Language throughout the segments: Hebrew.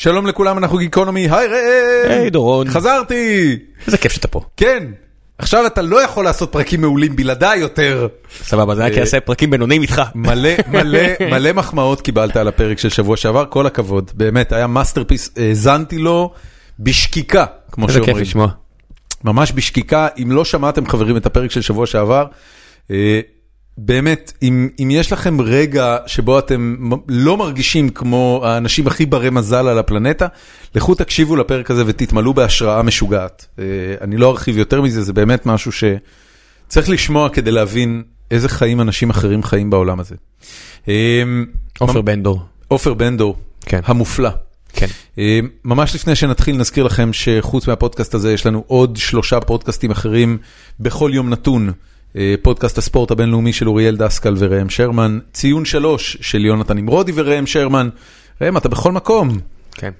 שלום לכולם, אנחנו גיקונומי, היי ראם! היי דורון. חזרתי! איזה כיף שאתה פה. כן, עכשיו אתה לא יכול לעשות פרקים מעולים בלעדיי יותר. סבבה, זה רק יעשה פרקים בינוניים איתך. מלא מלא מלא מחמאות קיבלת על הפרק של שבוע שעבר, כל הכבוד, באמת, היה masterpiece, האזנתי לו בשקיקה, כמו איזה כיף שאומרים. לשמוע. ממש בשקיקה, אם לא שמעתם חברים את הפרק של שבוע שעבר, אה, באמת, אם, אם יש לכם רגע שבו אתם לא מרגישים כמו האנשים הכי ברי מזל על הפלנטה, לכו תקשיבו לפרק הזה ותתמלאו בהשראה משוגעת. אה, אני לא ארחיב יותר מזה, זה באמת משהו שצריך לשמוע כדי להבין איזה חיים אנשים אחרים חיים בעולם הזה. אה, עופר בן דור. עופר בן דור, כן. המופלא. כן. אה, ממש לפני שנתחיל נזכיר לכם שחוץ מהפודקאסט הזה יש לנו עוד שלושה פודקאסטים אחרים בכל יום נתון. אה, פודקאסט הספורט הבינלאומי של אוריאל דסקל וראם שרמן, ציון שלוש של יונתן נמרודי וראם שרמן. ראם, אתה בכל מקום. כן.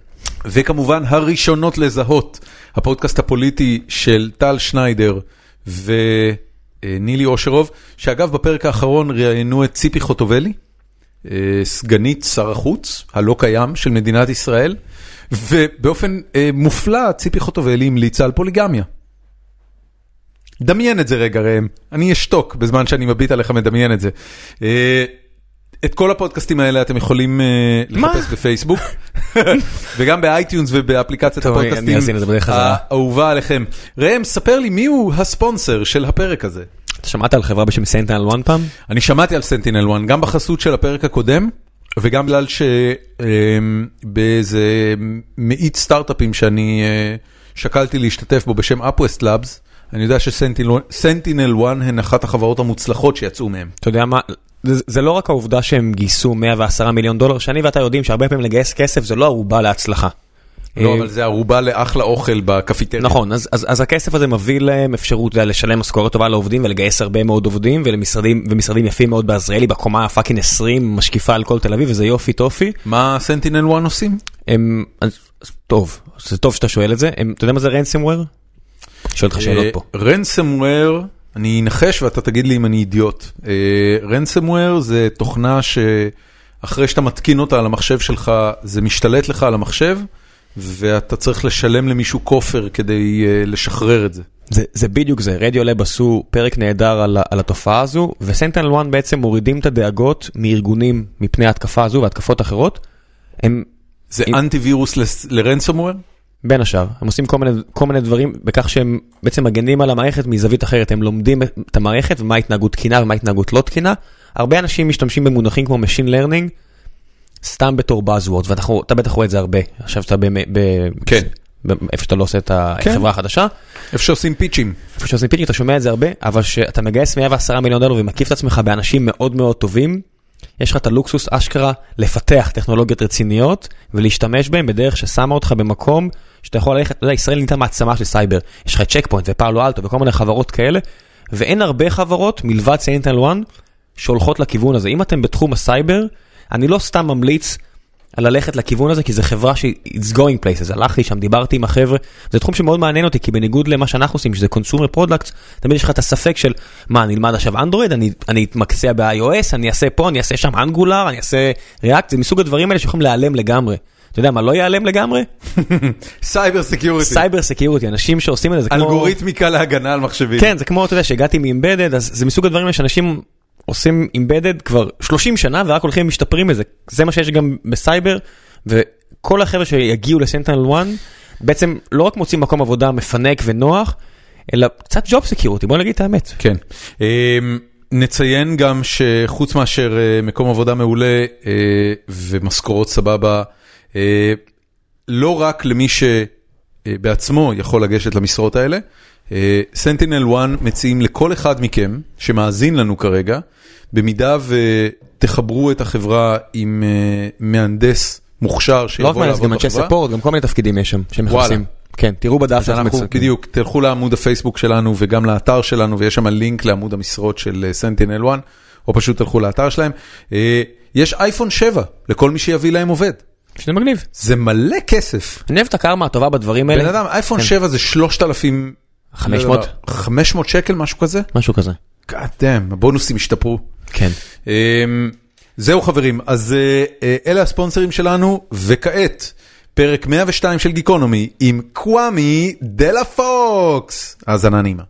וכמובן הראשונות לזהות, הפודקאסט הפוליטי של טל שניידר ונילי אושרוב, שאגב בפרק האחרון ראיינו את ציפי חוטובלי, אה, סגנית שר החוץ הלא קיים של מדינת ישראל, ובאופן אה, מופלא ציפי חוטובלי המליצה על פוליגמיה. דמיין את זה רגע ראם, אני אשתוק בזמן שאני מביט עליך מדמיין את זה. אה, את כל הפודקאסטים האלה אתם יכולים אה? לחפש בפייסבוק, וגם באייטיונס ובאפליקציית הפודקאסטים. האהובה עליכם. ראם, ספר לי מי הוא הספונסר של הפרק הזה. אתה שמעת על חברה בשם SentinelOne פעם? אני שמעתי על סנטינל 1 גם בחסות של הפרק הקודם וגם בגלל שבאיזה מאית סטארט-אפים שאני אה, שקלתי להשתתף בו בשם UpWest Labs, אני יודע שסנטינל 1 הן אחת החברות המוצלחות שיצאו מהם. אתה יודע מה? זה לא רק העובדה שהם גייסו 110 מיליון דולר, שאני ואתה יודעים שהרבה פעמים לגייס כסף זה לא ערובה להצלחה. לא, אה, אבל זה ערובה לאחלה אוכל בקפיטריה. נכון, אז, אז, אז הכסף הזה מביא להם אפשרות יודע, לשלם משכורת טובה לעובדים ולגייס הרבה מאוד עובדים ולמשרדים ומשרדים יפים מאוד בעזריאלי בקומה הפאקינג 20 משקיפה על כל תל אביב וזה יופי טופי. מה סנטינל 1 עושים? הם, אז, אז, טוב, זה טוב שאתה שואל את זה, הם, אתה יודע מה זה רנסמוור? שואל אותך שאלות פה. רנסמוור, אני אנחש ואתה תגיד לי אם אני אידיוט. רנסמוור זה תוכנה שאחרי שאתה מתקין אותה על המחשב שלך, זה משתלט לך על המחשב, ואתה צריך לשלם למישהו כופר כדי אה, לשחרר את זה. זה, זה בדיוק זה, רדיולב עשו פרק נהדר על, על התופעה הזו, וסנטנל 1 בעצם מורידים את הדאגות מארגונים מפני ההתקפה הזו והתקפות אחרות. הם זה אנטי וירוס ל ransomware? בין השאר, הם עושים כל מיני, כל מיני דברים בכך שהם בעצם מגנים על המערכת מזווית אחרת, הם לומדים את המערכת ומה התנהגות תקינה ומה התנהגות לא תקינה. הרבה אנשים משתמשים במונחים כמו Machine Learning, סתם בתור Buzzwords, ואתה בטח רואה את זה הרבה, עכשיו שאתה במ- ב... כן. איפה שאתה לא עושה את כן. החברה החדשה, איפה שעושים פיצ'ים. איפה שעושים pitching אתה שומע את זה הרבה, אבל כשאתה מגייס 110 מיליון דולר ומקיף את עצמך באנשים מאוד מאוד טובים, יש לך את הלוקסוס אשכרה לפתח טכנולוגיות רציניות ולהשתמש בהם בדרך ששמה אותך במקום שאתה יכול ללכת, אתה יודע, ישראל נהייתה מעצמה של סייבר, יש לך צ'ק פוינט ופאלו אלטו וכל מיני חברות כאלה, ואין הרבה חברות מלבד SentinelOne שהולכות לכיוון הזה. אם אתם בתחום הסייבר, אני לא סתם ממליץ על ללכת לכיוון הזה, כי זו חברה שהיא it's going places, הלכתי שם, דיברתי עם החבר'ה, זה תחום שמאוד מעניין אותי, כי בניגוד למה שאנחנו עושים, שזה consumer products, תמיד יש לך את הספק של, מה, אני אלמד עכשיו אנדרואיד, אני, אני אתמקצע ב-iOS, אני אעשה פה, אני אעשה שם Angular, אני אעשה React, זה מסוג הדברים האלה שיכולים להיעלם לגמרי. אתה יודע מה לא ייעלם לגמרי? cyber security. cyber security, אנשים שעושים את זה, זה כמו... אלגוריתמיקה להגנה על מחשבים. כן, זה כמו, אתה יודע, שהגעתי מ embedded, אז זה מסוג הדברים שאנשים עושים embedded כבר 30 שנה ורק הולכים ומשתפרים בזה. זה מה שיש גם בסייבר, וכל החבר'ה שיגיעו ל SentinelOne, בעצם לא רק מוצאים מקום עבודה מפנק ונוח, אלא קצת job security, בוא נגיד את האמת. כן. אמ, נציין גם שחוץ מאשר אה, מקום עבודה מעולה אה, ומשכורות סבבה, לא רק למי שבעצמו יכול לגשת למשרות האלה, SentinelOne מציעים לכל אחד מכם שמאזין לנו כרגע, במידה ותחברו את החברה עם אה, מהנדס מוכשר לא רק שיבוא מהנדס, לעבוד גם אנשי בחברה. support, גם כל מיני תפקידים יש שם, שהם וואלה. מחפשים. כן, תראו בדף שאנחנו אנחנו מצ- בדיוק, תלכו לעמוד הפייסבוק שלנו וגם לאתר שלנו ויש שם לינק לעמוד המשרות של סנטינל 1, או פשוט תלכו לאתר שלהם. אה, יש אייפון 7 לכל מי שיביא להם עובד. שזה מגניב. זה מלא כסף. אני אוהב את הקרמה הטובה בדברים האלה. בן אדם, אייפון כן. 7 זה 3,000... 500? לא יודע, 500 שקל, משהו כזה? משהו כזה. God damn, הבונוסים השתפרו. כן. אמ, זהו חברים, אז אה, אה, אלה הספונסרים שלנו, וכעת, פרק 102 של גיקונומי עם קוואמי דלה פוקס. האזנה נעימה.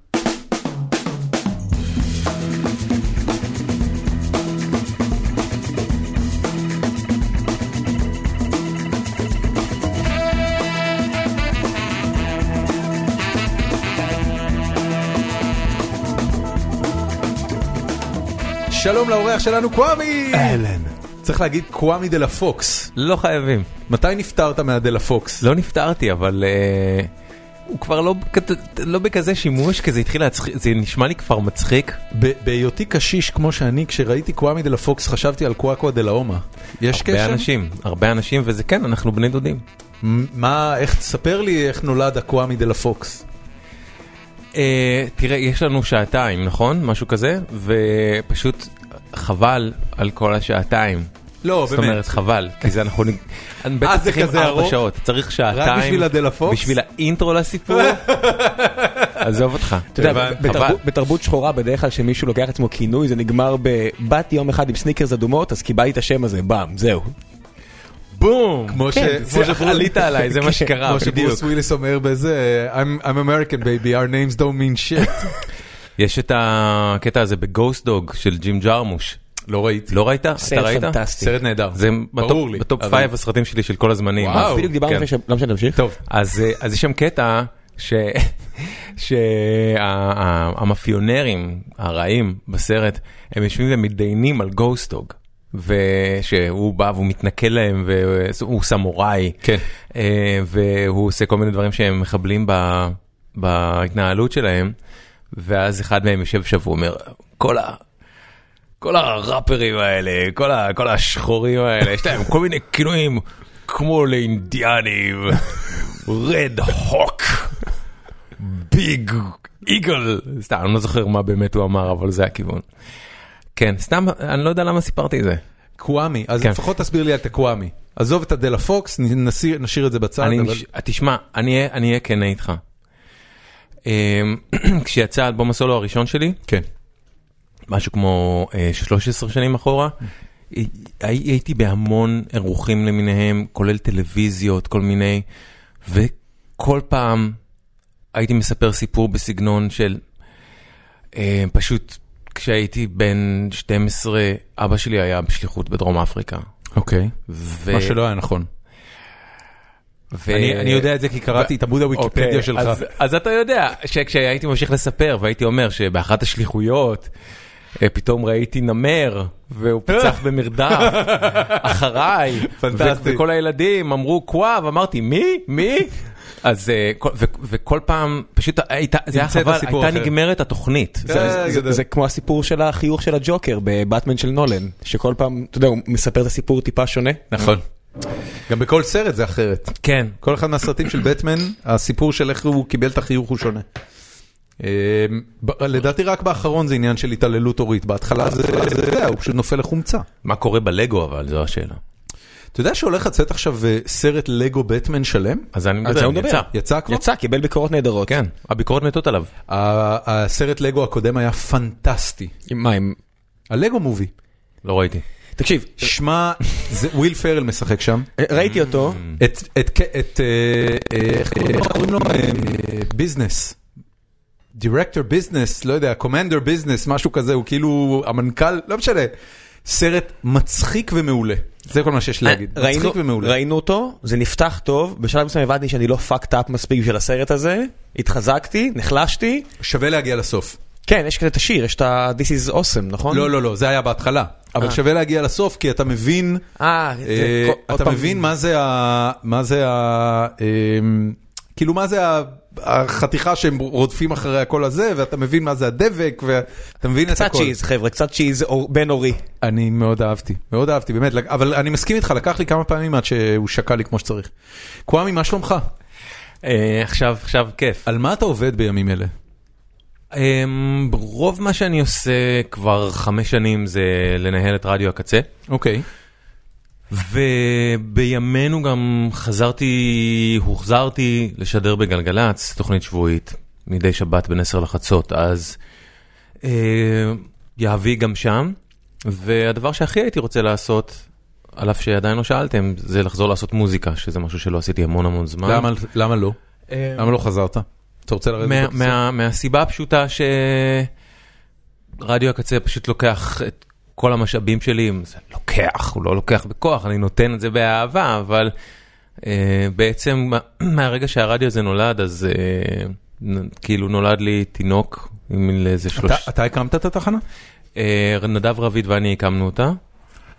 שלום לאורח שלנו קוואמי! אהלן. צריך להגיד קוואמי דה לה פוקס. לא חייבים. מתי נפטרת מהדה לה פוקס? לא נפטרתי, אבל אה, הוא כבר לא לא בכזה שימוש, כי זה התחיל להצחיק, זה נשמע לי כבר מצחיק. בהיותי קשיש כמו שאני, כשראיתי קוואמי דה לה פוקס חשבתי על קוואקווה דלה אומה. יש הרבה קשר? אנשים, הרבה אנשים, וזה כן, אנחנו בני דודים. מה, איך, תספר לי איך נולד הקוואמי דה לה פוקס. אה, תראה, יש לנו שעתיים, נכון? משהו כזה, ופשוט חבל על כל השעתיים. לא, זאת אומרת, חבל, כי זה אנחנו... בטח אה, זה צריכים ארבע? שעות, צריך שעתיים. בשביל הדה לה פוקס? בשביל האינטרו לסיפור? עזוב אותך. אתה יודע. בתרבות- שחורה בדרך כלל כשמישהו לוקח לעצמו כינוי זה נגמר ב"באתי יום אחד עם סניקרס אדומות אז קיבלתי את השם הזה, באם, זהו. בום! כמו ש- כן, כמו זה- עלית עליי, זה מה שקרה, כמו בדיוק. שברוס וויליס אומר בזה, I'm, I'm American baby, our names don't mean shit. יש את הקטע הזה בגוסט דוג של ג'ים ג'ארמוש. לא ראיתי. לא ראית? אתה סרט ראית? פנטסטי. סרט נהדר. זה ברור ב top- לי. ב top אבל- five הסרטים שלי של כל הזמנים. וואו. בדיוק דיברנו כן. לפני ש... לא משנה, תמשיך. טוב, אז אז יש שם קטע שהמאפיונרים הרעים בסרט הם יושבים ומתדיינים על גוסט דוג. ושהוא בא והוא מתנכל להם והוא סמוראי כן. אה, והוא עושה כל מיני דברים שהם מחבלים ב- בהתנהלות שלהם ואז אחד מהם יושב שם והוא אומר כל ה... כל הראפרים האלה, כל, ה, כל השחורים האלה, יש להם כל מיני כינויים כמו לאינדיאנים, רד הוק, ביג איגל, סתם, אני לא זוכר מה באמת הוא אמר, אבל זה הכיוון. כן, סתם, אני לא יודע למה סיפרתי את זה. קוואמי, אז כן. לפחות תסביר לי את הקוואמי. עזוב את הדלה פוקס, נשאיר את זה בצד. אני, אבל- נש... תשמע, אני אהיה- כן איתך. אמ, כשיצא האלבום הסולו הראשון שלי, כן. משהו כמו אה, 13 שנים אחורה. הי- הייתי בהמון אירוחים למיניהם, כולל טלוויזיות, כל מיני, וכל פעם הייתי מספר סיפור בסגנון של אה, פשוט כשהייתי בן 12, אבא שלי היה בשליחות בדרום אפריקה. אוקיי. ו... מה שלא היה נכון. ו... אני אני יודע את זה כי קראתי את עמוד הוויקיפדיה אוקיי, שלך. אז, אז אתה יודע שכשהייתי ממשיך לספר והייתי אומר שבאחת השליחויות אה, פתאום ראיתי נמר והוא פיצח במרדף אחריי, פנטסטי. ו- וכל הילדים אמרו קוואב, אמרתי מי? מי? אז אה, וכל פעם פשוט הייתה. נגמרת התוכנית. אה, זה- כמו הסיפור של החיוך של הג'וקר בבטמן של נולן, שכל פעם, אתה יודע, הוא מספר את הסיפור טיפה שונה. נכון. גם בכל סרט זה אחרת. כן. כל אחד מהסרטים של בטמן, הסיפור של איך הוא קיבל את החיוך הוא שונה. אה, לדעתי רק באחרון זה עניין של התעללות הורית, בהתחלה זה, הוא פשוט נופל לחומצה. מה קורה בלגו אבל, זו השאלה. אתה יודע שהולך לצאת עכשיו אה, סרט לגו בטמן שלם? אז אני מדבר, מדבר. יצא. יצא כבר? יצא, קיבל ביקורות נהדרות. כן, הביקורות מתות עליו. הסרט לגו הקודם היה פנטסטי. עם מה, עם... הלגו מובי. לא ראיתי. תקשיב, שמע, וויל פרל משחק שם. ראיתי אותו, את, את, אה, אה, איך קוראים לו? ביזנס. דירקטור ביזנס, לא יודע, קומנדר ביזנס, משהו כזה, הוא כאילו המנכ"ל, לא משנה. סרט מצחיק ומעולה. זה כל מה שיש לי להגיד. ראינו, מצחיק ומעולה. ראינו אותו, זה נפתח טוב, בשלב מסוים הבנתי שאני לא fucked up מספיק בשביל הסרט הזה, התחזקתי, נחלשתי, שווה להגיע לסוף. כן, יש כזה את השיר, יש את ה- This is awesome, נכון? לא, לא, לא, זה היה בהתחלה. אבל אה. שווה להגיע לסוף, כי אתה מבין, אה, זה- אה, עוד אתה פעם- מבין מה זה ה... מה זה ה... אמ, כאילו מה זה ה- החתיכה שהם רודפים אחרי הכל הזה, ואתה מבין מה זה הדבק, ואתה מבין את קצת הכל. צ'יז, חבר'ה, קצת צ'יז אור- בין אורי. אני מאוד אהבתי, מאוד אהבתי, באמת, אבל אני מסכים איתך, לקח לי כמה פעמים עד שהוא שקע לי כמו שצריך. קוואמי, מה שלומך? אה, עכשיו, עכשיו כיף. על מה אתה עובד בימים אלה? אמ, רוב מה שאני עושה כבר חמש שנים זה לנהל את רדיו הקצה. אוקיי. ובימינו גם חזרתי, הוחזרתי לשדר בגלגלצ, תוכנית שבועית, מדי שבת בין עשר לחצות, אז אה, יהבי גם שם, והדבר שהכי הייתי רוצה לעשות, על אף שעדיין לא שאלתם, זה לחזור לעשות מוזיקה, שזה משהו שלא עשיתי המון המון זמן. למה- למה לא? אה, למה לא חזרת? אתה רוצה לרדת מה-? מה- מהסיבה הפשוטה שרדיו הקצה פשוט לוקח את כל המשאבים שלי, זה לוקח, הוא לא לוקח בכוח, אני נותן את זה באהבה, אבל אה, בעצם מהרגע שהרדיו הזה נולד, אז אה, כאילו נולד לי תינוק עם איזה שלוש... אתה- אתה הקמת את התחנה? אה, נדב רביד ואני הקמנו אותה.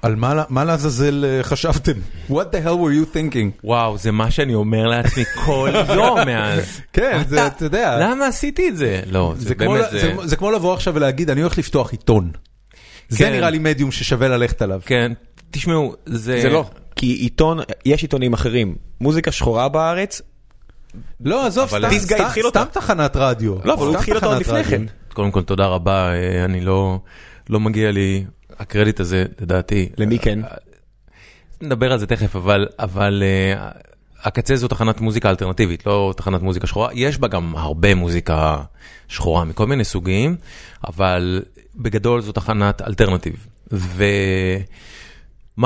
על מה מה לעזאזל אה, חשבתם? What the hell were you thinking? וואו, זה מה שאני אומר לעצמי כל יום מאז. כן, זה, אתה יודע, למה עשיתי את זה? לא, זה זה כמו באמת, ל- זה... זה- זה כמו לבוא עכשיו ולהגיד, אני הולך לפתוח עיתון. זה כן. נראה לי מדיום ששווה ללכת עליו. כן, תשמעו, זה... זה לא, כי עיתון, יש עיתונים אחרים. מוזיקה שחורה בארץ, לא, עזוב, אבל סתם- אותה. תחנת רדיו. לא, אבל הוא התחיל תחנת לפני. כן. קודם כל, תודה רבה, אה, אני לא, לא מגיע לי הקרדיט הזה, לדעתי. למי כן? נדבר על זה תכף, אבל, אבל אה, הקצה זו תחנת מוזיקה אלטרנטיבית, לא תחנת מוזיקה שחורה. יש בה גם הרבה מוזיקה שחורה מכל מיני סוגים, אבל בגדול זו תחנת אלטרנטיב. ומה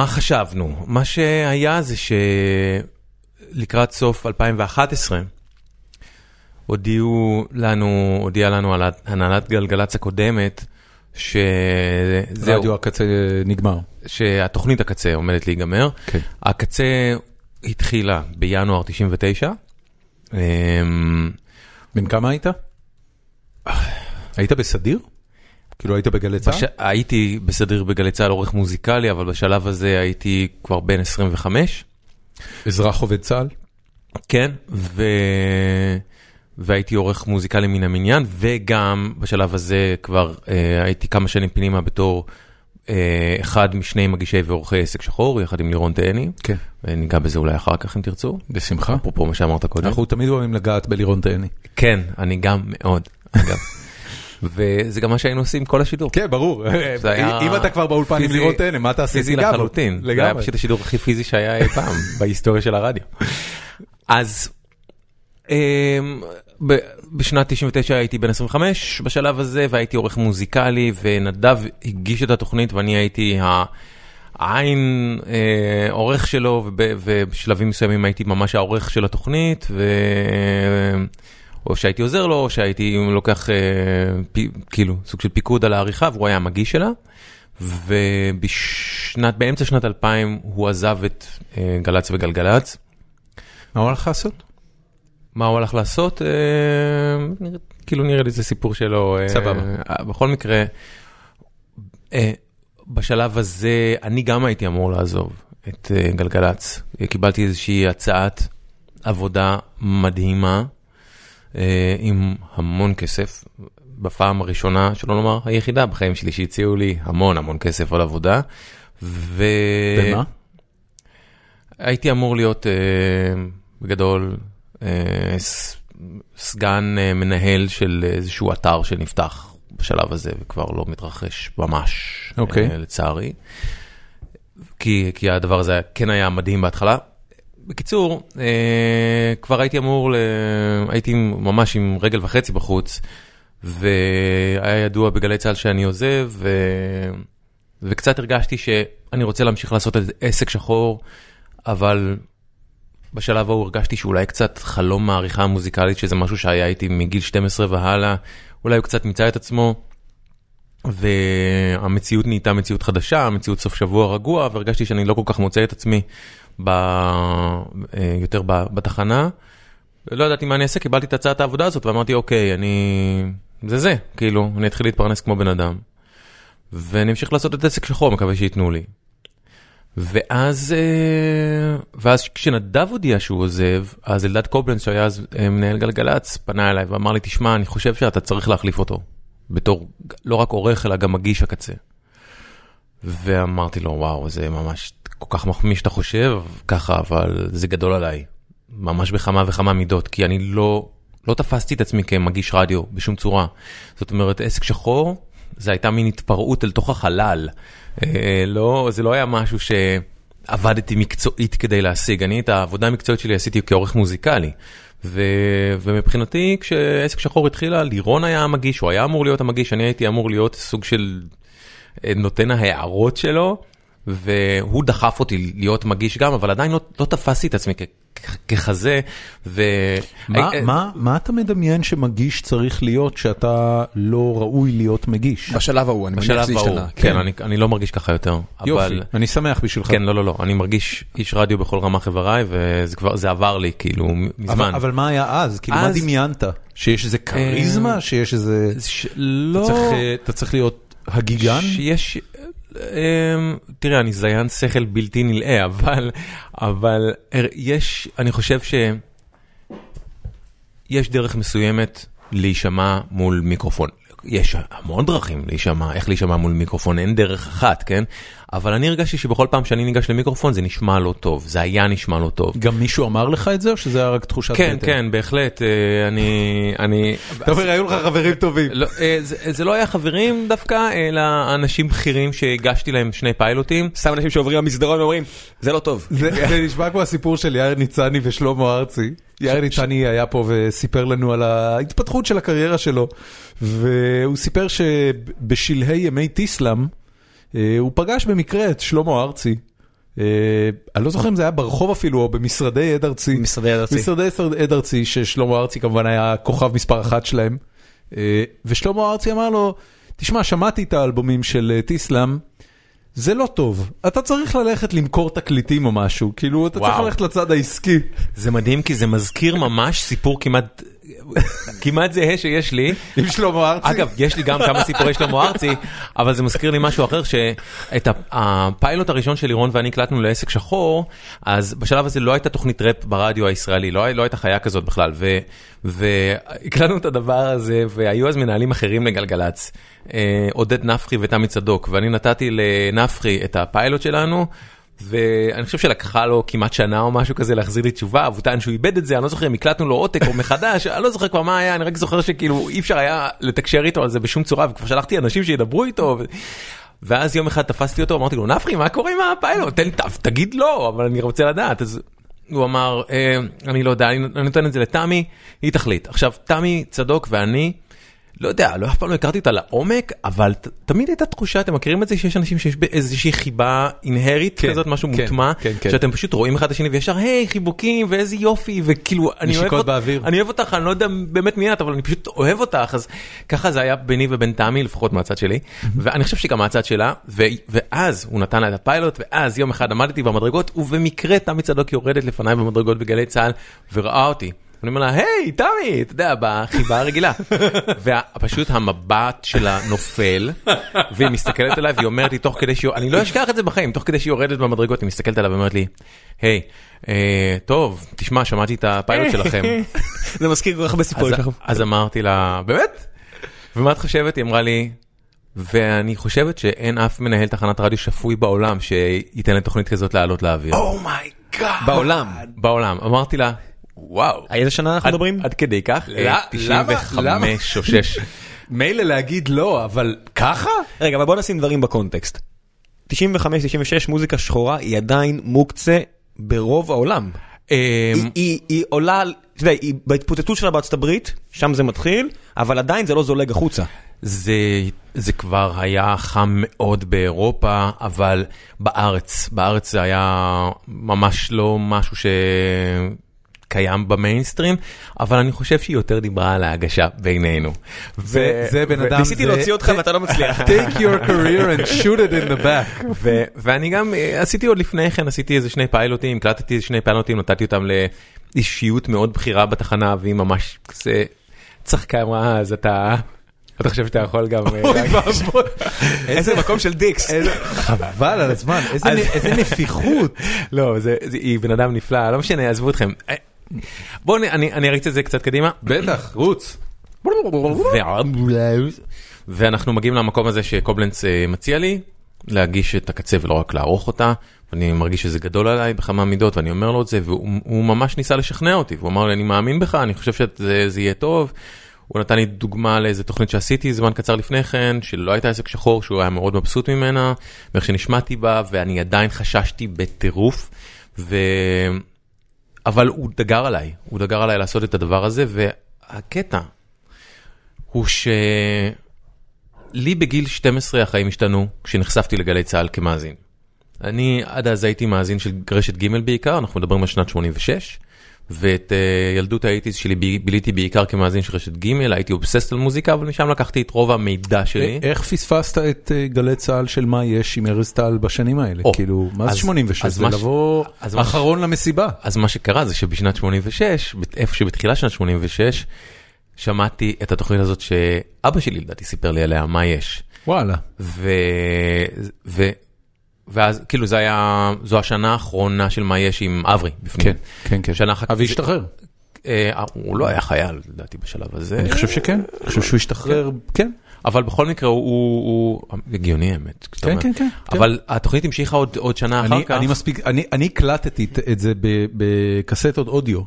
חשבנו? מה שהיה זה שלקראת סוף 2011, הודיעו לנו, הודיעה לנו על הנהלת גלגלצ הקודמת, שזהו, רדיו הקצה נגמר. שהתוכנית הקצה עומדת להיגמר. כן. הקצה התחילה בינואר 99. אמ, בן כמה היית? היית בסדיר? כאילו היית בגלי צה"ל? בש... הייתי בסדיר בגלי צה"ל עורך מוזיקלי, אבל בשלב הזה הייתי כבר בן 25. אזרח עובד צה"ל? כן, ו... והייתי עורך מוזיקלי מן המניין, וגם בשלב הזה כבר אה, הייתי כמה שנים פנימה בתור אה, אחד משני מגישי ועורכי עסק שחור, יחד עם לירון תהני. כן. אה, ניגע בזה אולי אחר כך אם תרצו. בשמחה. אפרופו מה שאמרת קודם. אנחנו תמיד אוהבים לגעת בלירון תהני. כן, אני גם מאוד, אגב. וזה גם מה שהיינו עושים כל השידור. כן, ברור. אם אתה כבר באולפן עם לירון תהני, מה תעשה? פיזי? לחלוטין. זה היה. פשוט השידור הכי פיזי שהיה אי פעם בהיסטוריה של הרדיו. אז אמ, בשנת 99 הייתי בן 25 בשלב הזה והייתי עורך מוזיקלי ונדב הגיש את התוכנית ואני הייתי העין אה, עורך שלו וב- ובשלבים מסוימים הייתי ממש העורך של התוכנית. ו... או שהייתי עוזר לו, או שהייתי לוקח אה, פי, כאילו סוג של פיקוד על העריכה, והוא היה המגיש שלה. ובשנת, באמצע שנת 2000 הוא עזב את אה, גל"צ וגלגלצ. מה הוא הולך לעשות? מה הוא הלך לעשות? אה, כאילו נראה לי זה סיפור שלו. אה, סבבה. אה, בכל מקרה, אה, בשלב הזה אני גם הייתי אמור לעזוב את אה, גלגלצ. קיבלתי איזושהי הצעת עבודה מדהימה, עם המון כסף. בפעם הראשונה, שלא לומר היחידה בחיים שלי שהציעו לי המון המון כסף על עבודה. ו... במה? הייתי אמור להיות אה, בגדול אה, ס- סגן אה, מנהל של איזשהו אתר שנפתח בשלב הזה וכבר לא מתרחש ממש, אוקיי. אה, לצערי. כי, כי הדבר הזה כן היה מדהים בהתחלה. בקיצור, אה, כבר הייתי אמור, ל... הייתי ממש עם רגל וחצי בחוץ, והיה ידוע בגלי צה"ל שאני עוזב, ו... וקצת הרגשתי שאני רוצה להמשיך לעשות עסק שחור, אבל בשלב ההוא הרגשתי שאולי קצת חלום מהעריכה המוזיקלית, שזה משהו שהיה איתי מגיל 12 והלאה, אולי הוא קצת מיצה את עצמו, והמציאות נהייתה מציאות חדשה, מציאות סוף שבוע רגוע, והרגשתי שאני לא כל כך מוצא את עצמי ב... אה, יותר ב... בתחנה. לא ידעתי מה אני אעשה, קיבלתי את הצעת העבודה הזאת ואמרתי, אוקיי, אני... זה זה, כאילו, אני אתחיל להתפרנס כמו בן אדם. ואני אמשיך לעשות את עסק שחור, מקווה שייתנו לי. ואז, אה, ואז כשנדב הודיע שהוא עוזב, אז אלדד קובלנץ שהיה אז אה, מנהל גלגלצ פנה אליי ואמר לי, תשמע, אני חושב שאתה צריך להחליף אותו. בתור לא רק עורך אלא גם מגיש הקצה. ואמרתי לו, וואו, זה ממש כל כך מחמיא שאתה חושב ככה, אבל זה גדול עליי. ממש בכמה וכמה מידות, כי אני לא, לא תפסתי את עצמי כמגיש רדיו בשום צורה. זאת אומרת, עסק שחור, זה הייתה מין התפרעות אל תוך החלל. אה, לא, זה לא היה משהו שעבדתי מקצועית כדי להשיג. אני את העבודה המקצועית שלי עשיתי כעורך מוזיקלי. ו, ומבחינתי, כשעסק שחור התחילה, לירון היה המגיש, הוא היה אמור להיות המגיש, אני הייתי אמור להיות סוג של אה, נותן ההערות שלו. והוא דחף אותי להיות מגיש גם, אבל עדיין לא, לא תפסתי את עצמי ככזה. ו... מה, אה, מה, מה אתה מדמיין שמגיש צריך להיות שאתה לא ראוי להיות מגיש? בשלב ההוא, אני מניח שזה השתנה. כן, אני, אני לא מרגיש ככה יותר. יופי, אבל... אני שמח בשבילך. כן, לא, לא, לא, אני מרגיש איש רדיו בכל רמ"ח איבריי, וזה כבר, זה עבר לי, כאילו, מזמן. אבל, אבל מה היה אז? כאילו, מה אז- דמיינת? שיש איזה כריזמה? שיש איזה... ש... אתה לא... צריך, אה, אתה צריך להיות הגיגן? שיש... אמ, תראה, אני זיין שכל בלתי נלאה, אבל, אבל יש, אני חושב שיש דרך מסוימת להישמע מול מיקרופון. יש המון דרכים להישמע, איך להישמע מול מיקרופון, אין דרך אחת, כן? אבל אני הרגשתי שבכל פעם שאני ניגש למיקרופון זה נשמע לא טוב, זה היה נשמע לא טוב. גם מישהו אמר לך את זה, או שזה היה רק תחושת כן, בטן? כן, בהחלט, אה, אני... אני... אתה אומר, היו לך חברים טובים. לא, אה, זה, לא היה חברים דווקא, אלא אנשים בכירים שהגשתי להם שני פיילוטים. סתם אנשים שעוברים במסדרון ואומרים, זה לא טוב. זה נשמע כמו הסיפור של יאיר ניצני ושלמה ארצי. יאיר ניצני היה פה וסיפר לנו על ההתפתחות של הקריירה שלו, והוא סיפר שבשלהי ימי טיסלאם, הוא פגש במקרה את שלמה ארצי. אה, אני לא זוכר אם זה היה ברחוב אפילו, או במשרדי עד ארצי. משרדי עד ארצי. משרדי עד ארצי, ששלמה ארצי כמובן היה כוכב מספר אחת שלהם. אה, ושלמה ארצי אמר לו, תשמע, שמעתי את האלבומים של אה, טיסלאם, זה לא טוב, אתה צריך ללכת למכור תקליטים או משהו, כאילו אתה צריך. ללכת לצד העסקי. זה מדהים כי זה מזכיר ממש סיפור כמעט, כמעט זהה שיש לי. עם שלמה ארצי. אגב, יש לי גם כמה סיפורי שלמה ארצי, אבל זה מזכיר לי משהו אחר, שאת הפיילוט הראשון של לירון ואני הקלטנו לעסק שחור, אז בשלב הזה לא הייתה תוכנית ראפ ברדיו הישראלי, לא, לא הייתה חיה כזאת בכלל, והקלטנו את הדבר הזה, והיו אז מנהלים אחרים לגלגלצ, אה, עודד נפחי ותמי צדוק, ואני נתתי לנפחי את הפיילוט שלנו. ואני חושב שלקחה לו כמעט שנה או משהו כזה להחזיר לי תשובה, והוא טען שהוא איבד את זה, אני לא זוכר אם הקלטנו לו עותק או מחדש, אני לא זוכר כבר מה היה, אני רק זוכר שכאילו אי אפשר היה לתקשר איתו על זה בשום צורה, וכבר שלחתי אנשים שידברו איתו. ו... ואז יום אחד תפסתי אותו, אמרתי לו, נפחי, מה קורה עם הפיילוט? תן תגיד לא, אבל אני רוצה לדעת. אז הוא אמר, אה, אני לא יודע, אני נותן את זה לתמי, היא תחליט. עכשיו, תמי צדוק ואני, לא יודע, לא אף פעם לא הכרתי אותה לעומק, אבל ת, תמיד הייתה תחושה, אתם מכירים את זה שיש אנשים שיש באיזושהי חיבה אינהרית כן, כזאת, משהו כן, מוטמע, כן, כן. שאתם פשוט רואים אחד את השני וישר, היי, חיבוקים ואיזה יופי, וכאילו, אני אוהב אותך, באוויר. אני אוהב אותך, אני לא יודע באמת מי את, אבל אני פשוט אוהב אותך, אז ככה זה היה ביני ובין תמי, לפחות מהצד שלי, ואני חושב שגם מהצד שלה, ו- ואז הוא נתן לה את הפיילוט, ואז יום אחד עמדתי במדרגות, ובמקרה תמי צדוק יורדת לפניי במדרגות בגלי צה"ל, וראה אותי. אני אומר לה, היי, תמי, אתה יודע, בחיבה הרגילה. ופשוט המבט שלה נופל, והיא מסתכלת עליי והיא אומרת לי תוך כדי שהיא, אני לא אשכח את זה בחיים, תוך כדי שהיא יורדת במדרגות, היא מסתכלת עליי ואומרת לי, היי, אה, טוב, תשמע, שמעתי את הפיילוט שלכם. זה מזכיר כל כך הרבה סיפורים אז, שלכם. אז אמרתי לה, באמת? ומה את חושבת? היא אמרה לי, ואני חושבת שאין אף מנהל תחנת רדיו שפוי בעולם שייתן לתוכנית כזאת לעלות לאוויר. Oh my God. בעולם. בעולם. אמרתי לה, וואו. איזה שנה אנחנו מדברים? עד כדי כך? אה, למה? 95 או 6. מילא להגיד לא, אבל ככה? רגע, אבל בוא נשים דברים בקונטקסט. 95-96 מוזיקה שחורה היא עדיין מוקצה ברוב העולם. אמ, היא- עולה, אתה יודע, היא בהתפוצצות שלה בארצות הברית, שם זה מתחיל, אבל עדיין זה לא זולג החוצה. זה, זה כבר היה חם מאוד באירופה, אבל בארץ, בארץ זה היה ממש לא משהו שקיים במיינסטרים, אבל אני חושב שהיא יותר דיברה על ההגשה בינינו. זה- זה בן אדם, ניסיתי להוציא אותך ואתה לא מצליח. take your career and shoot it in the back. ואני גם אה, עשיתי עוד לפני כן, עשיתי איזה שני פיילוטים, הקלטתי איזה שני פיילוטים, נתתי אותם לאישיות מאוד בכירה בתחנה, והיא ממש כזה צחקה, אמרה, אז אתה... אתה חושב שאתה יכול גם... אה, אוי להגיש?" ואבוי. איזה מקום של דיקס. חבל על הזמן, איזה נפיחות. לא, היא בן אדם נפלא, לא משנה, עזבו אתכם. בואו אני, אני, אני אריץ את זה קצת קדימה. בטח, רוץ. ואנחנו מגיעים למקום הזה שקובלנץ אה, מציע לי להגיש את הקצה ולא רק לערוך אותה. ואני מרגיש שזה גדול עליי בכמה מידות ואני אומר לו את זה והוא הוא ממש ניסה לשכנע אותי והוא אמר לי אני מאמין בך אני חושב שזה זה יהיה טוב. הוא נתן לי דוגמה לאיזה תוכנית שעשיתי זמן קצר לפני כן שלא הייתה עסק שחור שהוא היה מאוד מבסוט ממנה ואיך שנשמעתי בה ואני עדיין חששתי בטירוף. ו... אבל הוא דגר עליי הוא דגר עליי לעשות את הדבר הזה והקטע הוא שלי בגיל 12 החיים השתנו כשנחשפתי לגלי צה"ל כמאזין. אני עד אז הייתי מאזין של רשת ג' בעיקר, אנחנו מדברים על שנת 86, ואת uh, ילדות האייטיז שלי ביליתי בעיקר כמאזין של רשת ג', הייתי אובססט על מוזיקה, אבל משם לקחתי את רוב המידע שלי. איך פספסת את אה, גלי צה"ל של מה יש עם ארז טל בשנים האלה? כאילו, מה זה אז- 86? אז זה לבוא מה ש- אחרון למסיבה. אז מה שקרה זה שבשנת 86, בת- איפה שבתחילת שנת 86, שמעתי את התוכנית הזאת שאבא שלי לדעתי סיפר לי עליה, מה יש. וואלה. ו... ו... ואז כאילו זה היה, זו השנה האחרונה של מה יש עם אברי בפנים. כן, כן, כן. שנה אחת. אבי השתחרר. אה, הוא לא היה חייל לדעתי בשלב הזה. אני חושב שכן. אני חושב שהוא השתחרר, כן. אבל בכל מקרה הוא, הגיוני האמת. כן. כן, כן, כן. אבל התוכנית המשיכה עוד, שנה אחר כך. אני מספיק, אני, הקלטתי את, זה בקסטות אודיו.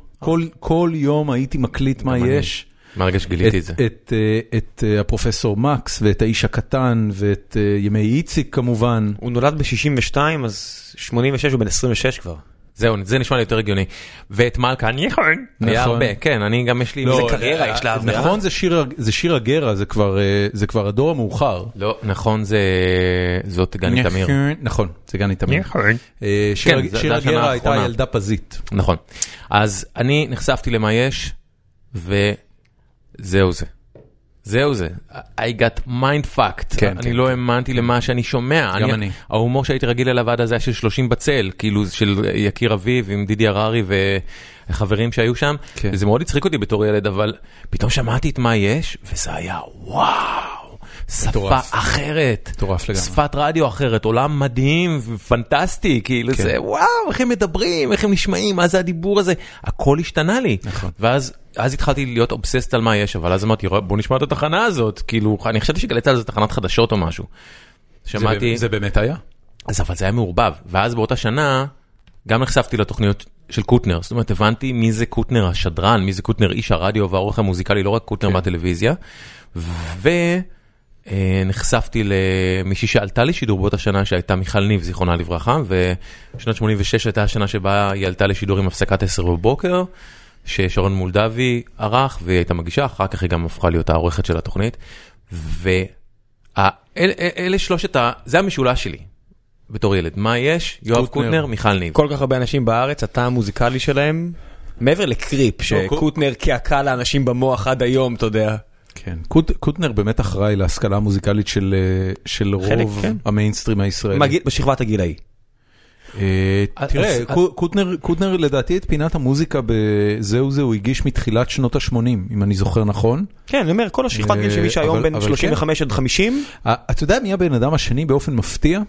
כל, יום הייתי מקליט מה. יש. מהרגע שגיליתי את זה. את, את, אה, את אה, הפרופסור מקס ואת האיש הקטן ואת אה, ימי איציק כמובן. הוא נולד ב-62, אז 86 הוא בן 26 כבר. זהו, זה נשמע לי יותר הגיוני. ואת מלכה, אני יכול. היה נכון. הרבה, כן, אני גם יש לי... זה זה קריירה, יש לה עבירה. נכון, זה שיר, זה שיר הגרה, זה כבר, זה כבר הדור המאוחר. לא, נכון, זה... זאת גני תמיר. נכון, זה גני תמיר. נכון. שיר כן, שיר הגרה הייתה. ילדה פזית. נכון. אז אני נחשפתי למה יש, וזהו זה. זהו זה. I got mind fucked. כן, אני כן, לא האמנתי למה שאני שומע. גם אני. ההומור שהייתי רגיל אליו עד אז היה של 30 בצל, כאילו של יקיר אביב עם דידי הררי וחברים שהיו שם. כן. זה מאוד הצחיק אותי בתור ילד, אבל פתאום שמעתי את מה יש, וזה היה וואו, שפה. אחרת. שפת רדיו אחרת, עולם מדהים ופנטסטי, כאילו כן. זה וואו, איך הם מדברים, איך הם נשמעים, מה זה הדיבור הזה, הכל השתנה לי. נכון. ואז אז התחלתי להיות אובססט על מה יש, אבל אז אמרתי, "רוא, בוא נשמע את התחנה הזאת, כאילו, אני חשבתי שגלי צה"ל זה תחנת חדשות או משהו. שמעתי, זה, באמת היה? אז אבל זה היה מעורבב, ואז באותה שנה גם נחשפתי לתוכניות של קוטנר, זאת אומרת הבנתי מי זה קוטנר השדרן, מי זה קוטנר איש הרדיו והאורך המוזיקלי, לא רק קוטנר כן. מהטלוויזיה. ונחשפתי למישהי שעלתה לשידור באותה שנה שהייתה מיכל ניב, זיכרונה לברכה, ושנת 86 הייתה השנה שבה היא עלתה לשידור עם הפסקת 10 בבוקר, ששרון מולדבי ערך והיא הייתה מגישה, אחר כך היא גם הפכה להיות העורכת של התוכנית. ואלה שלושת ה... זה המשולש שלי. בתור ילד, מה יש? יואב קוטנר. מיכל ניב. כל כך הרבה אנשים בארץ, התא המוזיקלי שלהם, מעבר לקריפ, שקוטנר קעקע לאנשים במוח עד היום, אתה יודע. כן. קוט, קוטנר באמת אחראי להשכלה המוזיקלית של, אה, של חלק, רוב כן. המיינסטרים הישראלי. מגיל- בשכבת הגיל ההיא. אה, אז- תראה, קוטנר, קוטנר לדעתי את פינת המוזיקה בזהו זה הוא הגיש מתחילת שנות ה-80, אם אני זוכר נכון. כן, אני אומר, כל השכבת גיל של מי אה, שהיום בין אבל כן. 35 עד 50, אה, אתה יודע מי הבן אדם השני באופן מפתיע?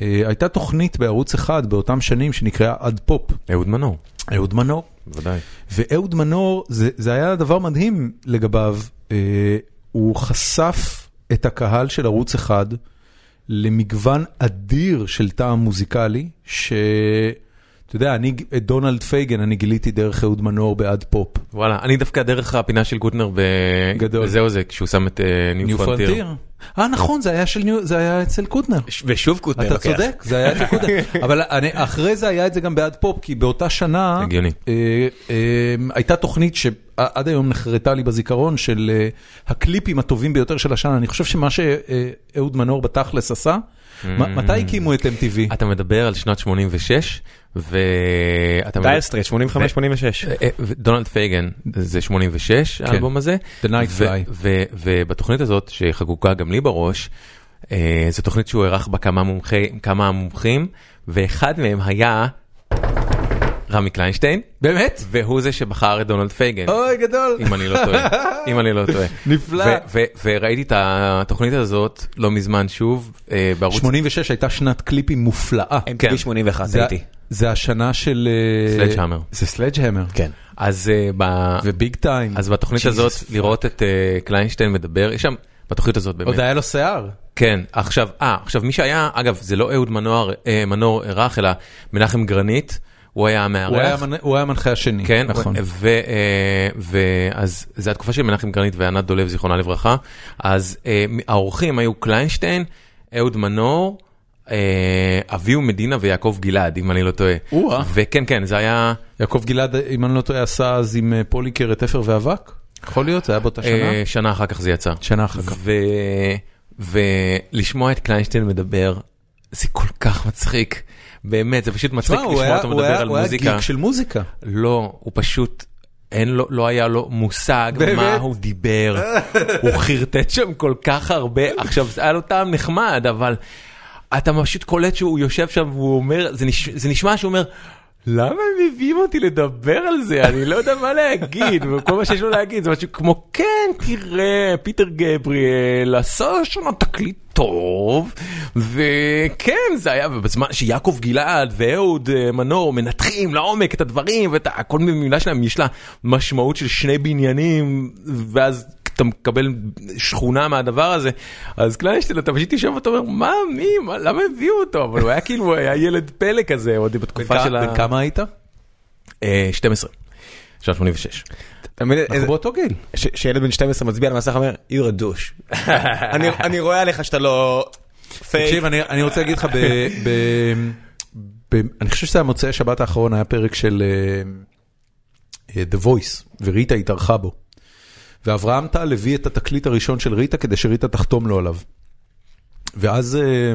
אה, הייתה תוכנית בערוץ אחד באותם שנים שנקראה עד פופ. אהוד מנור, אהוד מנור. בוודאי. ואהוד מנור, זה, זה היה דבר מדהים לגביו, אה, הוא חשף את הקהל של ערוץ אחד למגוון אדיר של טעם מוזיקלי, שאתה יודע, אני, את דונלד פייגן אני גיליתי דרך אהוד מנור בעד פופ. וואלה, אני דווקא דרך הפינה של קוטנר ב... גדול. וזהו זה, כשהוא שם את New Frontier. אה נכון, זה היה, של זה היה אצל קוטנר. ושוב קוטנר אתה לוקח. צודק, זה היה אצל קוטנר. אבל אני, אחרי זה היה את זה גם בעד פופ, כי באותה שנה הגיוני. אה, אה, הייתה תוכנית שעד היום נחרטה לי בזיכרון של אה, הקליפים הטובים ביותר של השנה. אני חושב שמה שאהוד מנור בתכלס עשה, מ- מתי הקימו את MTV? אתה מדבר על שנת 86, ואתה. דייר סטרייטס, 85-86. אה, אה, דונלד פייגן זה 86 האלבום הזה. The Nightfly. ובתוכנית הזאת שחקוקה גם לי בראש, אה, זו תוכנית שהוא ערך בה כמה מומחים, ואחד מהם היה רמי קליינשטיין, באמת? והוא זה שבחר את דונלד פייגן. אוי גדול. אם אני לא טועה, אם אני לא טועה. נפלא. וראיתי את התוכנית הזאת לא מזמן שוב אה, בערוץ 86 הייתה שנת קליפים מופלאה. כן. MTV 81 זה- הייתי. זה השנה של... אה, Sledgehammer. זה סלדג'המר. כן. אז אה, ב- וביג טיים. אז בתוכנית הזאת. לראות את קליינשטיין מדבר, יש שם בתוכנית הזאת באמת. עוד היה לו שיער. כן, עכשיו, אה, עכשיו מי שהיה, אגב, זה לא אהוד מנור, אה, מנור ערך, אלא מנחם גרנית, הוא היה המארח. הוא היה המנחה השני. כן, נכון. ואז זה התקופה של מנחם גרנית וענת דולב, זיכרונה לברכה. אז אה, האורחים היו קליינשטיין, אהוד מנור, אה, אביהו מדינה ויעקב גלעד, אם אני לא טועה. וכן, כן, זה היה... יעקב גלעד, אם אני לא טועה, עשה אז עם אה, פוליקר את אפר ואבק? יכול להיות? זה היה באותה שנה? אה, שנה אחר כך זה יצא. שנה אחר כך. ו- ולשמוע את קליינשטיין מדבר, זה כל כך מצחיק. באמת, זה פשוט מצחיק הוא לשמוע היה- אותו הוא מדבר היה- על הוא היה מוזיקה. גיק של מוזיקה. לא, הוא פשוט, אין לו, לא היה לו מושג באמת? מה הוא דיבר. הוא חרטט שם כל כך הרבה. עכשיו, זה היה לו טעם נחמד, אבל אתה פשוט קולט שהוא יושב שם והוא אומר, זה, נש, זה נשמע שהוא אומר, למה הם מביאים אותי לדבר על זה? אני לא יודע מה להגיד, וכל מה שיש לו להגיד זה משהו כמו, כן, תראה, פיטר גבריאל עשה שנה תקליט טוב, וכן, זה היה, ובזמן שיעקב גלעד ואהוד אה, מנור מנתחים לעומק את הדברים, וכל מילה שלהם יש לה משמעות של שני בניינים, ואז אתה מקבל שכונה מהדבר הזה, אז קליינשטיין אתה פשוט יושב ואתה אומר, מה, מי, מה, למה הביאו אותו? אבל הוא היה כאילו, הוא היה ילד פלא כזה, עוד בתקופה של ה... בן כמה היית? אה, 12, שנת 86. אתה מבין, אנחנו איזה- באותו גיל. שילד בן 12 מצביע על המסך ואומר, you're a douche. אני- אני רואה עליך שאתה לא. תקשיב, אני אני רוצה להגיד לך, ב- ב- ב- אני חושב שזה המוצאי שבת האחרון, היה פרק של אה, אה, The Voice, וריטה התארחה בו. ואברהם טל הביא את התקליט הראשון של ריטה כדי שריטה תחתום לו עליו. ואז אה,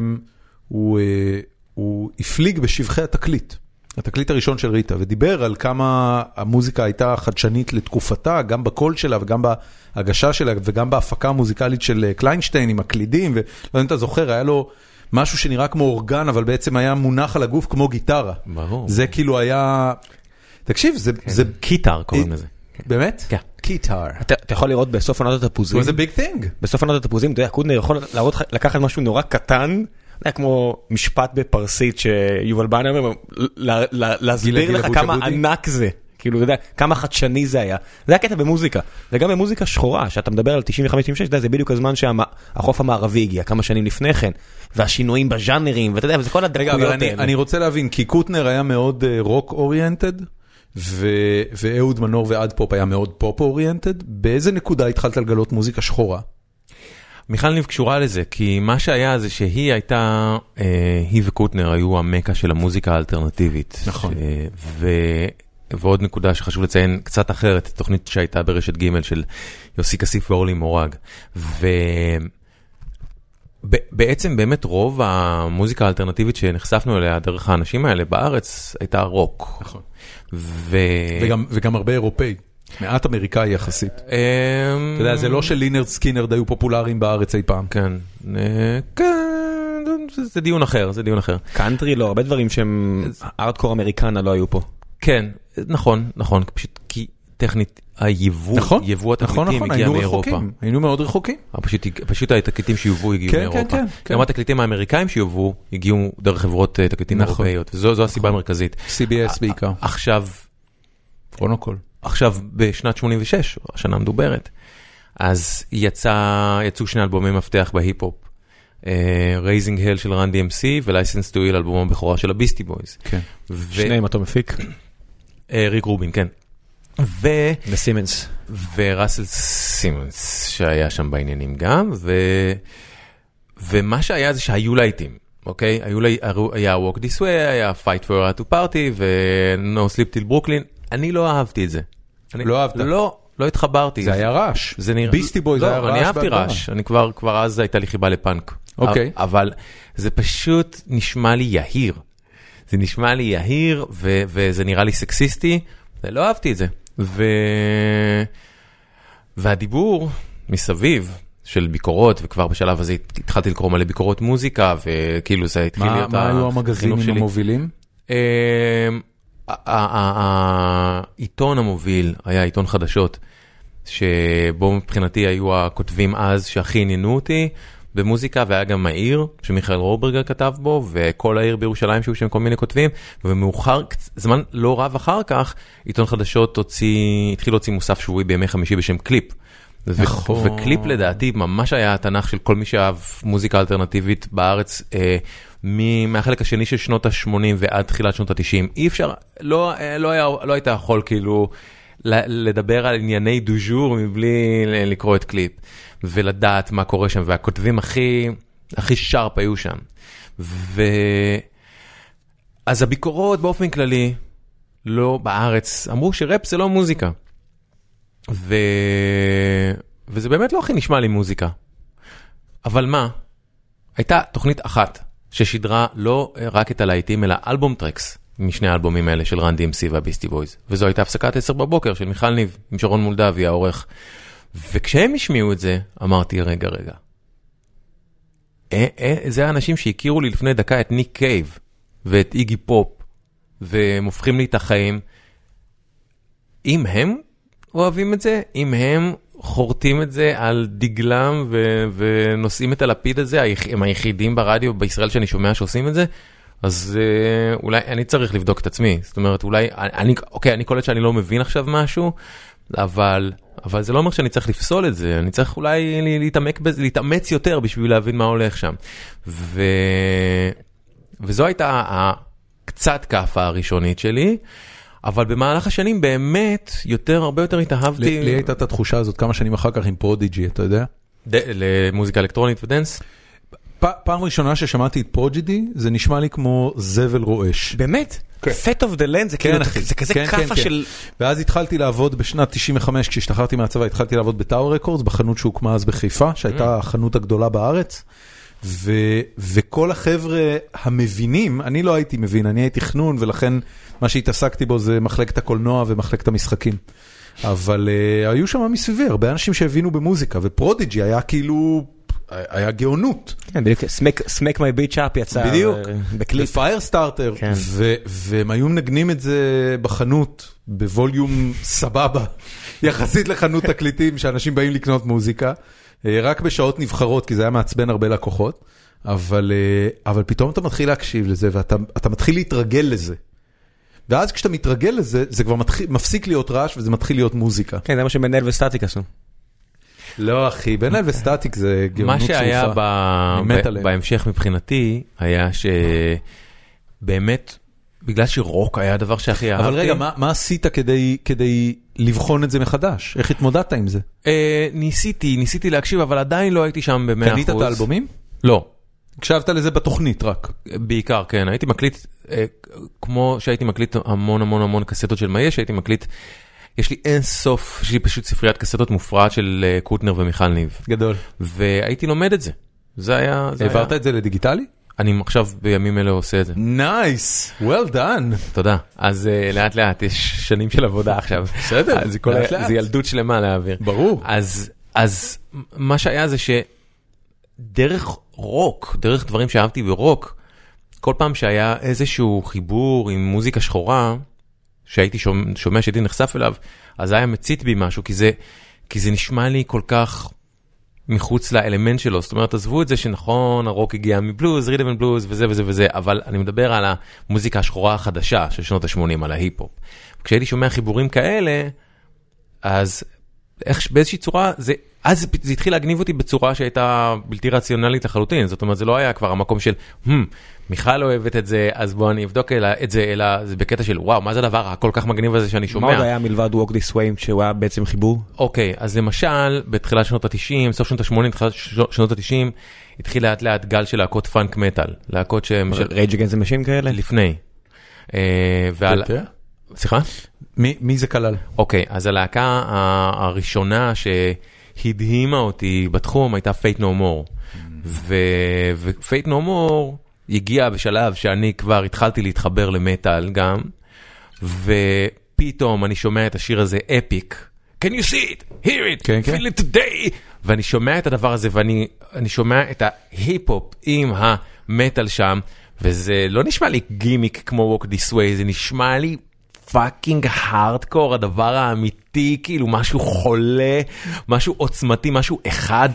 הוא אה, הוא הפליג בשבחי התקליט, התקליט הראשון של ריטה, ודיבר על כמה המוזיקה הייתה חדשנית לתקופתה, גם בקול שלה וגם בהגשה שלה וגם בהפקה המוזיקלית של אה, קליינשטיין עם הקלידים, ולא יודע אם אתה זוכר, היה לו משהו שנראה כמו אורגן, אבל בעצם היה מונח על הגוף כמו גיטרה. ברור. זה כאילו היה... תקשיב, זה, זה keytar קוראים לזה. באמת? כן. keytar. אתה יכול לראות בסוף עונת התפוזים, זה big thing. בסוף עונת התפוזים, אתה יודע, קוטנר יכול להראות לקחת משהו נורא קטן, כמו משפט בפרסית שיובל בנאי אומר, להסביר לך כמה? ענק זה. כאילו, אתה יודע, כמה חדשני זה היה. זה הקטע במוזיקה. וגם במוזיקה שחורה, שאתה מדבר על 95-96, אתה יודע, זה בדיוק הזמן שהחוף המערבי הגיע, כמה שנים לפני כן. והשינויים בז'אנרים, ואתה יודע, וזה כל רגע, הדקויות אבל אני, האלה. אני רוצה להבין, כי קוטנר היה מאוד רוק oriented, ואהוד מנור ועד פופ היה מאוד פופ oriented, באיזה נקודה התחלת לגלות מוזיקה שחורה? מיכל ניב קשורה לזה, כי מה שהיה זה שהיא הייתה, אה, היא וקוטנר היו המקה של המוזיקה האלטרנטיבית. נכון. אה, ו... ועוד נקודה שחשוב לציין קצת אחרת, תוכנית שהייתה ברשת ג' של יוסי כסיף ואורלי מורג. ובעצם באמת רוב המוזיקה האלטרנטיבית שנחשפנו אליה דרך האנשים האלה בארץ הייתה רוק. נכון. ו... וגם, וגם הרבה אירופאי, מעט אמריקאי יחסית. אה, אתה יודע, זה לא ש Lynyrd Skynyrd היו פופולריים בארץ אי פעם. כן, אה, כן, זה- דיון אחר, זה דיון אחר. קאנטרי לא, הרבה דברים שהם ארדקור אמריקנה לא היו פה. כן, נכון, נכון, פשוט כי טכנית היבוא, נכון, יבוא נכון, התקליטים נכון, הגיע היינו מאירופה. רחוקים, היינו מאוד רחוקים. אבל פשוט, פשוט התקליטים שיובאו הגיעו כן, מאירופה. כן, כן, כן. גם התקליטים האמריקאים שיובאו הגיעו דרך חברות אה, תקליטים נכון. אירופאיות, וזו זו הסיבה המרכזית. CBS בעיקר, עכשיו, מונוקול. עכשיו בשנת 86, השנה המדוברת, אז יצא, יצאו שני אלבומי מפתח בהיפ-הופ. Raising Hell של Run DMC ו Licensed to Ill אלבום הבכורה של ה Beastie Boys. כן. ו- שניהם אותו מפיק. אה, ריק רובין, כן. ו... וסימונס. וראסל סימונס שהיה שם בעניינים גם, ו... ומה שהיה זה שהיו להיטים, אוקיי? היו לה... היה Walk This Way, היה Fight for a to Party ו-No Sleep Till Brooklyn, אני לא אהבתי את זה. אני... לא אהבת? לא, לא התחברתי. זה היה רעש. זה נראה... Beastie Boys לא, היה רעש אני אהבתי. רעש, אני כבר, כבר אז הייתה לי חיבה לפאנק. אוקיי. אבל זה פשוט נשמע לי יהיר. זה נשמע לי יהיר, ו- וזה נראה לי סקסיסטי, ולא אהבתי את זה. ו... והדיבור מסביב של ביקורות, וכבר בשלב הזה התחלתי לקרוא מלא ביקורות מוזיקה, וכאילו זה התחיל להיות מה היו החינוך המגזינים שלי. המובילים? אמ, העיתון המוביל היה עיתון חדשות, שבו מבחינתי היו הכותבים אז שהכי עניינו אותי במוזיקה, והיה גם העיר, שמיכאל רוברגר כתב בו, וכל העיר בירושלים שהיו שם כל מיני כותבים, ומאוחר, זמן לא רב אחר כך, עיתון חדשות הוציא, התחיל להוציא מוסף שבועי בימי חמישי בשם קליפ. נכון. וקליפ לדעתי ממש היה התנ"ך של כל מי שאהב מוזיקה אלטרנטיבית בארץ אה, מהחלק השני של שנות ה-80 ועד תחילת שנות ה-90. אי אפשר, לא, אה, לא, היה, לא היית יכול כאילו לדבר על ענייני du jour מבלי לקרוא את קליפ ולדעת מה קורה שם והכותבים הכי, הכי sharp היו שם. ו... אז הביקורות באופן כללי, לא בארץ, אמרו שראפ זה לא מוזיקה. ו... וזה באמת לא הכי נשמע לי מוזיקה. אבל מה? הייתה תוכנית אחת ששידרה לא רק את הלהיטים, אלא album tracks משני האלבומים האלה של Run DMC וה Beastie Boys. וזו הייתה הפסקת 10 בבוקר של מיכל ניב עם שרון מולדבי העורך. וכשהם השמיעו את זה, אמרתי, רגע, רגע. אה, אה, זה האנשים שהכירו לי לפני דקה את ניק קייב ואת איגי פופ, והם הופכים לי את החיים. אם הם אוהבים את זה, אם הם חורטים את זה על דגלם ו- ונושאים את הלפיד הזה, הם היחידים ברדיו בישראל שאני שומע שעושים את זה, אז אה, אולי אני צריך לבדוק את עצמי. זאת אומרת, אולי, אני, אוקיי, אני קולט שאני לא מבין עכשיו משהו, אבל, אבל זה לא אומר שאני צריך לפסול את זה, אני צריך אולי להתעמק בזה, להתאמץ יותר בשביל להבין מה הולך שם. ו... וזו הייתה הקצת כאפה הראשונית שלי. אבל במהלך השנים באמת יותר, הרבה יותר התאהבתי. לי הייתה את התחושה הזאת כמה שנים אחר כך עם Prodigy, אתה יודע? למוזיקה אלקטרונית ודנס. פעם ראשונה ששמעתי את Prodigy, זה נשמע לי כמו זבל רועש. באמת? Fat of the Land זה כאילו, אחי. זה כזה כן, כן, כאפה כן. של... ואז התחלתי לעבוד בשנת 95, כשהשתחררתי מהצבא, התחלתי לעבוד ב Tower Records, בחנות שהוקמה אז בחיפה, שהייתה החנות הגדולה בארץ. ו, וכל החבר'ה המבינים, אני לא הייתי מבין, אני הייתי חנון, ולכן מה שהתעסקתי בו זה מחלקת הקולנוע ומחלקת המשחקים. אבל uh, היו שם מסביבי הרבה אנשים שהבינו במוזיקה, ו Prodigy היה כאילו, היה גאונות. כן, בדיוק, Smack My Bitch Up יצא בדיוק, אה, בקליפ. ו Fire סטארטר, כן. והם היו מנגנים את זה בחנות, בווליום סבבה, יחסית לחנות תקליטים שאנשים באים לקנות מוזיקה, אה, רק בשעות נבחרות, כי זה היה מעצבן הרבה לקוחות, אבל, אה, אבל פתאום אתה מתחיל להקשיב לזה, ואתה אתה מתחיל להתרגל לזה. ואז כשאתה מתרגל לזה, זה כבר מתחיל, מפסיק להיות רעש וזה מתחיל להיות מוזיקה. כן, זה מה שמנהל וסטטיק עשו. לא אחי, בן אל וסטטיק זה גאונות מה צרופה. שהיה ב... בהמשך מבחינתי, היה שבאמת, בגלל שרוק היה הדבר שהכי אהבתי. אבל רגע, מה, מה עשית כדי, כדי לבחון את זה מחדש? איך התמודדת עם זה? אה, ניסיתי, ניסיתי להקשיב, אבל עדיין לא הייתי שם במאה אחוז. קנית את האלבומים? לא. הקשבת לזה בתוכנית רק. בעיקר, כן. הייתי מקליט, אה, כמו שהייתי מקליט המון המון המון קסטות של מה יש, הייתי מקליט, יש לי אין סוף, יש לי פשוט ספריית קסטות מופרעת של אה, קוטנר ומיכל ניב. גדול. והייתי לומד את זה. זה היה... זה העברת היה. את זה לדיגיטלי? אני עכשיו בימים אלה עושה את זה. nice, well done. תודה. אז uh, לאט לאט, יש שנים של עבודה עכשיו. בסדר, אז זה, כל, לאט לאט. זה ילדות שלמה להעביר. ברור. אז, אז מה שהיה זה שדרך רוק, דרך דברים שאהבתי ברוק, כל פעם שהיה איזשהו חיבור עם מוזיקה שחורה, שהייתי שומע, שומע שהייתי נחשף אליו, אז היה מצית בי משהו, כי זה, כי זה נשמע לי כל כך מחוץ לאלמנט שלו. זאת אומרת, עזבו את זה שנכון, הרוק הגיע מבלוז, rhythm and blues וזה וזה וזה, אבל אני מדבר על המוזיקה השחורה החדשה של שנות ה-80, על ההיפ-הופ. כשהייתי שומע חיבורים כאלה, אז באיזושהי צורה, זה, אז זה, זה התחיל להגניב אותי בצורה שהייתה בלתי רציונלית לחלוטין. זאת אומרת, זה לא היה כבר המקום של, hmm, מיכל אוהבת את זה, אז בוא אני אבדוק אלא, את זה, אלא זה בקטע של, וואו, מה זה הדבר הכל כך מגניב הזה שאני שומע? מה עוד היה מלבד Walk This Way שהוא היה בעצם חיבור? אוקיי, אז למשל, בתחילת שנות ה-90, סוף שנות ה-80, תחילת שנות ה-90, התחיל לאט לאט גל של להקות פאנק מטאל, להקות שהם Rage Against the Machine כאלה? לפני. אה, ועל... סליחה? מי מי זה כלל? אוקיי, אז הלהקה הראשונה שהדהימה אותי בתחום הייתה Faith No More. ו-Faith No More הגיע בשלב שאני כבר התחלתי להתחבר למטאל גם, ופתאום אני שומע את השיר הזה Epic. Can you see it? hear it? כן, כן. feel it today? ואני שומע את הדבר הזה ואני אני שומע את ההיפ-הופ עם המטאל שם, וזה לא נשמע לי גימיק כמו Walk This Way, זה נשמע לי fucking hardcore, הדבר האמיתי, כאילו משהו חולה, משהו עוצמתי, משהו אחד,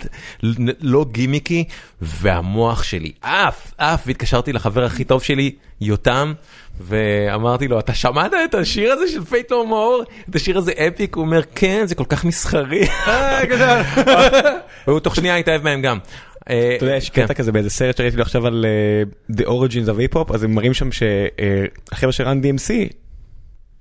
לא גימיקי, והמוח שלי עף, עף, והתקשרתי לחבר הכי טוב שלי, יותם, ואמרתי לו, אתה שמעת את השיר הזה של Faith No More? את השיר הזה Epic? הוא אומר, כן, זה כל כך מסחרי. והוא תוך שנייה התאהב מהם גם. אה, אתה יודע, יש כן. קטע כזה באיזה סרט שראיתי לו עכשיו על אה, The Origins of Hip Hop, אז הם מראים שם שהחבר'ה של Run DMC,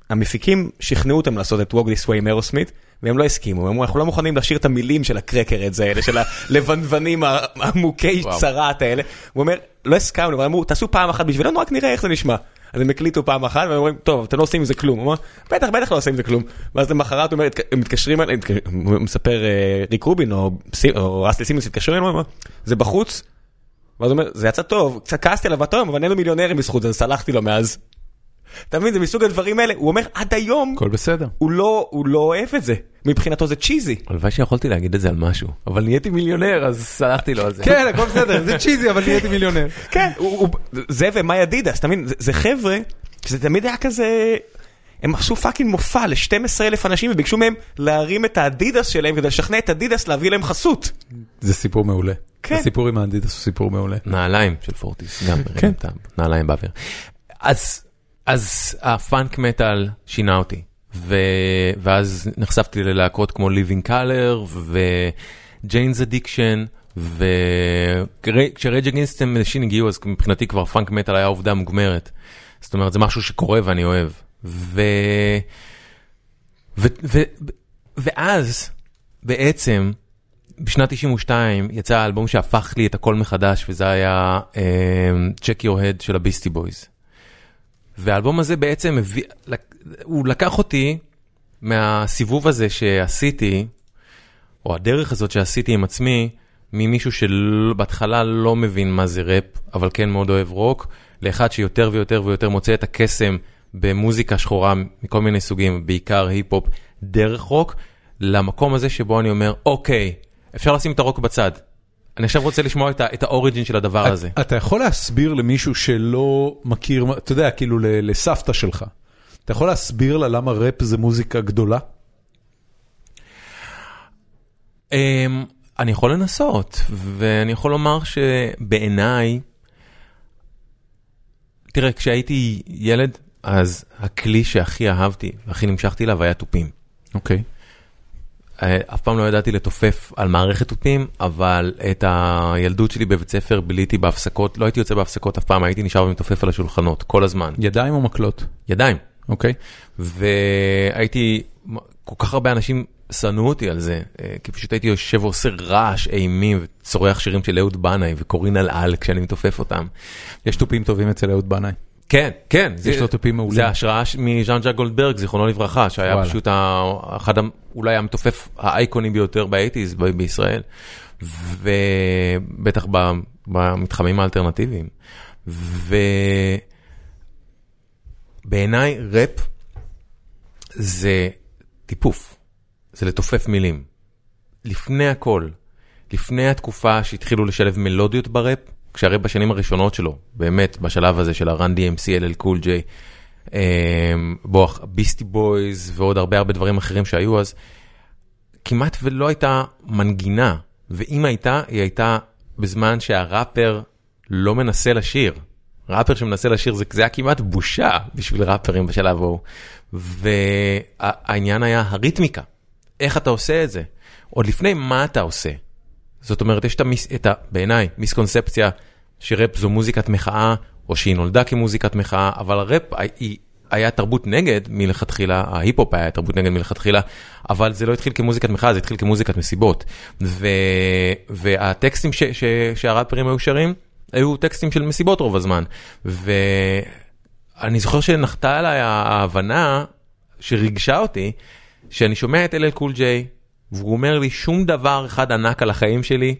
המפיקים שכנעו אותם לעשות את Walk This Way עם Aerosmith, והם לא הסכימו, הם אמרו, אנחנו לא מוכנים לשיר את המילים של ה crackers האלה, של הלבנבנים המוכי. צרעת האלה. הוא אומר, לא הסכמנו, אמרו, תעשו פעם אחת בשבילנו, רק נראה איך זה נשמע. אז הם הקליטו פעם אחת, והם אומרים, טוב, אתם לא עושים עם זה כלום. הוא אומר, בטח, בטח לא עושים עם זה כלום. ואז למחרת הוא אומר, הם מתקשרים, הוא מספר אה, ריק רובין או סי- או רסלי סימונס התקשרו אלינו, הוא אומר, זה בחוץ, ואז הוא אומר, זה יצא טוב, קצת כעסתי עליו בתום, אבל נהיינו מיליונרים בזכות זה, סלחתי לו מאז. אתה מבין, זה מסוג הדברים האלה, הוא אומר, עד היום, הכל בסדר. הוא לא, הוא לא אוהב את זה. מבחינתו זה cheesy. הלוואי שיכולתי להגיד את זה על משהו, אבל נהייתי מיליונר אז סלחתי לו על זה. כן, הכל בסדר, זה cheesy, אבל נהייתי מיליונר. כן, הוא, הוא, זה ו My Adidas, אתה מבין, זה, זה חבר'ה, שזה תמיד היה כזה, הם עשו fucking מופע ל-12 אלף אנשים וביקשו מהם להרים את האדידס שלהם כדי לשכנע את אדידס להביא להם חסות. זה סיפור מעולה. כן. הסיפור עם האדידס הוא סיפור מעולה. נעליים של פורטיס, גם כן. כן. נעליים באוויר. אז, אז הפאנק מטאל שינה אותי, ו, ואז נחשפתי ללהקות כמו Living Color ו-Jane's Addiction, וכש Rage Against Machine הגיעו אז מבחינתי כבר פאנק מטאל היה עובדה מוגמרת. זאת אומרת זה משהו שקורה ואני אוהב. ו... ו... ו... ואז בעצם בשנת 92 יצא האלבום שהפך לי את הכל מחדש וזה היה um, Check Your Head של ה Beastie Boys. והאלבום הזה בעצם הביא, הוא לקח אותי מהסיבוב הזה שעשיתי, או הדרך הזאת שעשיתי עם עצמי, ממישהו שבהתחלה לא מבין מה זה ראפ, אבל כן מאוד אוהב רוק, לאחד שיותר ויותר ויותר מוצא את הקסם במוזיקה שחורה מכל מיני סוגים, בעיקר היפ-הופ, דרך רוק, למקום הזה שבו אני אומר, אוקיי, אפשר לשים את הרוק בצד. אני עכשיו רוצה לשמוע את, את ה origin של הדבר הזה. אתה יכול להסביר למישהו שלא מכיר, אתה יודע, כאילו לסבתא שלך, אתה יכול להסביר לה למה ראפ זה מוזיקה גדולה? Um, אני יכול לנסות, ואני יכול לומר שבעיניי, תראה, כשהייתי ילד, אז הכלי שהכי אהבתי והכי נמשכתי אליו היה תופים. אוקיי. אה, אף פעם לא ידעתי לתופף על מערכת תופים, אבל את הילדות שלי בבית ספר ביליתי בהפסקות, לא הייתי יוצא בהפסקות אף פעם, הייתי נשאר ומתופף על השולחנות, כל הזמן. ידיים או מקלות? ידיים. אוקיי. והייתי, כל כך הרבה אנשים שנאו אותי על זה, אה, כי פשוט הייתי יושב ועושה רעש אימים וצורח שירים של אהוד בנאי וקורין אלעל כשאני מתופף אותם. יש תופים טובים אצל אהוד בנאי. כן, כן. יש לו תופים מעולים. זה השראה מז'אן ז'אק גולדברג, זיכרונו לברכה, שהיה וואלה. פשוט אחד, אולי המתופף האייקונים ביותר באייטיז בישראל, ובטח במתחמים האלטרנטיביים. ובעיניי ראפ זה טיפוף, זה לתופף מילים. לפני הכל, לפני התקופה שהתחילו לשלב מלודיות בראפ, כשהראפ בשנים הראשונות שלו, באמת בשלב הזה של ה-Run DMC, LL Cool J, בוא, Beastie Boys ועוד הרבה הרבה דברים אחרים שהיו אז, כמעט ולא הייתה מנגינה, ואם הייתה, היא הייתה בזמן שהראפר לא מנסה לשיר. ראפר שמנסה לשיר זה, זה היה כמעט בושה בשביל ראפרים בשלב ההוא. והעניין היה הריתמיקה, איך אתה עושה את זה, עוד לפני מה אתה עושה. זאת אומרת, יש את, המיס, את ה, בעיניי, מיסקונספציה שראפ זו מוזיקת מחאה, או שהיא נולדה כמוזיקת מחאה, אבל הראפ היא, היה תרבות נגד מלכתחילה, ההיפ-הופ היה תרבות נגד מלכתחילה, אבל זה לא התחיל כמוזיקת מחאה, זה התחיל כמוזיקת מסיבות. ו, והטקסטים ש, ש, שהראפרים היו שרים, היו טקסטים של מסיבות רוב הזמן. ואני זוכר שנחתה עליי ההבנה שריגשה אותי, שאני שומע את LL קול ג'יי, והוא אומר לי שום דבר אחד ענק על החיים שלי,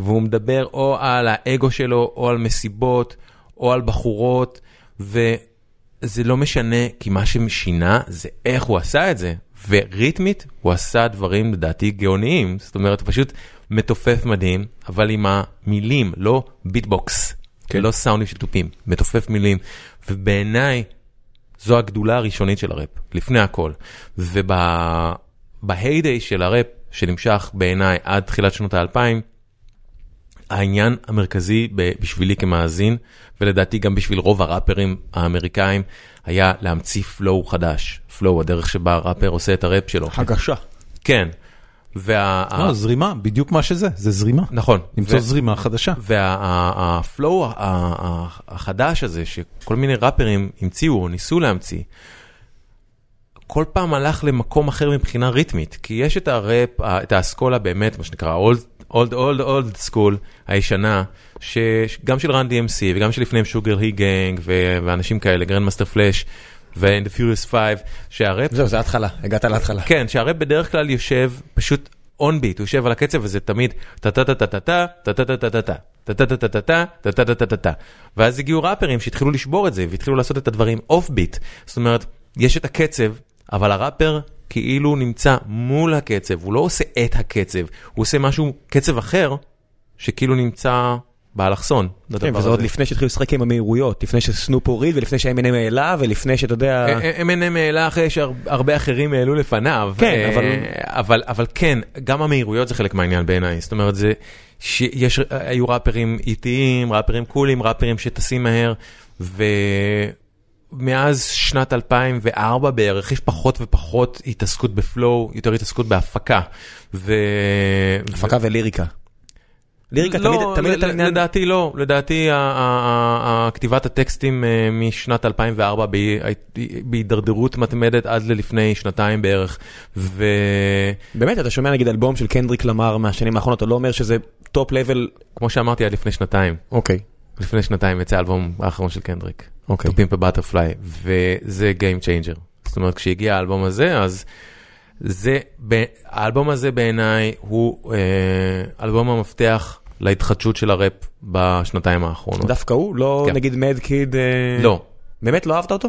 והוא מדבר או על האגו שלו, או על מסיבות, או על בחורות, וזה לא משנה, כי מה ששינה זה איך הוא עשה את זה. וריתמית הוא עשה דברים לדעתי גאוניים, זאת אומרת פשוט מתופף מדהים, אבל עם המילים, לא beatbox, כן. לא סאונדים של תופים, מתופף מילים, ובעיניי זו הגדולה הראשונית של הראפ, לפני הכל. וב heyday של הראפ, שנמשך בעיניי עד תחילת שנות האלפיים, העניין המרכזי בשבילי כמאזין, ולדעתי גם בשביל רוב הראפרים האמריקאים, היה להמציא flow חדש. flow, הדרך שבה ראפר עושה את הראפ שלו. הגשה. כן. וה... לא, זרימה, בדיוק מה שזה, זה זרימה. נכון. למצוא זרימה חדשה. וה flow החדש הזה, שכל מיני ראפרים המציאו או ניסו להמציא, כל פעם הלך למקום אחר מבחינה ריתמית, כי יש את הראפ, את האסכולה באמת, מה שנקרא, old old old old school הישנה, שגם של Run DMC וגם שלפניהם Sugarhill Gang ואנשים כאלה, Grandmaster Flash. ו-The Furious 5, שהראפ... זהו, זה ההתחלה, הגעת להתחלה. כן, שהראפ בדרך כלל יושב פשוט on beat, הוא יושב על הקצב וזה תמיד טה-טה-טה-טה-טה, טה-טה-טה-טה-טה, טה-טה-טה-טה-טה, טה-טה-טה-טה-טה. ואז הגיעו ראפרים שהתחילו לשבור את זה, והתחילו לעשות את הדברים off beat. זאת אומרת, יש את הקצב אבל הראפר כאילו נמצא מול הקצב, הוא לא עושה את הקצב, הוא עושה משהו, קצב אחר, שכאילו נמצא באלכסון. כן, וזה עוד לפני שהתחילו לשחק עם המהירויות, לפני שסנופ הוריד ולפני ש-M&M העלה ולפני שאתה יודע... M&M העלה אחרי שהרבה אחרים העלו לפניו. כן, אבל... אבל, אבל כן, גם המהירויות זה חלק מהעניין בעיניי, זאת אומרת זה שיש, היו ראפרים איטיים, ראפרים קולים, ראפרים שטסים מהר, ומאז שנת 2004 בערך יש פחות ופחות התעסקות בפלואו, יותר התעסקות בהפקה. ו... הפקה וליריקה. ליריקה תמיד, לא, תמיד אתה עניין... לדעתי לא, לדעתי כתיבת הטקסטים אה, משנת 2004 בהידרדרות מתמדת עד ללפני שנתיים בערך. ו... באמת, אתה שומע נגיד אלבום של קנדריק למר מהשנים האחרונות, אתה לא אומר שזה top level? כמו שאמרתי עד לפני שנתיים. אוקיי. לפני שנתיים יצא האלבום האחרון של קנדריק. אוקיי. To Pimp a Butterfly, וזה Game Changer. זאת אומרת, כשהגיע האלבום הזה, אז... זה, האלבום הזה בעיניי הוא אה, אלבום המפתח להתחדשות של הראפ בשנתיים האחרונות. דווקא הוא? לא כן. נגיד מד קיד? אה... לא. באמת לא אהבת אותו?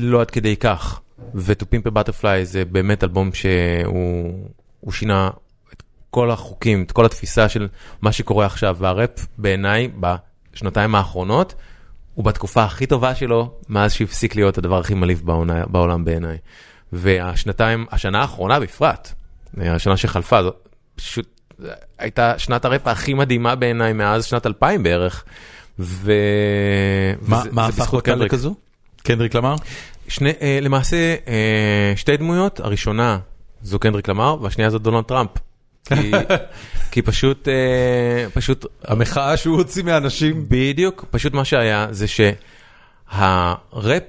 לא עד כדי כך. a Butterfly זה באמת אלבום שהוא שינה את כל החוקים, את כל התפיסה של מה שקורה עכשיו, והראפ בעיניי בשנתיים האחרונות הוא בתקופה הכי טובה שלו מאז שהפסיק להיות הדבר הכי מלהיב בעולם בעיניי. והשנתיים, השנה האחרונה בפרט, השנה שחלפה, זו פשוט הייתה שנת הראפ הכי מדהימה בעיניי מאז שנת 2000 בערך. ו... מה וזה- מה הפך אותה קנדריק. לכזו? קנדריק למר? שני, אה, למעשה אה, שתי דמויות, הראשונה זו קנדריק למר והשנייה זו דונלד טראמפ. כי, פשוט, אה, פשוט המחאה שהוא הוציא מאנשים. בדיוק, פשוט מה שהיה זה שהראפ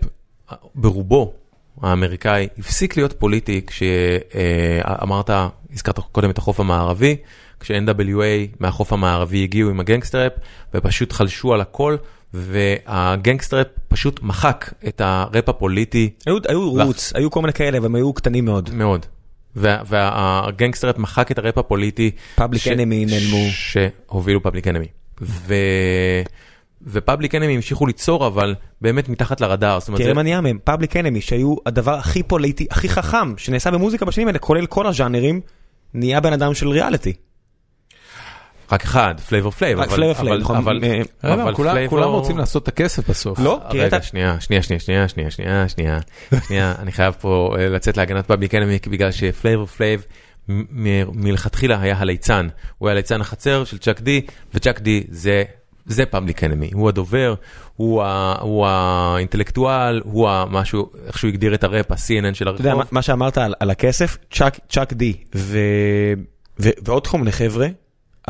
ברובו האמריקאי הפסיק להיות פוליטי כשאמרת, הזכרת קודם את החוף המערבי, כש-NWA מהחוף המערבי הגיעו עם ה gangsta rap ופשוט חלשו על הכל וה gangsta rap פשוט מחק את הראפ הפוליטי היו, היו Roots, היו כל מיני כאלה והם היו קטנים מאוד. מאוד. וה- וה gangsta rap מחק את הראפ הפוליטי. ש- Enemy נעלמו. שהובילו Public Enemy. ו Public Enemy המשיכו ליצור אבל באמת מתחת לרדאר. תראה מה נהיה מהם, Public Enemy שהיו הדבר הכי פוליטי, הכי חכם שנעשה במוזיקה בשנים האלה, כולל כל הז'אנרים, נהיה בן אדם של ריאליטי. רק אחד, Flavor Flav. רק Flavor Flav, נכון. אבל אה, אה, Flavor... כולם רוצים לעשות את הכסף בסוף. לא? רגע, שנייה, שנייה, שנייה, שנייה, שנייה, שנייה, שנייה, שנייה, אני חייב פה אה, לצאת להגנת Public Enemy בגלל ש Flavor Flav מלכתחילה היה הליצן. הוא היה ליצן החצר של צ'אק די, וצ'אק די זה... זה פאבליק אנמי, הוא הדובר, הוא, ה, הוא האינטלקטואל, הוא משהו, איך שהוא הגדיר את הראפ, ה-CNN של הרחוב. אתה יודע, מה, שאמרת על, על הכסף, צ'אק, די ו, ו, ועוד כל מיני חבר'ה,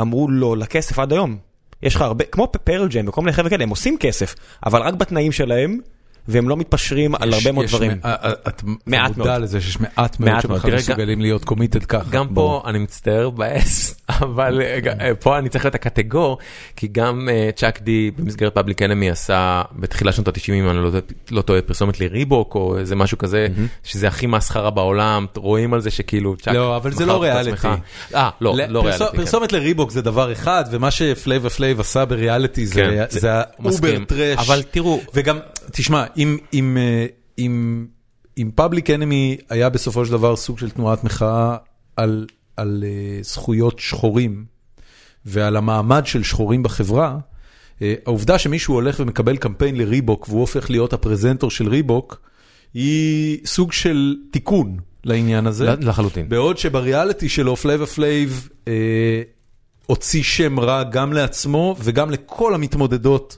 אמרו לא לכסף עד היום. יש לך הרבה, כמו פרל ג'ם וכל מיני חבר'ה כאלה, הם עושים כסף, אבל רק בתנאים שלהם, והם לא מתפשרים על הרבה מאוד דברים. אה, אה, את מודע מאוד. לזה שיש מעט מאוד. שבכלל מסוגלים להיות committed ככה. גם. פה אני מצטער מבאס, אבל אה, אה, פה אני צריך להיות הקטגור, כי גם צ'אק די במסגרת פאבליק אנמי עשה בתחילת שנות ה-90, אם אני לא, לא טועה, פרסומת לריבוק או איזה משהו כזה, שזה הכי מסחרה בעולם, רואים על זה שכאילו צ'אק לא, אבל זה לא ריאליטי. אה, לא, לא ריאליטי. כן. פרסומת לריבוק זה דבר אחד, ומה שפלייבור פלייב עשה בריאליטי זה כן, ה over. trash. אבל תראו- וגם, תשמע, אם- אם, אה, אם אם פאבליק אנמי היה בסופו של דבר סוג של תנועת מחאה על על, אה, זכויות שחורים ועל המעמד של שחורים בחברה, אה, העובדה שמישהו הולך ומקבל קמפיין לריבוק והוא הופך להיות הפרזנטור של ריבוק, היא סוג של תיקון לעניין הזה. לחלוטין. בעוד שבריאליטי שלו פלייבור פלייב אה, הוציא שם רע גם לעצמו וגם לכל המתמודדות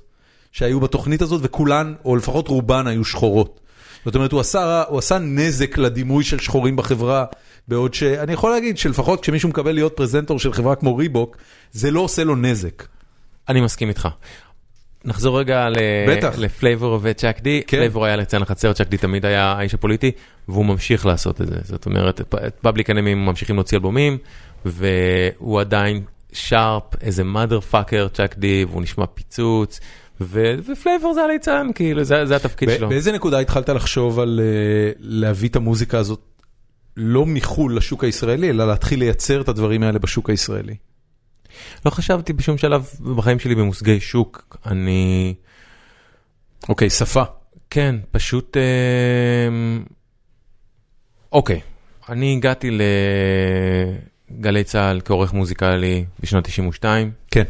שהיו בתוכנית הזאת וכולן, או לפחות רובן היו שחורות. זאת אומרת, הוא עשה, הוא עשה נזק לדימוי של שחורים בחברה, בעוד שאני יכול להגיד שלפחות כשמישהו מקבל להיות פרזנטור של חברה כמו ריבוק, זה לא עושה לו נזק. אני מסכים איתך. נחזור רגע ל- בטח. לפלייבור וצ'אק די, כן. פלייבור היה ליצן החצר, צ'אק די תמיד היה האיש הפוליטי, והוא ממשיך לעשות את זה. זאת אומרת, פאבליק אנמי ממשיכים להוציא אלבומים, והוא עדיין שרפ, איזה mother fucker צ'אק די, והוא נשמע פיצוץ, ופלייבור זה הליצן, כאילו, זה זה התפקיד שלו. באיזה נקודה התחלת לחשוב על אה, להביא את המוזיקה הזאת לא מחו"ל לשוק הישראלי, אלא להתחיל לייצר את הדברים האלה בשוק הישראלי? לא חשבתי בשום שלב בחיים שלי במושגי שוק, אני... אוקיי, שפה. כן, פשוט... אה, אוקיי, אני הגעתי לגלי צה"ל כעורך מוזיקלי בשנת 92. כן.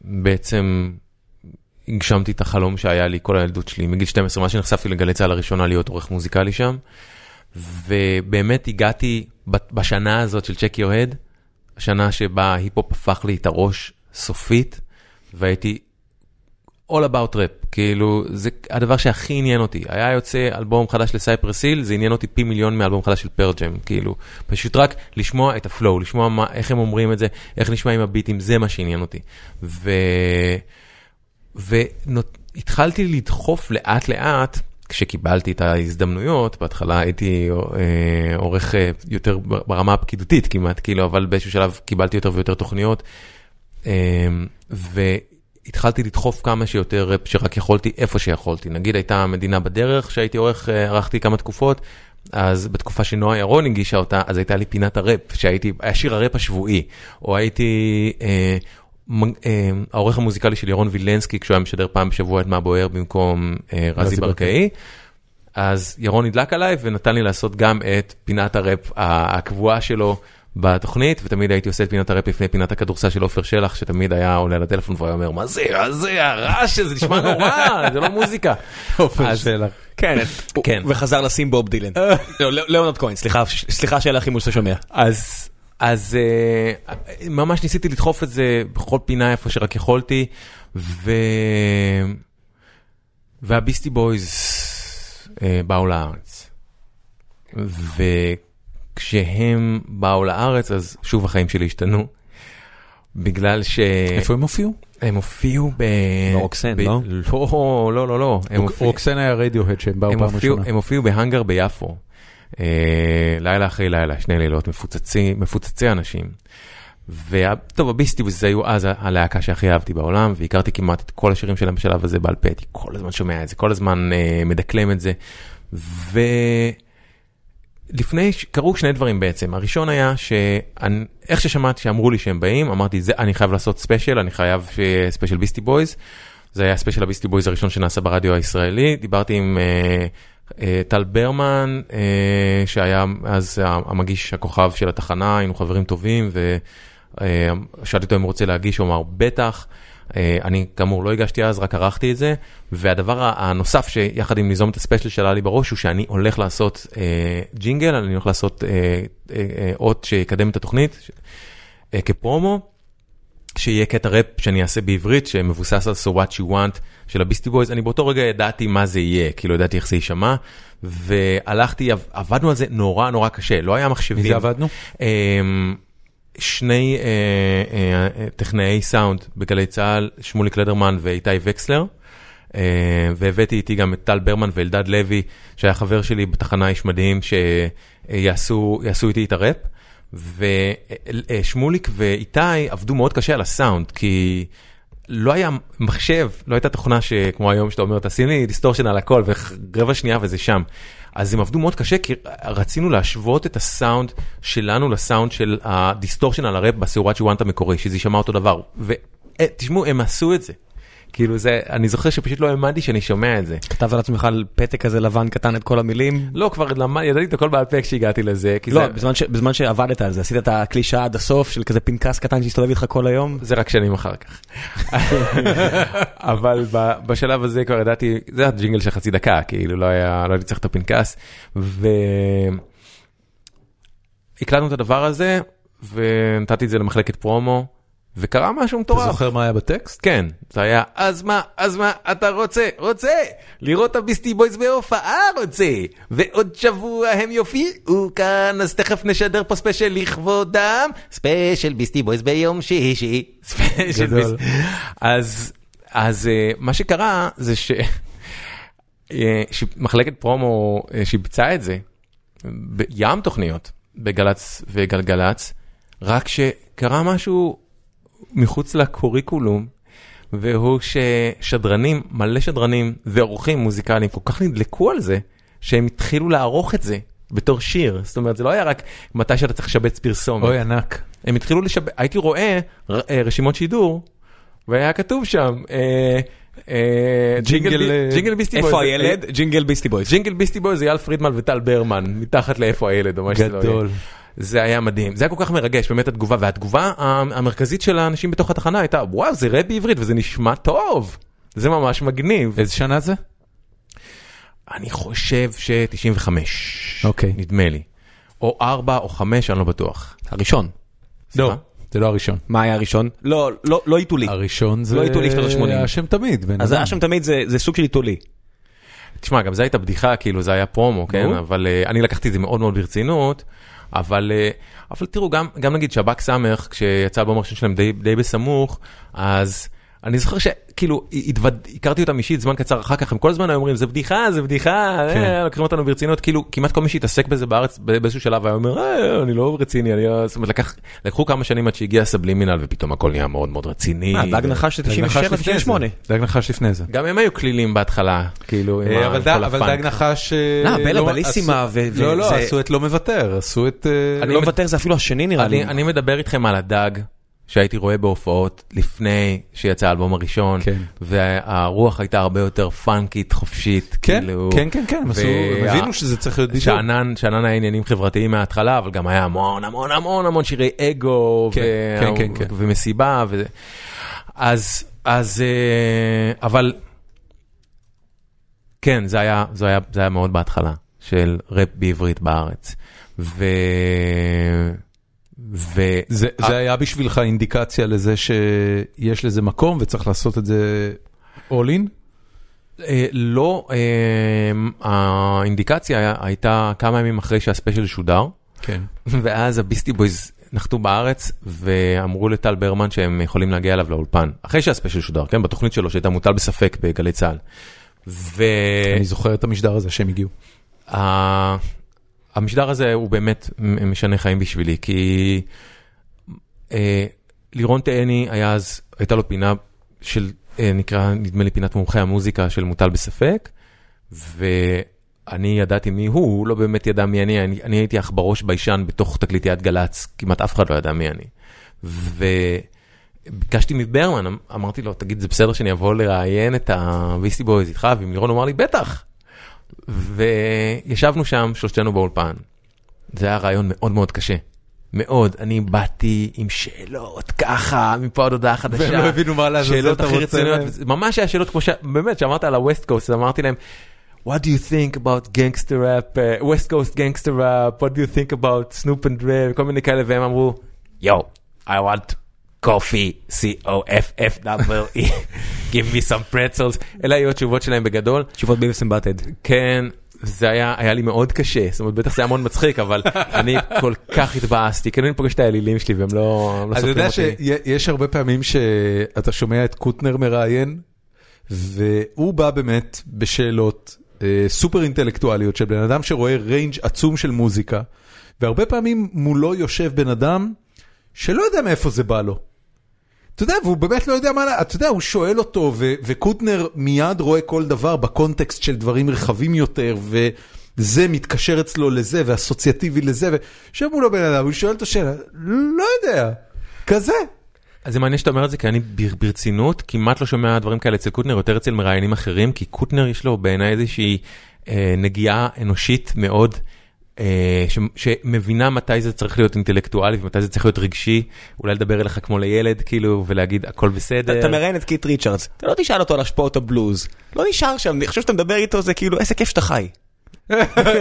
בעצם הגשמתי את החלום שהיה לי כל הילדות שלי, מגיל 12, מה שנחשפתי לגלי צה"ל לראשונה להיות עורך מוזיקלי שם. ובאמת הגעתי בשנה הזאת של צ'קי אוהד, השנה שבה ההיפ-הופ הפך לי את הראש סופית, והייתי all about rap, כאילו זה הדבר שהכי עניין אותי. היה יוצא אלבום חדש לסייפרס היל, זה עניין אותי פי מיליון מאלבום חדש של פרג'ם, כאילו, פשוט רק לשמוע את הפלואו, לשמוע מה, איך הם אומרים את זה, איך נשמע עם הביטים, זה מה שעניין אותי. ו... והתחלתי לדחוף לאט לאט, כשקיבלתי את ההזדמנויות, בהתחלה הייתי אה, עורך אה, יותר ברמה הפקידותית כמעט, כאילו, אבל באיזשהו שלב קיבלתי יותר ויותר תוכניות. אה, והתחלתי לדחוף כמה שיותר שרק יכולתי, איפה שיכולתי. נגיד הייתה מדינה בדרך שהייתי עורך, ערכתי כמה תקופות, אז בתקופה שנועה ירון הגישה אותה, אז הייתה לי פינת הראפ, שהייתי, היה שיר הראפ השבועי, או הייתי אה, העורך המוזיקלי של ירון וילנסקי, כשהוא היה משדר פעם בשבוע את מה בוער במקום אה, רזי ברקאי. אז ירון נדלק עליי ונתן לי לעשות גם את פינת הראפ הקבועה שלו בתוכנית, ותמיד הייתי עושה את פינת הראפ לפני פינת הכדורסל של עופר שלח, שתמיד היה עולה לטלפון והוא היה אומר, מה זה, מה זה, הרעש הזה נשמע נורא, זה לא מוזיקה. עופר שלח. כן, כן. וחזר לשים בוב דילן. ליאונרד כהן, סליחה שאלה חימוש שאתה שומע. אז אז uh, ממש ניסיתי לדחוף את זה בכל פינה איפה שרק יכולתי, ו... והביסטי בויז uh, באו לארץ. וכשהם באו לארץ, אז שוב החיים שלי השתנו. בגלל ש... איפה הם הופיעו? הם הופיעו ב... ברוקסן, ב... לא? לא, לא, לא, לא. רוקסן היה רדיוהד שהם באו פעם ראשונה. הם הופיעו בהאנגר ביפו. אה, לילה אחרי לילה, שני לילות מפוצצי, מפוצצי אנשים. וטוב, הביסטי בויז היו אז הלהקה שהכי אהבתי בעולם, והכרתי כמעט את כל השירים שלהם בשלב הזה בעל פה, הייתי כל הזמן שומע את זה, כל הזמן אה, מדקלם את זה. ולפני, קרו שני דברים בעצם, הראשון היה שאיך ששמעתי שאמרו לי שהם באים, אמרתי, זה, אני חייב לעשות ספיישל, אני חייב שיהיה ספיישל ביסטי בויז. זה היה ספיישל הביסטי בויז הראשון שנעשה ברדיו הישראלי, דיברתי עם... אה, טל ברמן, אה, שהיה אז המגיש הכוכב של התחנה, היינו חברים טובים, ושאלתי אותו אם הוא רוצה להגיש, הוא אמר, בטח. אה, אני כאמור לא הגשתי אז, רק ערכתי את זה, והדבר הנוסף שיחד עם ליזום את הספיישל שעלה לי בראש, הוא שאני הולך לעשות ג'ינגל, אני הולך לעשות אות שיקדם את התוכנית כפרומו. שיהיה קטע ראפ שאני אעשה בעברית שמבוסס על So What You Want של הביסטי בויז, אני באותו רגע ידעתי מה זה יהיה, כאילו ידעתי איך זה יישמע, והלכתי, עבדנו על זה נורא נורא קשה, לא היה מחשבים. מי זה עבדנו? אמ, שני אה, אה, טכנאי סאונד בגלי צה"ל, שמוליק לדרמן ואיתי וקסלר. Uh, והבאתי איתי גם את טל ברמן ואלדד לוי, שהיה חבר שלי בתחנה איש מדהים, שיעשו איתי את הראפ. ושמוליק ואיתי עבדו מאוד קשה על הסאונד, כי לא היה מחשב, לא הייתה תוכנה שכמו היום שאתה אומר, תשים לי distortion על הכל ורבע שנייה וזה שם. אז הם עבדו מאוד קשה כי רצינו להשוות את הסאונד שלנו לסאונד של ה distortion על הראפ ב So What'cha Want המקורי, שזה יישמע אותו דבר. ותשמעו, הם עשו את זה. כאילו זה, אני זוכר שפשוט לא האמנתי שאני שומע את זה. כתב על עצמך על פתק כזה לבן קטן את כל המילים? לא, כבר למד, ידעתי את הכל בעל פה כשהגעתי לזה. לא, זה... בזמן, ש, בזמן שעבדת על זה, עשית את הקלישה עד הסוף של כזה פנקס קטן שהסתובב איתך כל היום? זה רק שנים אחר כך. אבל ב, בשלב הזה כבר ידעתי, זה היה ג'ינגל של חצי דקה, כאילו לא היה, לא הייתי צריך את הפנקס. והקלטנו את הדבר הזה, ונתתי את זה למחלקת פרומו. וקרה משהו מטורף. אתה זוכר מה היה בטקסט? כן, זה היה, אז מה, אז מה, אתה רוצה, רוצה, לראות את הביסטי בויז בהופעה רוצה, ועוד שבוע הם יופיעו כאן, אז תכף נשדר פה ספיישל לכבודם, ספיישל ביסטי בויז ביום שישי, ספיישל ביסטי. אז, אז אה, מה שקרה זה ש... אה, שמחלקת פרומו אה, שיבצה את זה, בין תוכניות בגל"צ וגלגלצ, רק שקרה משהו מחוץ ל curriculum, והוא ששדרנים, מלא שדרנים ועורכים מוזיקליים כל כך נדלקו על זה, שהם התחילו לערוך את זה בתור שיר, זאת אומרת זה לא היה רק מתי שאתה צריך לשבץ פרסומת. אוי ענק. הם התחילו לשבץ, הייתי רואה אה, רשימות שידור, והיה כתוב שם, אה, אה, ג'ינגל, ביסטי בויז. איפה הילד? ג'ינגל ביסטי בויז. ג'ינגל ביסטי בויז אייל פרידמן וטל ברמן, מתחת לאיפה הילד או מה שזה לא יהיה. גדול. זה היה מדהים, זה היה כל כך מרגש, באמת התגובה, והתגובה המרכזית של האנשים בתוך התחנה הייתה, וואו, זה ראפ בעברית וזה נשמע טוב, זה ממש מגניב. איזה שנה זה? אני חושב ש-95, אוקיי. נדמה לי. או 4 או 5, אני לא בטוח. הראשון. לא, זה לא הראשון. מה היה הראשון? לא, לא, לא עיתולי. הראשון זה לא עיתולי שנות ה-שמונים. השם תמיד. אז אדם. היה שם תמיד זה זה סוג של עיתולי. תשמע, גם זו הייתה בדיחה, כאילו זה היה פרומו, כן? אבל אה, אני לקחתי את זה מאוד מאוד ברצינות, אבל אה, אבל תראו, גם גם נגיד שב"כ סמך, כשיצא האלבום הראשון שלהם די בסמוך, אז אני זוכר שכאילו התווד- הכרתי אותם אישית זמן קצר אחר כך, הם כל הזמן היו אומרים, זה בדיחה, זה בדיחה, כן. אה, לוקחים אותנו ברצינות, כאילו כמעט כל מי שהתעסק בזה בארץ באיזשהו שלב היה אומר, "אה, אני לא רציני, אני לא-" זאת אומרת, לקח- לקחו כמה שנים עד שהגיע סבלימינל ופתאום הכל נהיה מאוד מאוד רציני. מה, דג נחש נחש 97, לפני 98. זה. דג נחש לפני זה. גם הם היו כלילים בהתחלה, כאילו, עם אה, אבל עם דג- כל אבל הפאנק. דג נחש... אה, לא, בלה לא- בליסימה עשו- ו- לא, לא, עשו את לא מוותר, עשו את... אה, אני לא מוותר זה אפילו השני נראה לי. אני, אני מדבר איתכם על הדג שהייתי רואה בהופעות לפני שיצא האלבום הראשון, כן. והרוח הייתה הרבה יותר פאנקית, חופשית, כן, כאילו, כן, כן, כן, הם עשו- הם הבינו שזה צריך להיות בדיוק. שאנן, היה עניינים חברתיים מההתחלה, אבל גם היה המון המון המון המון שירי אגו, כן, ו- כן, כן, כן. ומסיבה, ו... אז, אז, אה, אבל, כן, זה היה, זה היה, זה היה מאוד בהתחלה, של ראפ בעברית בארץ. ו... ו... זה זה היה בשבילך אינדיקציה לזה שיש לזה מקום וצריך לעשות את זה all in? אה, לא, אה, האינדיקציה הייתה כמה ימים אחרי שהספיישל שודר, כן. ואז הביסטי בויז נחתו בארץ ואמרו לטל ברמן שהם יכולים להגיע אליו לאולפן, אחרי שהספיישל שודר, כן, בתוכנית שלו שהייתה מוטל בספק בגלי צה"ל. אני זוכר את המשדר הזה שהם הגיעו. והמשדר הזה הוא באמת משנה חיים בשבילי, כי אה, לירון תהני היה אז, הייתה לו פינה של, אה, נקרא, נדמה לי פינת מומחי המוזיקה של מוטל בספק, ואני ידעתי מי הוא, הוא לא באמת ידע מי אני, אני, אני הייתי אח בראש ביישן בתוך תקליטיית גל"צ, כמעט אף אחד לא ידע מי אני. וביקשתי מברמן, אמ- אמרתי לו, תגיד, זה בסדר שאני אבוא לראיין את הביסטי בויז איתך? ועם לירון אמר לי, בטח. וישבנו שם שלושתנו באולפן. זה היה רעיון מאוד מאוד קשה. מאוד, אני באתי עם שאלות ככה, מפה עד הודעה חדשה. והם לא הבינו מה לעזאזל שאלות הכי רציניות, ממש היה שאלות כמו ש... באמת, שאמרת על ה-West Coast, אז אמרתי להם, What do you think about gangster rap, uh, West Coast gangster rap, what do you think about Snoop and Dre, כל מיני כאלה, והם אמרו, Yo, I want coffee, C-O-F-F-W-E, give me some pretzels, אלה היו התשובות שלהם בגדול. תשובות Beavis and Butt-Head. כן, זה היה, היה לי מאוד קשה, זאת אומרת בטח זה היה מאוד מצחיק, אבל אני כל כך התבאסתי, כאילו אני פוגש את האלילים שלי והם לא, לא אז אתה סופרים יודע אותי. שיש הרבה פעמים שאתה שומע את קוטנר מראיין, והוא בא באמת בשאלות אה, סופר אינטלקטואליות של בן אדם שרואה range עצום של מוזיקה, והרבה פעמים מולו יושב בן אדם שלא יודע מאיפה זה בא לו. אתה יודע, והוא באמת לא יודע מה, אתה יודע, הוא שואל אותו, וקוטנר מיד רואה כל דבר בקונטקסט של דברים רחבים יותר, וזה מתקשר אצלו לזה, ואסוציאטיבי לזה, ויושב מולו בן אדם, הוא שואל אותו שאלה, לא יודע, כזה. אז זה מעניין שאתה אומר את זה, כי אני בר- ברצינות כמעט לא שומע דברים כאלה אצל קוטנר, יותר אצל מראיינים אחרים, כי קוטנר יש לו בעיניי איזושהי אה, נגיעה אנושית מאוד, שמבינה מתי זה צריך להיות אינטלקטואלי ומתי זה צריך להיות רגשי, אולי לדבר אליך כמו לילד, כאילו, ולהגיד הכל בסדר. אתה מראיין את קיט ריצ'רדס, אתה לא תשאל אותו על השפעות הבלוז. לא נשאר שם, אני חושב שאתה מדבר איתו זה כאילו איזה כיף שאתה חי.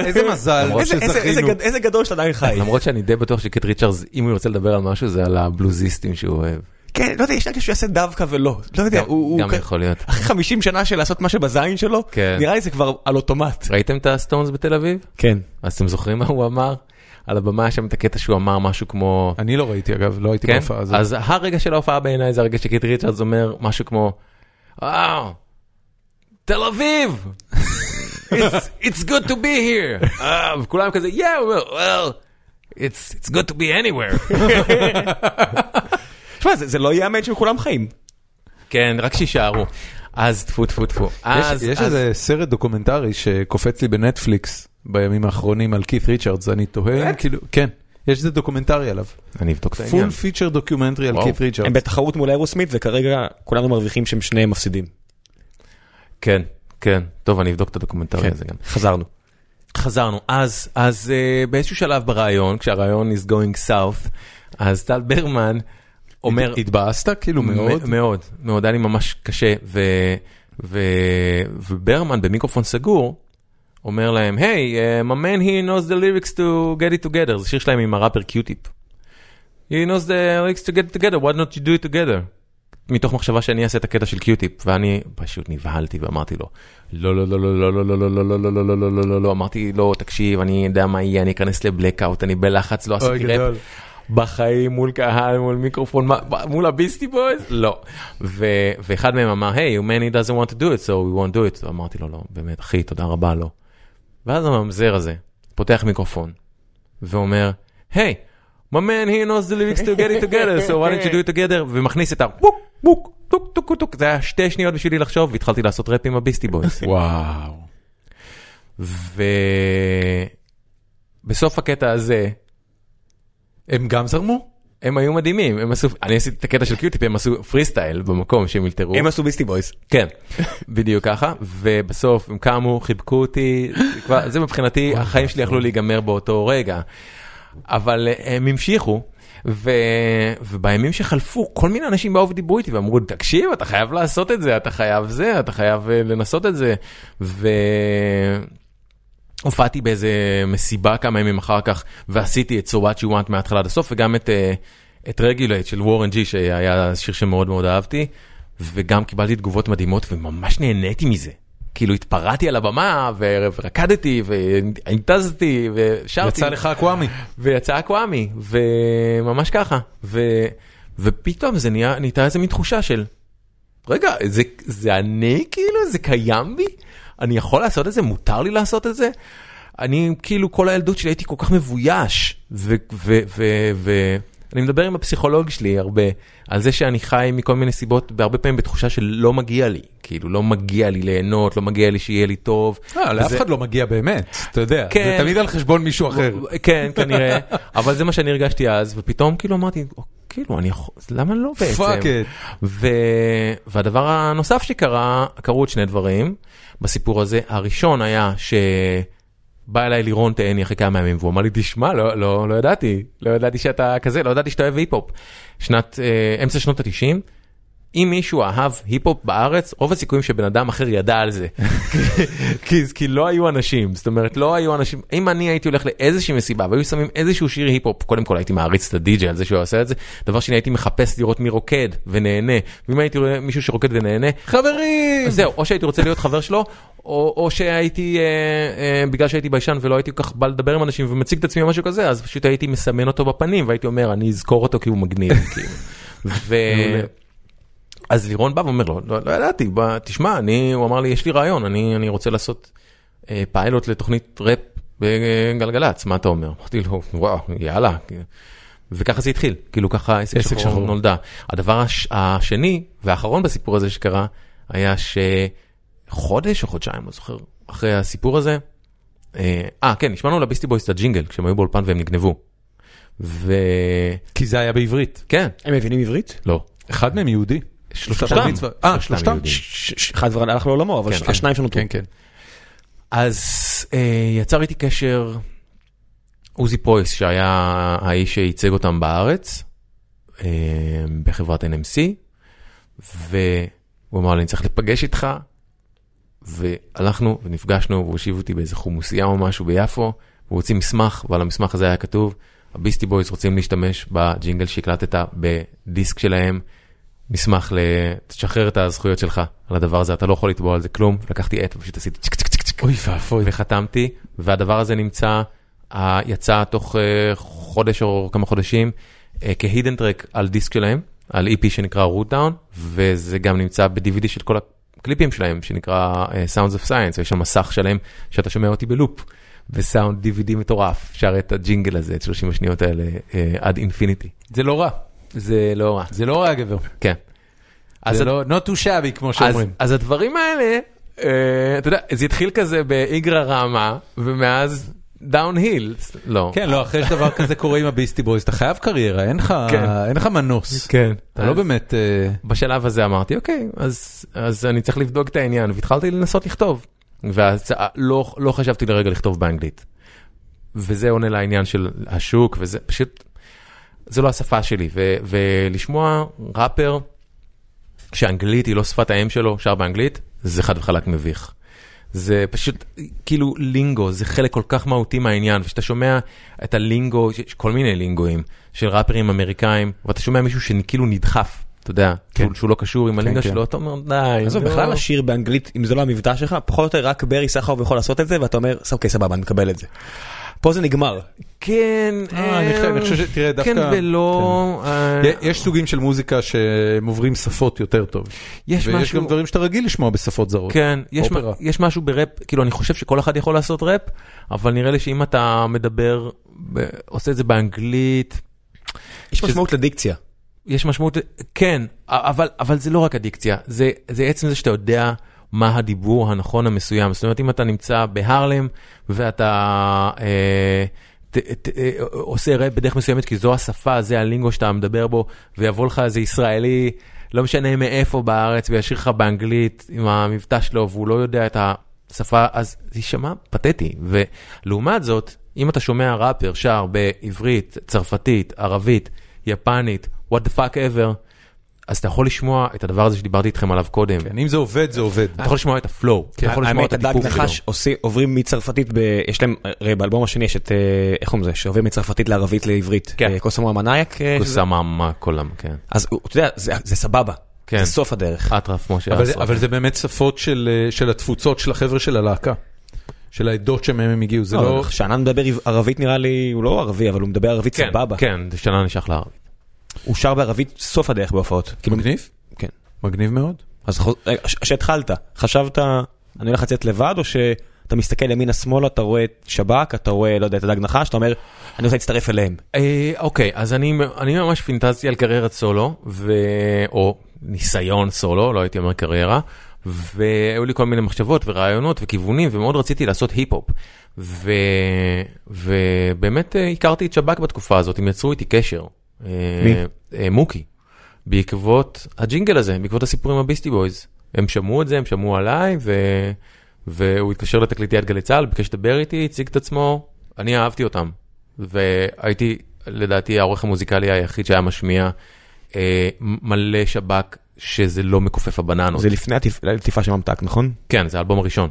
איזה מזל שזכינו. איזה גדול שאתה עדיין חי. למרות שאני די בטוח שקט ריצ'רדס, אם הוא ירצה לדבר על משהו, זה על הבלוזיסטים שהוא אוהב. כן, לא יודע, יש לי שהוא יעשה דווקא ולא. לא יודע, הוא... גם יכול להיות. אחרי 50 שנה של לעשות משהו בזין שלו, כן. נראה לי זה כבר על אוטומט. ראיתם את הסטונס בתל אביב? כן. אז אתם זוכרים מה הוא אמר? על הבמה היה שם את הקטע שהוא אמר משהו כמו... אני לא ראיתי אגב, לא הייתי כן? בהופעה הזאת. אז הרגע של ההופעה בעיניי זה הרגע שקיט ריצ'רדס אומר משהו כמו, וואו, תל אביב! It's, good to be here! אה, וכולם כזה, yeah, well, it's, it's good to be anywhere. תשמע, זה זה לא ייאמן שהם כולם חיים. כן, רק שיישארו. אז טפו טפו טפו. יש- אז, יש אז- איזה סרט דוקומנטרי שקופץ לי בנטפליקס בימים האחרונים על קית ריצ'רדס, אני תוהה, כאילו, כן, יש איזה דוקומנטרי עליו. אני אבדוק את העניין. full feature דוקומנטרי על. קית ריצ'רדס. הם בתחרות מול אירוסמית וכרגע כולנו מרוויחים שהם שניהם מפסידים. כן, כן. טוב, אני אבדוק את הדוקומנטרי כן. הזה גם. חזרנו. חזרנו, אז, אז uh, באיזשהו שלב בראיון, כשהראיון is going south, אז טל ברמן אומר... התבאסת כאילו מאוד? מאוד, מאוד, היה לי ממש קשה, ו, ו, וברמן במיקרופון סגור, אומר להם, היי, hey, uh, my man he knows the lyrics to get it together, זה שיר שלהם עם הראפר קיוטיפ. He knows the lyrics to get it together, why not you do it together? מתוך מחשבה שאני אעשה את הקטע של קיוטיפ, ואני פשוט נבהלתי ואמרתי לו, לא, לא, לא, לא, לא, לא, לא, לא, לא, לא, לא, לא, לא, לא, לא, לא, אמרתי לו, תקשיב, אני יודע מה יהיה, אני אכנס לבלקאוט, אני בלחץ, לא עשיתי ראפ. בחיים מול קהל, מול מיקרופון, מול הביסטי בויז? לא. ו- ואחד מהם אמר, היי, hey, man he doesn't want to do it, so we won't do it. אמרתי לו, לא, באמת, אחי, תודה רבה, לא. ואז הממזר הזה פותח מיקרופון ואומר, היי, my man he knows the lyrics to get it together, so why don't you do it together, ומכניס את הבוק, בוק, טוק, טוק, טוק, זה היה שתי שניות בשבילי לחשוב, והתחלתי לעשות ראפ עם הביסטי בויז. וואו. ובסוף הקטע הזה, הם גם זרמו? הם היו מדהימים, הם עשו, אני עשיתי את הקטע של קיוטיפ, הם עשו פריסטייל במקום שהם אלתרו. הם עשו ביסטי בויז. כן, בדיוק ככה, ובסוף הם קמו, חיבקו אותי, זה מבחינתי, החיים שלי יכלו להיגמר באותו רגע. אבל הם המשיכו, ו... ובימים שחלפו, כל מיני אנשים באו ודיברו איתי ואמרו, תקשיב, אתה חייב לעשות את זה, אתה חייב זה, אתה חייב אה, לנסות את זה. ו... הופעתי באיזה מסיבה כמה ימים אחר כך, ועשיתי את So What You Want מההתחלה עד הסוף, וגם את, אה, את Regulate של וורן ג'י, שהיה שיר שמאוד מאוד אהבתי, וגם קיבלתי תגובות מדהימות, וממש נהניתי מזה. כאילו התפרעתי על הבמה, ורקדתי, והנטזתי, ושרתי. יצא לך אקוואמי. ויצא אקוואמי, וממש ככה. ו... ופתאום זה נהיה, נהייתה איזה מין תחושה של, רגע, זה, זה אני כאילו, זה קיים בי? אני יכול לעשות את זה? מותר לי לעשות את זה? אני כאילו כל הילדות שלי הייתי כל כך מבויש, ואני מדבר עם הפסיכולוג שלי הרבה, על זה שאני חי מכל מיני סיבות, והרבה פעמים בתחושה של לא מגיע לי, כאילו לא מגיע לי ליהנות, לא מגיע לי שיהיה לי טוב. אה, לאף אחד לא מגיע באמת, אתה יודע, זה כן. תמיד על חשבון מישהו אחר. כן, כנראה, אבל זה מה שאני הרגשתי אז, ופתאום כאילו אמרתי, "או, כאילו, אני יכול, למה לא בעצם? fuck it. ו... והדבר הנוסף שקרה, קרו עוד שני דברים בסיפור הזה. הראשון היה שבא אליי לירון תאני אחרי כמה ימים, והוא אמר לי, תשמע, לא, לא, לא ידעתי, לא ידעתי שאתה כזה, לא ידעתי שאתה אוהב היפ-הופ. שנת, אה, אמצע שנות ה-90. אם מישהו אהב היפ-הופ בארץ, רוב הסיכויים שבן אדם אחר ידע על זה. כי, כי לא היו אנשים, זאת אומרת, לא היו אנשים, אם אני הייתי הולך לאיזושהי מסיבה והיו שמים איזשהו שיר היפ-הופ, קודם כל הייתי מעריץ את הדי-ג'יי על זה שהוא עושה את זה, דבר שני הייתי מחפש לראות מי רוקד ונהנה, ואם הייתי רואה מישהו שרוקד ונהנה, חברים! זהו, או שהייתי רוצה להיות חבר שלו, או, או שהייתי, אה, אה, בגלל שהייתי ביישן ולא הייתי כל כך בא לדבר עם אנשים ומציג את עצמי או משהו כזה, אז פשוט הייתי מסמן אותו בפנים והייתי אומר, אני אזכור אותו כי הוא מגניב, כאילו. ו... אז לירון בא ואומר לו, לא, לא ידעתי, בא, תשמע, אני, הוא אמר לי, יש לי רעיון, אני, אני רוצה לעשות אה, פיילוט לתוכנית ראפ בגלגלצ, מה אתה אומר? אמרתי לו, וואו, יאללה. וככה זה התחיל, כאילו ככה עסק שחור שחור. נולדה. הדבר הש, השני והאחרון בסיפור הזה שקרה, היה שחודש או חודשיים, לא זוכר, אחרי הסיפור הזה, אה, אה, כן, נשמענו לביסטי בויס את הג'ינגל, כשהם היו באולפן והם נגנבו. וכן, כי זה היה בעברית. הם מבינים עברית? לא. אחד מהם יהודי. שלושתם. אה, שלושתם? ש- אחד כבר הלך לעולמו, אבל כן, ש- כן. השניים שנותרו. כן, כן. אז אה, יצר איתי קשר עוזי פויס, שהיה האיש שייצג אותם בארץ, אה, בחברת NMC, והוא אמר לי, אני צריך לפגש איתך, והלכנו ונפגשנו, והוא הושיב אותי באיזה חומוסייה או משהו ביפו, והוא הוציא מסמך, ועל המסמך הזה היה כתוב, הביסטי בויז רוצים להשתמש בג'ינגל שהקלטת בדיסק שלהם, מסמך ל... תשחרר את הזכויות שלך על הדבר הזה, אתה לא יכול לתבוע על זה כלום, לקחתי עט ופשוט עשיתי צ'ק צ'ק צ'ק צ'ק, אוי ואבוי. וחתמתי, והדבר הזה נמצא, יצא תוך אה, חודש או כמה חודשים אה, כ hidden track על דיסק שלהם, על EP שנקרא Root Down, וזה גם נמצא ב-DVD של כל הקליפים שלהם, שנקרא אה, Sounds of Science, ויש שם מסך שלם שאתה שומע אותי בלופ, וסאונד DVD מטורף, שר את הג'ינגל הזה, את 30 השניות האלה, עד infinity. זה לא רע. זה לא רע. זה לא רע גבר. כן. אז זה לא not too shabby כמו שאומרים. אז הדברים האלה אה, אתה יודע, זה התחיל כזה באיגרא רמא, ומאז downhill, לא. כן, לא, אחרי שדבר כזה קורה עם הביסטי בויז, אתה חייב קריירה, אין לך כן. אין לך מנוס. כן. אתה לא באמת... אה, בשלב הזה אמרתי, אוקיי, אז, אז אני צריך לבדוק את העניין, והתחלתי לנסות לכתוב. ואז אה, לא, לא חשבתי לרגע לכתוב באנגלית. וזה עונה לעניין של השוק, וזה פשוט, זה לא השפה שלי. ו, ולשמוע ראפר שאנגלית היא לא שפת האם שלו, שר באנגלית, זה חד וחלק מביך. זה פשוט כאילו לינגו, זה חלק כל כך מהותי מהעניין, וכשאתה שומע את הלינגו, יש כל מיני לינגואים של ראפרים אמריקאים, ואתה שומע מישהו שכאילו נדחף, אתה יודע, כן. שהוא, שהוא לא קשור עם הלינגו כן. שלו, אתה אומר די, עזוב, לא." בכלל לשיר באנגלית, אם זה לא המבטא שלך, פחות או יותר רק ברי סחרוף יכול לעשות את זה, ואתה אומר, אוקיי, סבבה, אני מקבל את זה. פה זה נגמר. כן, אה, אני חושב- אני חושב ש- תראה, דווקא- כן ולא, אה, יש סוגים של מוזיקה שהם עוברים שפות יותר טוב. יש ויש משהו, גם דברים שאתה רגיל לשמוע בשפות זרות. כן, יש. מה- יש משהו בראפ, כאילו אני חושב שכל אחד יכול לעשות ראפ, אבל נראה לי שאם אתה מדבר, עושה את זה באנגלית, יש שזה- משמעות לדיקציה. יש משמעות, כן, אבל, אבל זה לא רק הדיקציה, זה, זה עצם זה שאתה יודע מה הדיבור הנכון המסוים. זאת אומרת, אם אתה נמצא בהרלם ואתה אה, ת, ת, אה, עושה ראפ בדרך מסוימת, כי זו השפה, זה הלינגו שאתה מדבר בו, ויבוא לך איזה ישראלי, לא משנה מאיפה בארץ, וישאיר לך באנגלית עם המבטא שלו, והוא לא יודע את השפה, אז זה יישמע פתטי. ולעומת זאת, אם אתה שומע ראפר שר בעברית, צרפתית, ערבית, יפנית, what the fuck ever, אז אתה יכול לשמוע את הדבר הזה שדיברתי איתכם עליו קודם. כן, אם זה עובד, זה עובד. אתה יכול לשמוע את הפלואו, אתה יכול לשמוע האמת, את הדג הדיפוק שלו. נחש עושים- עוברים מצרפתית, יש להם, הרי באלבום השני יש את, אה, איך קוראים לזה, שעוברים מצרפתית לערבית לעברית. כן. אה, קוסמו המנאייק. אה, שזה- קוסאמה מה קולם, כן. אז אתה יודע, זה- זה סבבה. כן. זה סוף הדרך. אטרף משה אבל זה- אסרף. אבל זה באמת שפות של אה, של התפוצות של החבר'ה של הלהקה. של העדות שמהם הם הגיעו, זה לא... שאנן מדבר ערבית נראה לי, הוא לא ערבי, אבל הוא מדבר ערבית כן, סבבה. כן, זה שנה נשך לערבית. הוא שר בערבית סוף הדרך בהופעות. מגניב? כן. מגניב מאוד. אז חוז- רגע, ש- שהתחלת, חשבת, אני הולך לצאת לבד, או שאתה מסתכל ימינה שמאלה, אתה רואה את שב"כ, אתה רואה, לא יודע, את הדג נחש, אתה אומר, אני רוצה להצטרף אליהם. אה, אוקיי, אז אני ממש פינטזתי על קריירת סולו. או ניסיון סולו, לא הייתי אומר קריירה, והיו לי כל מיני מחשבות ורעיונות וכיוונים, ומאוד רציתי לעשות היפ-הופ. ו... ובאמת אה, הכרתי את שב"ק בתקופה הזאת, הם יצרו איתי קשר. אה, מי? אה, מוקי. בעקבות הג'ינגל הזה, בעקבות הסיפור עם הביסטי בויז. הם שמעו את זה, הם שמעו עליי, ו... והוא התקשר לתקליטיית גלי צה"ל, ביקש לדבר איתי, הציג את עצמו, אני אהבתי אותם. והייתי, לדעתי, העורך המוזיקלי היחיד שהיה משמיע אה, מלא שב"כ, שזה לא מכופף הבננות. זה לפני הטיפ- הלטיפה של ממתק, נכון? כן, זה האלבום הראשון.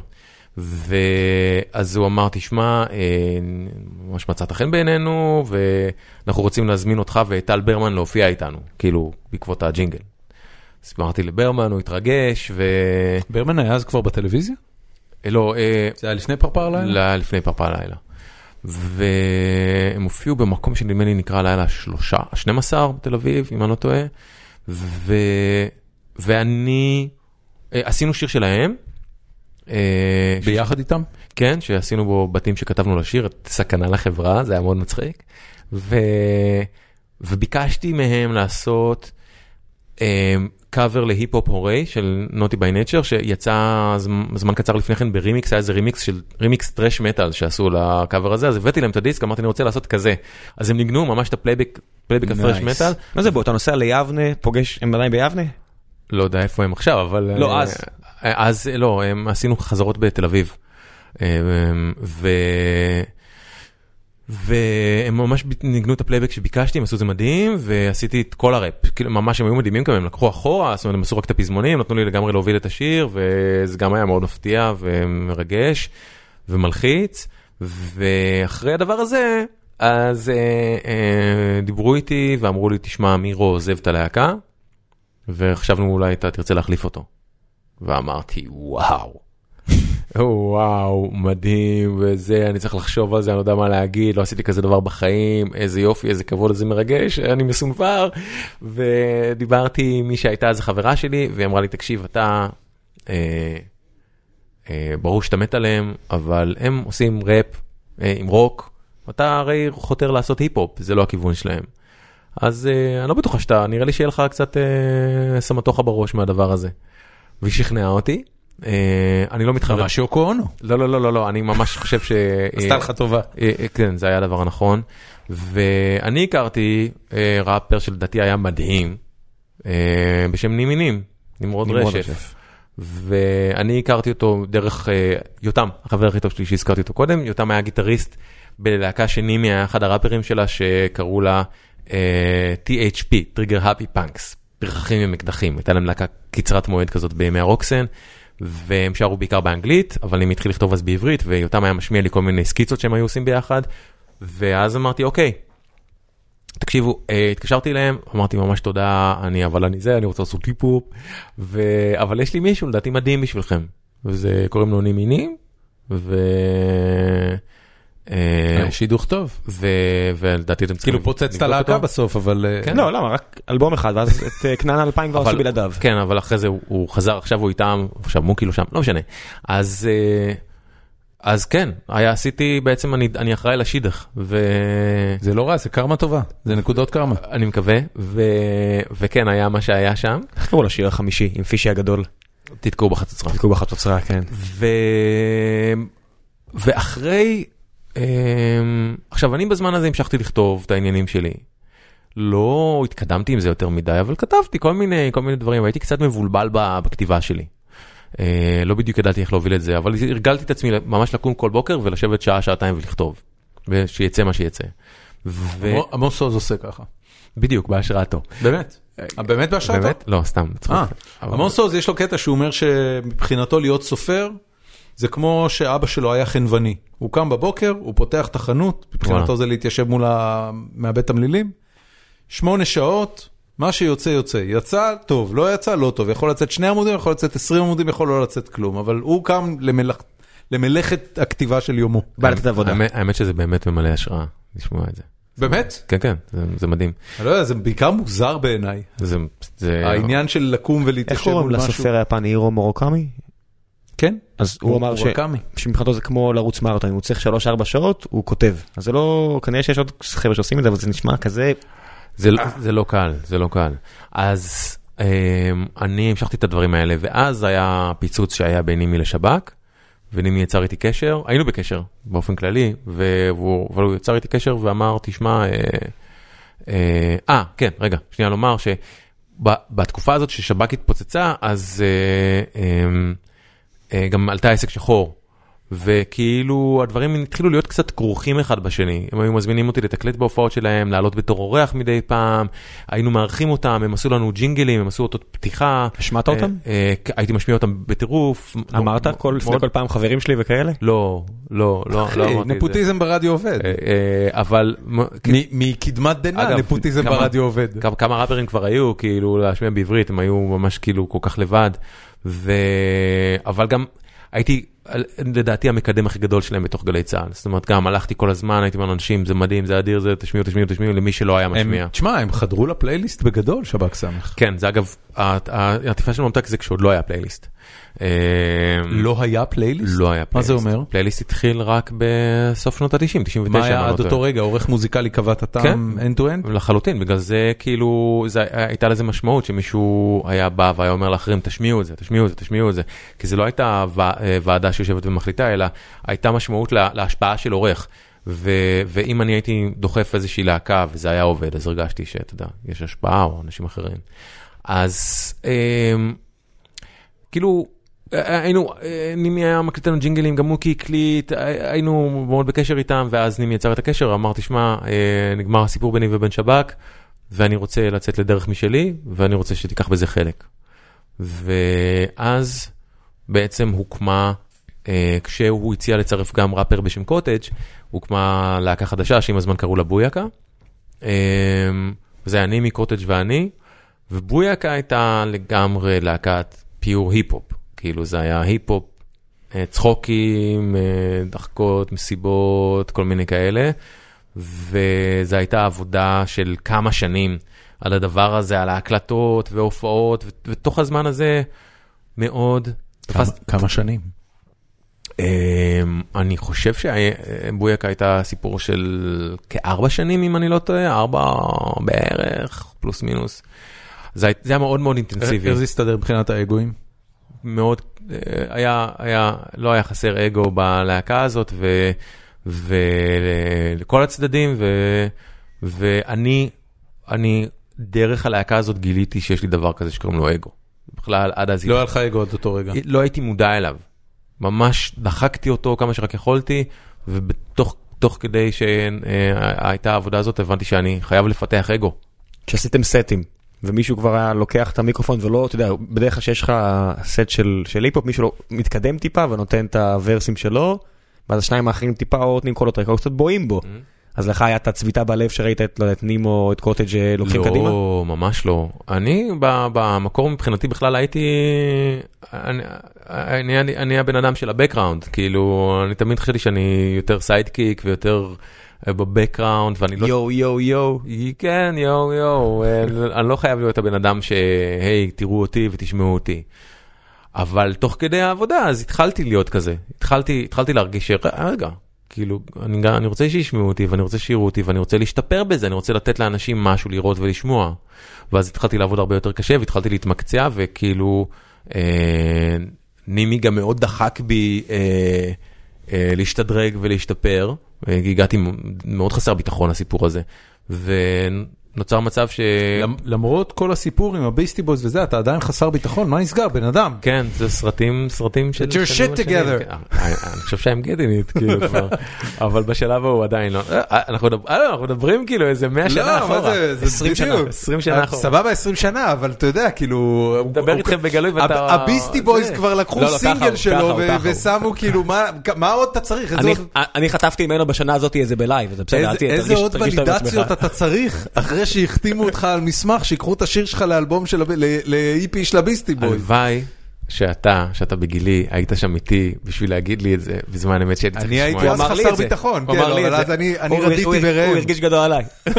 ואז הוא אמר, תשמע, אה, ממש מצאת חן בעינינו, ואנחנו רוצים להזמין אותך ואת טל ברמן להופיע איתנו, כאילו, בעקבות הג'ינגל. אז אמרתי לברמן, הוא התרגש, ו... ברמן היה אז כבר בטלוויזיה? אה, לא, אה, זה היה לפני פרפר לילה? ל- לפני פרפר לילה. והם הופיעו במקום שנדמה לי נקרא לילה שלושה, 12 בתל אביב, אם אני לא טועה. ו... ואני, אה, עשינו שיר שלהם. אה, ביחד איתם? כן, שעשינו בו בתים שכתבנו לשיר, סכנה לחברה, זה היה מאוד מצחיק. ו... וביקשתי מהם לעשות קאבר ל Hip Hop Hooray של Naughty by Nature, שיצא זמן, זמן קצר לפני כן ברימיקס, היה איזה רימיקס של רימיקס טרש מטאל שעשו לקאבר הזה, אז הבאתי להם את הדיסק, אמרתי אני רוצה לעשות כזה. אז הם ניגנו ממש את הפלייבק, פלייבק Nice. מטאל. מה זה בוא, אתה נוסע ליבנה, פוגש, הם עדיין ביבנה? לא יודע איפה הם עכשיו, אבל... לא, אה, אז. אה, אז לא, הם עשינו חזרות בתל אביב. אה, ו... והם ממש ניגנו את הפלייבק שביקשתי, הם עשו את זה מדהים, ועשיתי את כל הראפ. כאילו ממש הם היו מדהימים גם, הם לקחו אחורה, זאת אומרת הם עשו רק את הפזמונים, נתנו לי לגמרי להוביל את השיר, וזה גם היה מאוד מפתיע ומרגש ומלחיץ. ואחרי הדבר הזה, אז אה, אה, דיברו איתי ואמרו לי, תשמע, מירו עוזב את הלהקה, וחשבנו אולי אתה תרצה להחליף אותו. ואמרתי, וואו. וואו, מדהים, וזה, אני צריך לחשוב על זה, אני לא יודע מה להגיד, לא עשיתי כזה דבר בחיים, איזה יופי, איזה כבוד, איזה מרגש, אני מסונפר. ודיברתי עם מי שהייתה אז חברה שלי, והיא אמרה לי, תקשיב, אתה, אה, אה, ברור שאתה מת עליהם, אבל הם עושים ראפ אה, עם רוק, אתה הרי חותר לעשות היפ-הופ, זה לא הכיוון שלהם. אז אה, אני לא בטוחה שאתה, נראה לי שיהיה לך קצת אה, סמטוחה בראש מהדבר הזה. והיא שכנעה אותי, אה, אני לא מתחרט. ממש יוקו אונו. לא, לא, לא, לא, לא, אני ממש חושב ש... עשתה לך טובה. אה, אה, כן, זה היה הדבר הנכון. ואני הכרתי אה, ראפר שלדעתי היה מדהים, אה, בשם נימינים, נמרוד רשף. ואני הכרתי אותו דרך אה, יותם, החבר הכי טוב שלי שהזכרתי אותו קודם, יותם היה גיטריסט בלהקה שנימי היה אחד הראפרים שלה שקראו לה אה, THP, Trigger Happy Punks, פרחחים עם אקדחים, הייתה להם להקה קצרת מועד כזאת בימי הרוקסן. והם שרו בעיקר באנגלית, אבל אני התחיל לכתוב אז בעברית, ויותם היה משמיע לי כל מיני סקיצות שהם היו עושים ביחד, ואז אמרתי, אוקיי, תקשיבו, אה, התקשרתי אליהם, אמרתי ממש תודה, אני אבל אני זה, אני רוצה לעשות היפ-הופ, ו... אבל יש לי מישהו לדעתי מדהים בשבילכם, וזה קוראים לו נימינים, ו... אה, שידוך טוב. ו... ולדעתי אתם צריכים... כאילו פוצץ את הלהקה. בסוף, אבל... אה, כן. לא, למה? רק אלבום אחד, ואז את אה, כנען 2000 כבר עשו בלעדיו. כן, אבל אחרי זה הוא- חזר, עכשיו הוא איתם, עכשיו הוא כאילו שם, לא משנה. אז אז כן, היה, עשיתי, בעצם אני אני אחראי לשידך, זה לא רע, זה קרמה טובה, זה נקודות קרמה. מקווה, ו... וכן, היה מה שהיה שם, איך קראו לשיר החמישי עם פישי הגדול? תתקעו בחצוצרה. תקעו בחצוצרה, כן. ו... ואחרי, עכשיו אני בזמן הזה המשכתי לכתוב את העניינים שלי. לא התקדמתי עם זה יותר מדי, אבל כתבתי כל מיני, כל מיני דברים, הייתי קצת מבולבל בכתיבה שלי. אה, לא בדיוק ידעתי איך להוביל את זה, אבל הרגלתי את עצמי ממש לקום כל בוקר ולשבת שעה, שעתיים ולכתוב. ושיצא מה שיצא. ו... עמו- עמוס עוז עושה ככה. בדיוק, בהשראתו. באמת? אה, באמת בהשראתו? באמת? לא, סתם. צחוק. אה, עמוס עוז יש לו קטע שהוא אומר שמבחינתו להיות סופר זה כמו שאבא שלו היה חנווני. הוא קם בבוקר, הוא פותח את החנות, מבחינתו. זה להתיישב מול מעבד תמלילים. שמונה שעות, מה שיוצא יוצא. יצא, טוב, לא יצא, לא טוב. יכול לצאת שני עמודים, יכול לצאת עשרים עמודים, יכול לא לצאת כלום. אבל הוא קם למלאכ- למלאכת הכתיבה של יומו. בא לתת עבודה. האמת- שזה באמת ממלא השראה, לשמוע את זה. באמת? כן, כן, זה- זה מדהים. אני לא יודע, זה בעיקר מוזר בעיניי. זה, זה... העניין של לקום איך ולהתיישב קוראים מול משהו. לסופר היפני הירו מורוקמי? כן. אז הוא אמר. שמבחינתו זה כמו לרוץ מרתון, הוא צריך 3-4 שעות, הוא כותב. אז זה לא, כנראה שיש עוד חבר'ה שעושים את זה, אבל זה נשמע כזה, זה, לא- זה לא קל, זה לא קל. אז אמ, אני המשכתי את הדברים האלה, ואז היה פיצוץ שהיה בין נימי לשב"כ, ונימי יצר איתי קשר, היינו בקשר באופן כללי, והוא, אבל הוא יצר איתי קשר ואמר, תשמע, אה, אה, אה, כן, רגע, שנייה לומר שבתקופה הזאת ששב"כ התפוצצה, אז אה, אה, גם עלתה עסק שחור. וכאילו הדברים התחילו להיות קצת כרוכים אחד בשני. הם היו מזמינים אותי לתקלט בהופעות שלהם, לעלות בתור אורח מדי פעם, היינו מארחים אותם, הם עשו לנו ג'ינגלים, הם עשו אותות פתיחה. השמעת אותם? אה, אה, הייתי משמיע אותם בטירוף. אמרת לפני מאוד- כל פעם חברים שלי וכאלה? לא, לא, לא, לא אמרתי את זה. נפוטיזם ברדיו עובד. אה, אה, אבל מקדמת דנא, נפוטיזם כמה- ברדיו עובד. כמה, כמה ראפרים כבר היו, כאילו, להשמיע בעברית, הם היו ממש כאילו כל כך לבד. ו... אבל גם הייתי, לדעתי, המקדם הכי גדול שלהם בתוך גלי צה"ל. זאת אומרת, גם הלכתי כל הזמן, הייתי אומר לאנשים, זה מדהים, זה אדיר, זה תשמיעו, תשמיעו, תשמיעו, למי שלא היה משמיע. תשמע, הם חדרו לפלייליסט בגדול, שב"כ סמך. כן, זה אגב, העטיפה של ממתק זה כשעוד לא היה פלייליסט. אה, לא היה פלייליסט? לא היה מה פלייליסט. זה אומר? פלייליסט התחיל רק בסוף שנות ה-90, 99. מה היה אני עד לא אותו. רגע? עורך מוזיקלי קבע את הטעם end to end? לחלוטין, בגלל זה כאילו, הייתה לזה משמעות שמישהו היה בא והיה אומר לאחרים, תשמיעו את זה, תשמיעו את זה, תשמיעו את זה. כי זה לא הייתה אה, ועדה שיושבת ומחליטה, אלא הייתה משמעות לה, להשפעה של עורך. ו, ואם אני הייתי דוחף איזושהי להקה וזה היה עובד, אז הרגשתי שאתה יודע, יש השפעה או אנשים אחרים. אז אה, כאילו, אה, היינו, אה, נימי היה מקליט לנו ג'ינגלים, גם מוקי הקליט, היינו מאוד בקשר איתם, ואז נימי יצר את הקשר, אמר, תשמע, אה, נגמר הסיפור ביני ובין שב"כ, ואני רוצה לצאת לדרך משלי, ואני רוצה שתיקח בזה חלק. ואז בעצם הוקמה, כשהוא הציע לצרף גם ראפר בשם קוטג', הוקמה להקה חדשה שעם הזמן קראו לה בויאקה. אה, וזה היה נימי, קוטג' ואני, ובויאקה הייתה לגמרי להקת pure היפ-הופ. כאילו זה היה היפ-הופ, אה, צחוקים, אה, דחקות, מסיבות, כל מיני כאלה. וזו הייתה עבודה של כמה שנים על הדבר הזה, על ההקלטות והופעות, ותוך הזמן הזה מאוד... כמה- תפס- כמה שנים? אמ, אני חושב שבויאקה הייתה סיפור של כארבע שנים, אם אני לא טועה, ארבע בערך, פלוס מינוס. זה היה מאוד מאוד אינטנסיבי. איך זה הסתדר מבחינת האגואים? מאוד, אה, היה, היה, לא היה חסר אגו בלהקה הזאת, ו, ולכל הצדדים, ו, ואני, אני, דרך הלהקה הזאת גיליתי שיש לי דבר כזה שקוראים לו אגו. בכלל, עד אז... לא היה לך אגו עד אותו רגע. לא הייתי מודע אליו. ממש דחקתי אותו כמה שרק יכולתי, ובתוך תוך כדי שהייתה העבודה הזאת הבנתי שאני חייב לפתח אגו. כשעשיתם סטים ומישהו כבר היה לוקח את המיקרופון ולא, אתה יודע, בדרך כלל שיש לך סט של היפ-הופ, מישהו לא מתקדם טיפה ונותן את הוורסים שלו, ואז השניים האחרים טיפה או נותנים קולות רקע או קצת בואים בו. אז לך היה את הצביטה בלב שראית את, לא יודע, את נימי ואת קוטג' לוקחים לא, קדימה? לא, ממש לא. אני במקור מבחינתי בכלל הייתי, אני, אני, אני, אני הבן אדם של ה background, כאילו, אני תמיד חשבתי שאני יותר sidekick ויותר אה, ב background, ואני לא... יואו יואו יואו. כן, יואו יואו, אה, אני לא חייב להיות הבן אדם שהי, תראו אותי ותשמעו אותי. אבל תוך כדי העבודה אז התחלתי להיות כזה, התחלתי, התחלתי להרגיש שרגע, כאילו, אני, אני רוצה שישמעו אותי ואני רוצה שיראו אותי ואני רוצה להשתפר בזה, אני רוצה לתת לאנשים משהו לראות ולשמוע. ואז התחלתי לעבוד הרבה יותר קשה והתחלתי להתמקצע וכאילו, אה, נימי גם מאוד דחק בי אה, אה, להשתדרג ולהשתפר, אה, הגעתי מאוד חסר ביטחון לסיפור הזה. ונוצר מצב ש... למ- למרות כל הסיפור עם הביסטי בויז וזה, אתה עדיין חסר ביטחון, מה נסגר, בן אדם? כן, זה סרטים, סרטים של... Get your shit together. כן, אני אני חושב שהם it, כאילו כבר, אבל בשלב ההוא עדיין לא. אה, אנחנו אה, אנחנו מדברים כאילו איזה 100 שנה לא, מה אחורה. זה, זה 20 שנה, בדיוק. 20 שנה אחורה. סבבה 20 שנה, אבל אתה יודע, כאילו... הוא מדבר איתכם בגלוי ואתה- הב- הביסטי בויז. כבר לקחו לא, לא, סינגל שלו. ושמו כאילו, מה- עוד אתה צריך? אני- חטפתי ממנו בשנה הזאת איזה בלייב, זה בסדר, איזה- עוד ולידציות. אתה צריך, אחרי שהחתימו אותך על מסמך, שיקחו את השיר שלך לאלבום של, ל-EP של הביסטי בויז. הלוואי שאתה, שאתה בגילי, היית שם איתי בשביל להגיד לי את זה בזמן אמת שהייתי צריך אני הייתי לשמוע. אז אמר לי חסר את זה. ביטחון, כן, אמר לי אבל אז. אני אני רדיתי הוא- הוא. הרגיש גדול עליי.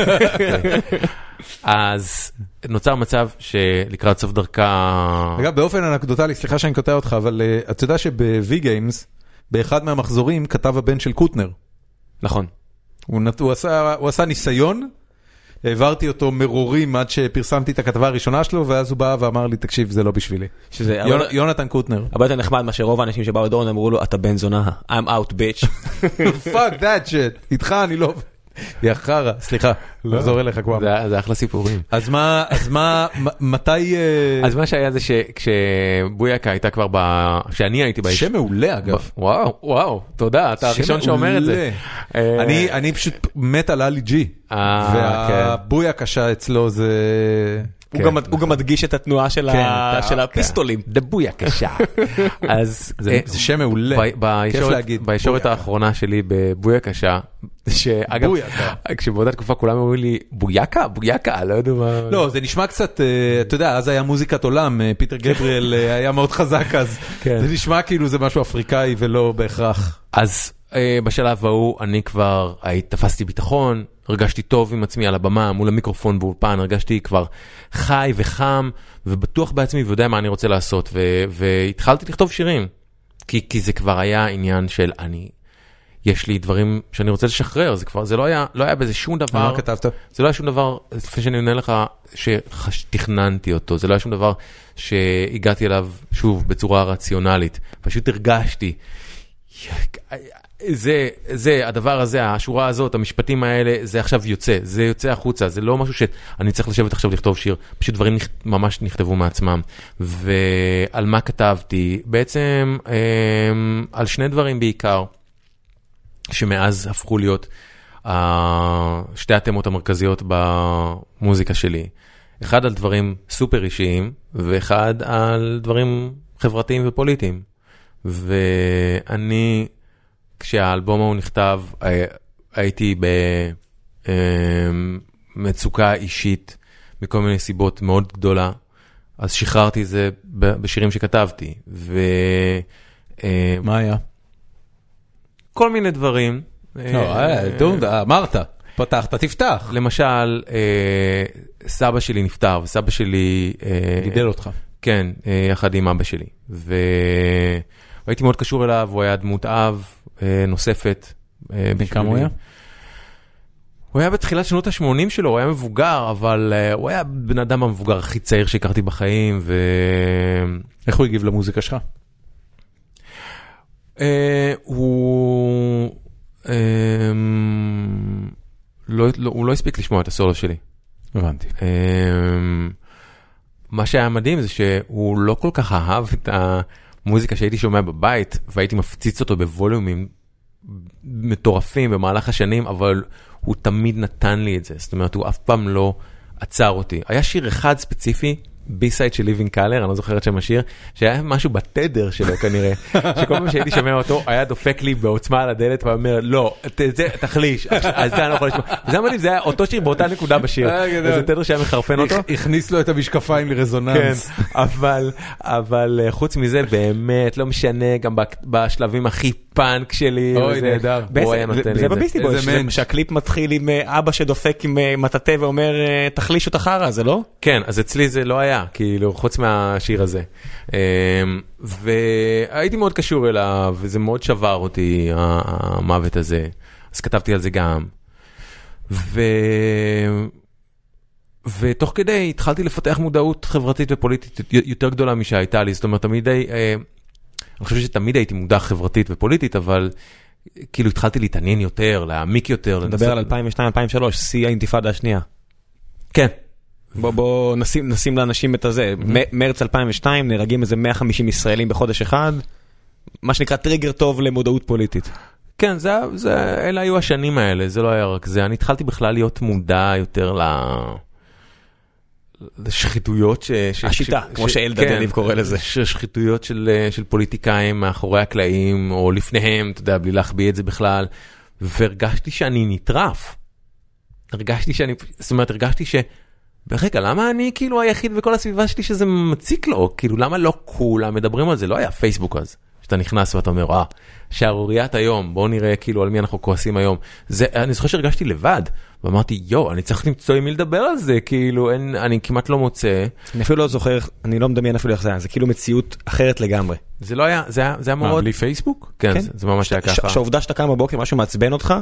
אז נוצר מצב שלקראת סוף דרכה... אגב, באופן אנקדוטלי, סליחה שאני קוטע אותך, אבל אה, אתה יודע שב-V Games, באחד מהמחזורים כתב הבן של קוטנר. נכון. הוא, נת... הוא, עשה, הוא עשה ניסיון, העברתי אותו מרורים עד שפרסמתי את הכתבה הראשונה שלו, ואז הוא בא ואמר לי, תקשיב, זה לא בשבילי. שזה יונ... הרבה- יונתן קוטנר. הרבה יותר נחמד מאשר רוב האנשים שבאו לדורון אמרו לו אתה בן זונה, I'm out bitch. Fuck that shit, איתך אני לא... יא חרא, סליחה, נחזור אליך כבר. זה אחלה סיפורים. אז מה, אז מה, מתי... אה, אז מה שהיה זה שכשבויאקה הייתה כבר ב... כשאני הייתי באיש... שם מעולה אגב. וואו, וואו, תודה, אתה הראשון שאומר את זה. אה, אני, פשוט מת על Ali G. אה, וה booyakasha אצלו זה... הוא כן, גם- הוא גם מדגיש את התנועה של כן, של הפיסטולים. דבויה קשה. אז זה- אה, זה שם מעולה. ב- כיף להגיד, בישורת. האחרונה שלי בבויה קשה, שאגב. כשבאותה תקופה כולם אמרו לי בויאקה, בויאקה, לא יודע מה. לא, זה נשמע קצת, אה, אתה יודע, אז היה מוזיקת עולם, אה, פיטר גבריאל אה, היה מאוד חזק אז. כן. זה נשמע כאילו זה משהו אפריקאי ולא בהכרח. אז בשלב ההוא אני כבר הי- תפסתי ביטחון, הרגשתי טוב עם עצמי על הבמה, מול המיקרופון באולפן, הרגשתי כבר חי וחם ובטוח בעצמי ויודע מה אני רוצה לעשות, ו- והתחלתי לכתוב שירים, כי, כי זה כבר היה עניין של אני, יש לי דברים שאני רוצה לשחרר, זה כבר, זה לא היה, לא היה בזה שום דבר. מה כתבת? זה לא היה שום דבר, לפני שאני עונה לך, שתכננתי אותו, זה לא היה שום דבר שהגעתי אליו, שוב, בצורה רציונלית. פשוט הרגשתי, זה, זה, הדבר הזה, השורה הזאת, המשפטים האלה, זה עכשיו יוצא, זה יוצא החוצה, זה לא משהו שאני צריך לשבת עכשיו לכתוב שיר, פשוט דברים נכ... ממש נכתבו מעצמם. ועל מה כתבתי? בעצם אמ, על שני דברים בעיקר, שמאז הפכו להיות אה, שתי התמות המרכזיות במוזיקה שלי. אחד על דברים סופר אישיים, ואחד על דברים חברתיים ופוליטיים. ואני, כשהאלבום ההוא נכתב, הי- הייתי במצוקה אישית מכל מיני סיבות מאוד גדולה, אז שחררתי את זה בשירים שכתבתי. ו... אה, מה היה? כל מיני דברים. לא, אה, אה, אמרת, פתחת, תפתח. למשל, אה, סבא שלי נפטר, וסבא שלי... אה, גידל אותך. כן, אה, יחד עם אבא שלי. והייתי מאוד קשור אליו, הוא היה דמות אב אה, נוספת. אה, בן כמה הוא. היה? הוא היה בתחילת שנות ה-80 שלו, הוא היה מבוגר, אבל uh, הוא היה בן אדם המבוגר הכי צעיר שהכרתי בחיים, ו... איך הוא הגיב למוזיקה שלך? Uh, הוא... Uh, לא, לא, הוא לא הספיק לשמוע את הסולו שלי. הבנתי. Uh, מה שהיה מדהים זה שהוא לא כל כך אהב את המוזיקה שהייתי שומע בבית, והייתי מפציץ אותו בווליומים מטורפים במהלך השנים, אבל הוא תמיד נתן לי את זה, זאת אומרת, הוא אף פעם לא עצר אותי. היה שיר אחד ספציפי, בי-סייד של ליבינג קלר, אני לא זוכר את שם השיר, שהיה משהו בתדר שלו כנראה, שכל פעם שהייתי שומע אותו, היה דופק לי בעוצמה על הדלת ואומר, לא, זה, תחליש, אז זה אני לא יכול לשמוע. וזה מדהים, זה היה אותו שיר באותה נקודה בשיר, איזה תדר שהיה מחרפן אותו. הכניס לו את המשקפיים לרזוננס. כן, אבל, אבל אה, חוץ מזה, באמת, לא משנה, גם בשלבים הכי פאנק שלי, אוי, נהדר. הוא היה נותן לי את זה. זה ב Beastie Boys. שהקליפ מתחיל עם אה, אבא שדופק עם אה, מטאטא ואומר אה, תחלישו את החרא הזה, לא? כן, אז אצלי זה לא היה, כאילו, חוץ מהשיר הזה. אמ, והייתי מאוד קשור אליו, וזה מאוד שבר אותי, המוות הזה. אז כתבתי על זה גם. ו... ותוך כדי התחלתי לפתח מודעות חברתית ופוליטית יותר גדולה משהייתה לי, זאת אומרת, תמיד, אה, אני חושב שתמיד הייתי מודע חברתית ופוליטית, אבל כאילו התחלתי להתעניין יותר, להעמיק יותר. נדבר על 2002-2003, שיא האינתיפאדה השנייה. כן. בוא בוא נשים נשים לאנשים את הזה, מ- מרץ 2002 נהרגים איזה 150 ישראלים בחודש אחד, מה שנקרא טריגר טוב למודעות פוליטית. כן, זה, זה, אלה היו השנים האלה, זה לא היה רק זה. אני התחלתי בכלל להיות מודע יותר ל... לשחיתויות ש... ש השיטה, ש- כמו ש- שאלדד כן, יניב קורא לזה. ש- שחיתויות של, של פוליטיקאים מאחורי הקלעים, או לפניהם, אתה יודע, בלי להחביא את זה בכלל, והרגשתי שאני נטרף. הרגשתי שאני, זאת אומרת, הרגשתי ש... רגע, למה אני כאילו היחיד בכל הסביבה שלי שזה מציק לו? כאילו, למה לא כולם מדברים על זה? לא היה פייסבוק אז. שאתה נכנס ואתה אומר, אה, שערוריית היום, בואו נראה כאילו על מי אנחנו כועסים היום. זה, אני זוכר שהרגשתי לבד, ואמרתי, יואו, אני צריך למצוא עם מי לדבר על זה, כאילו, אין, אני כמעט לא מוצא. אני אפילו לא זוכר, אני לא מדמיין אפילו איך זה היה, זה כאילו מציאות אחרת לגמרי. זה לא היה, זה היה, זה היה מה, מאוד... בלי פייסבוק? כן, כן. זה, זה ממש היה ש- ככה. שהעובדה שאתה קם בבוקר משהו מעצבן אותך,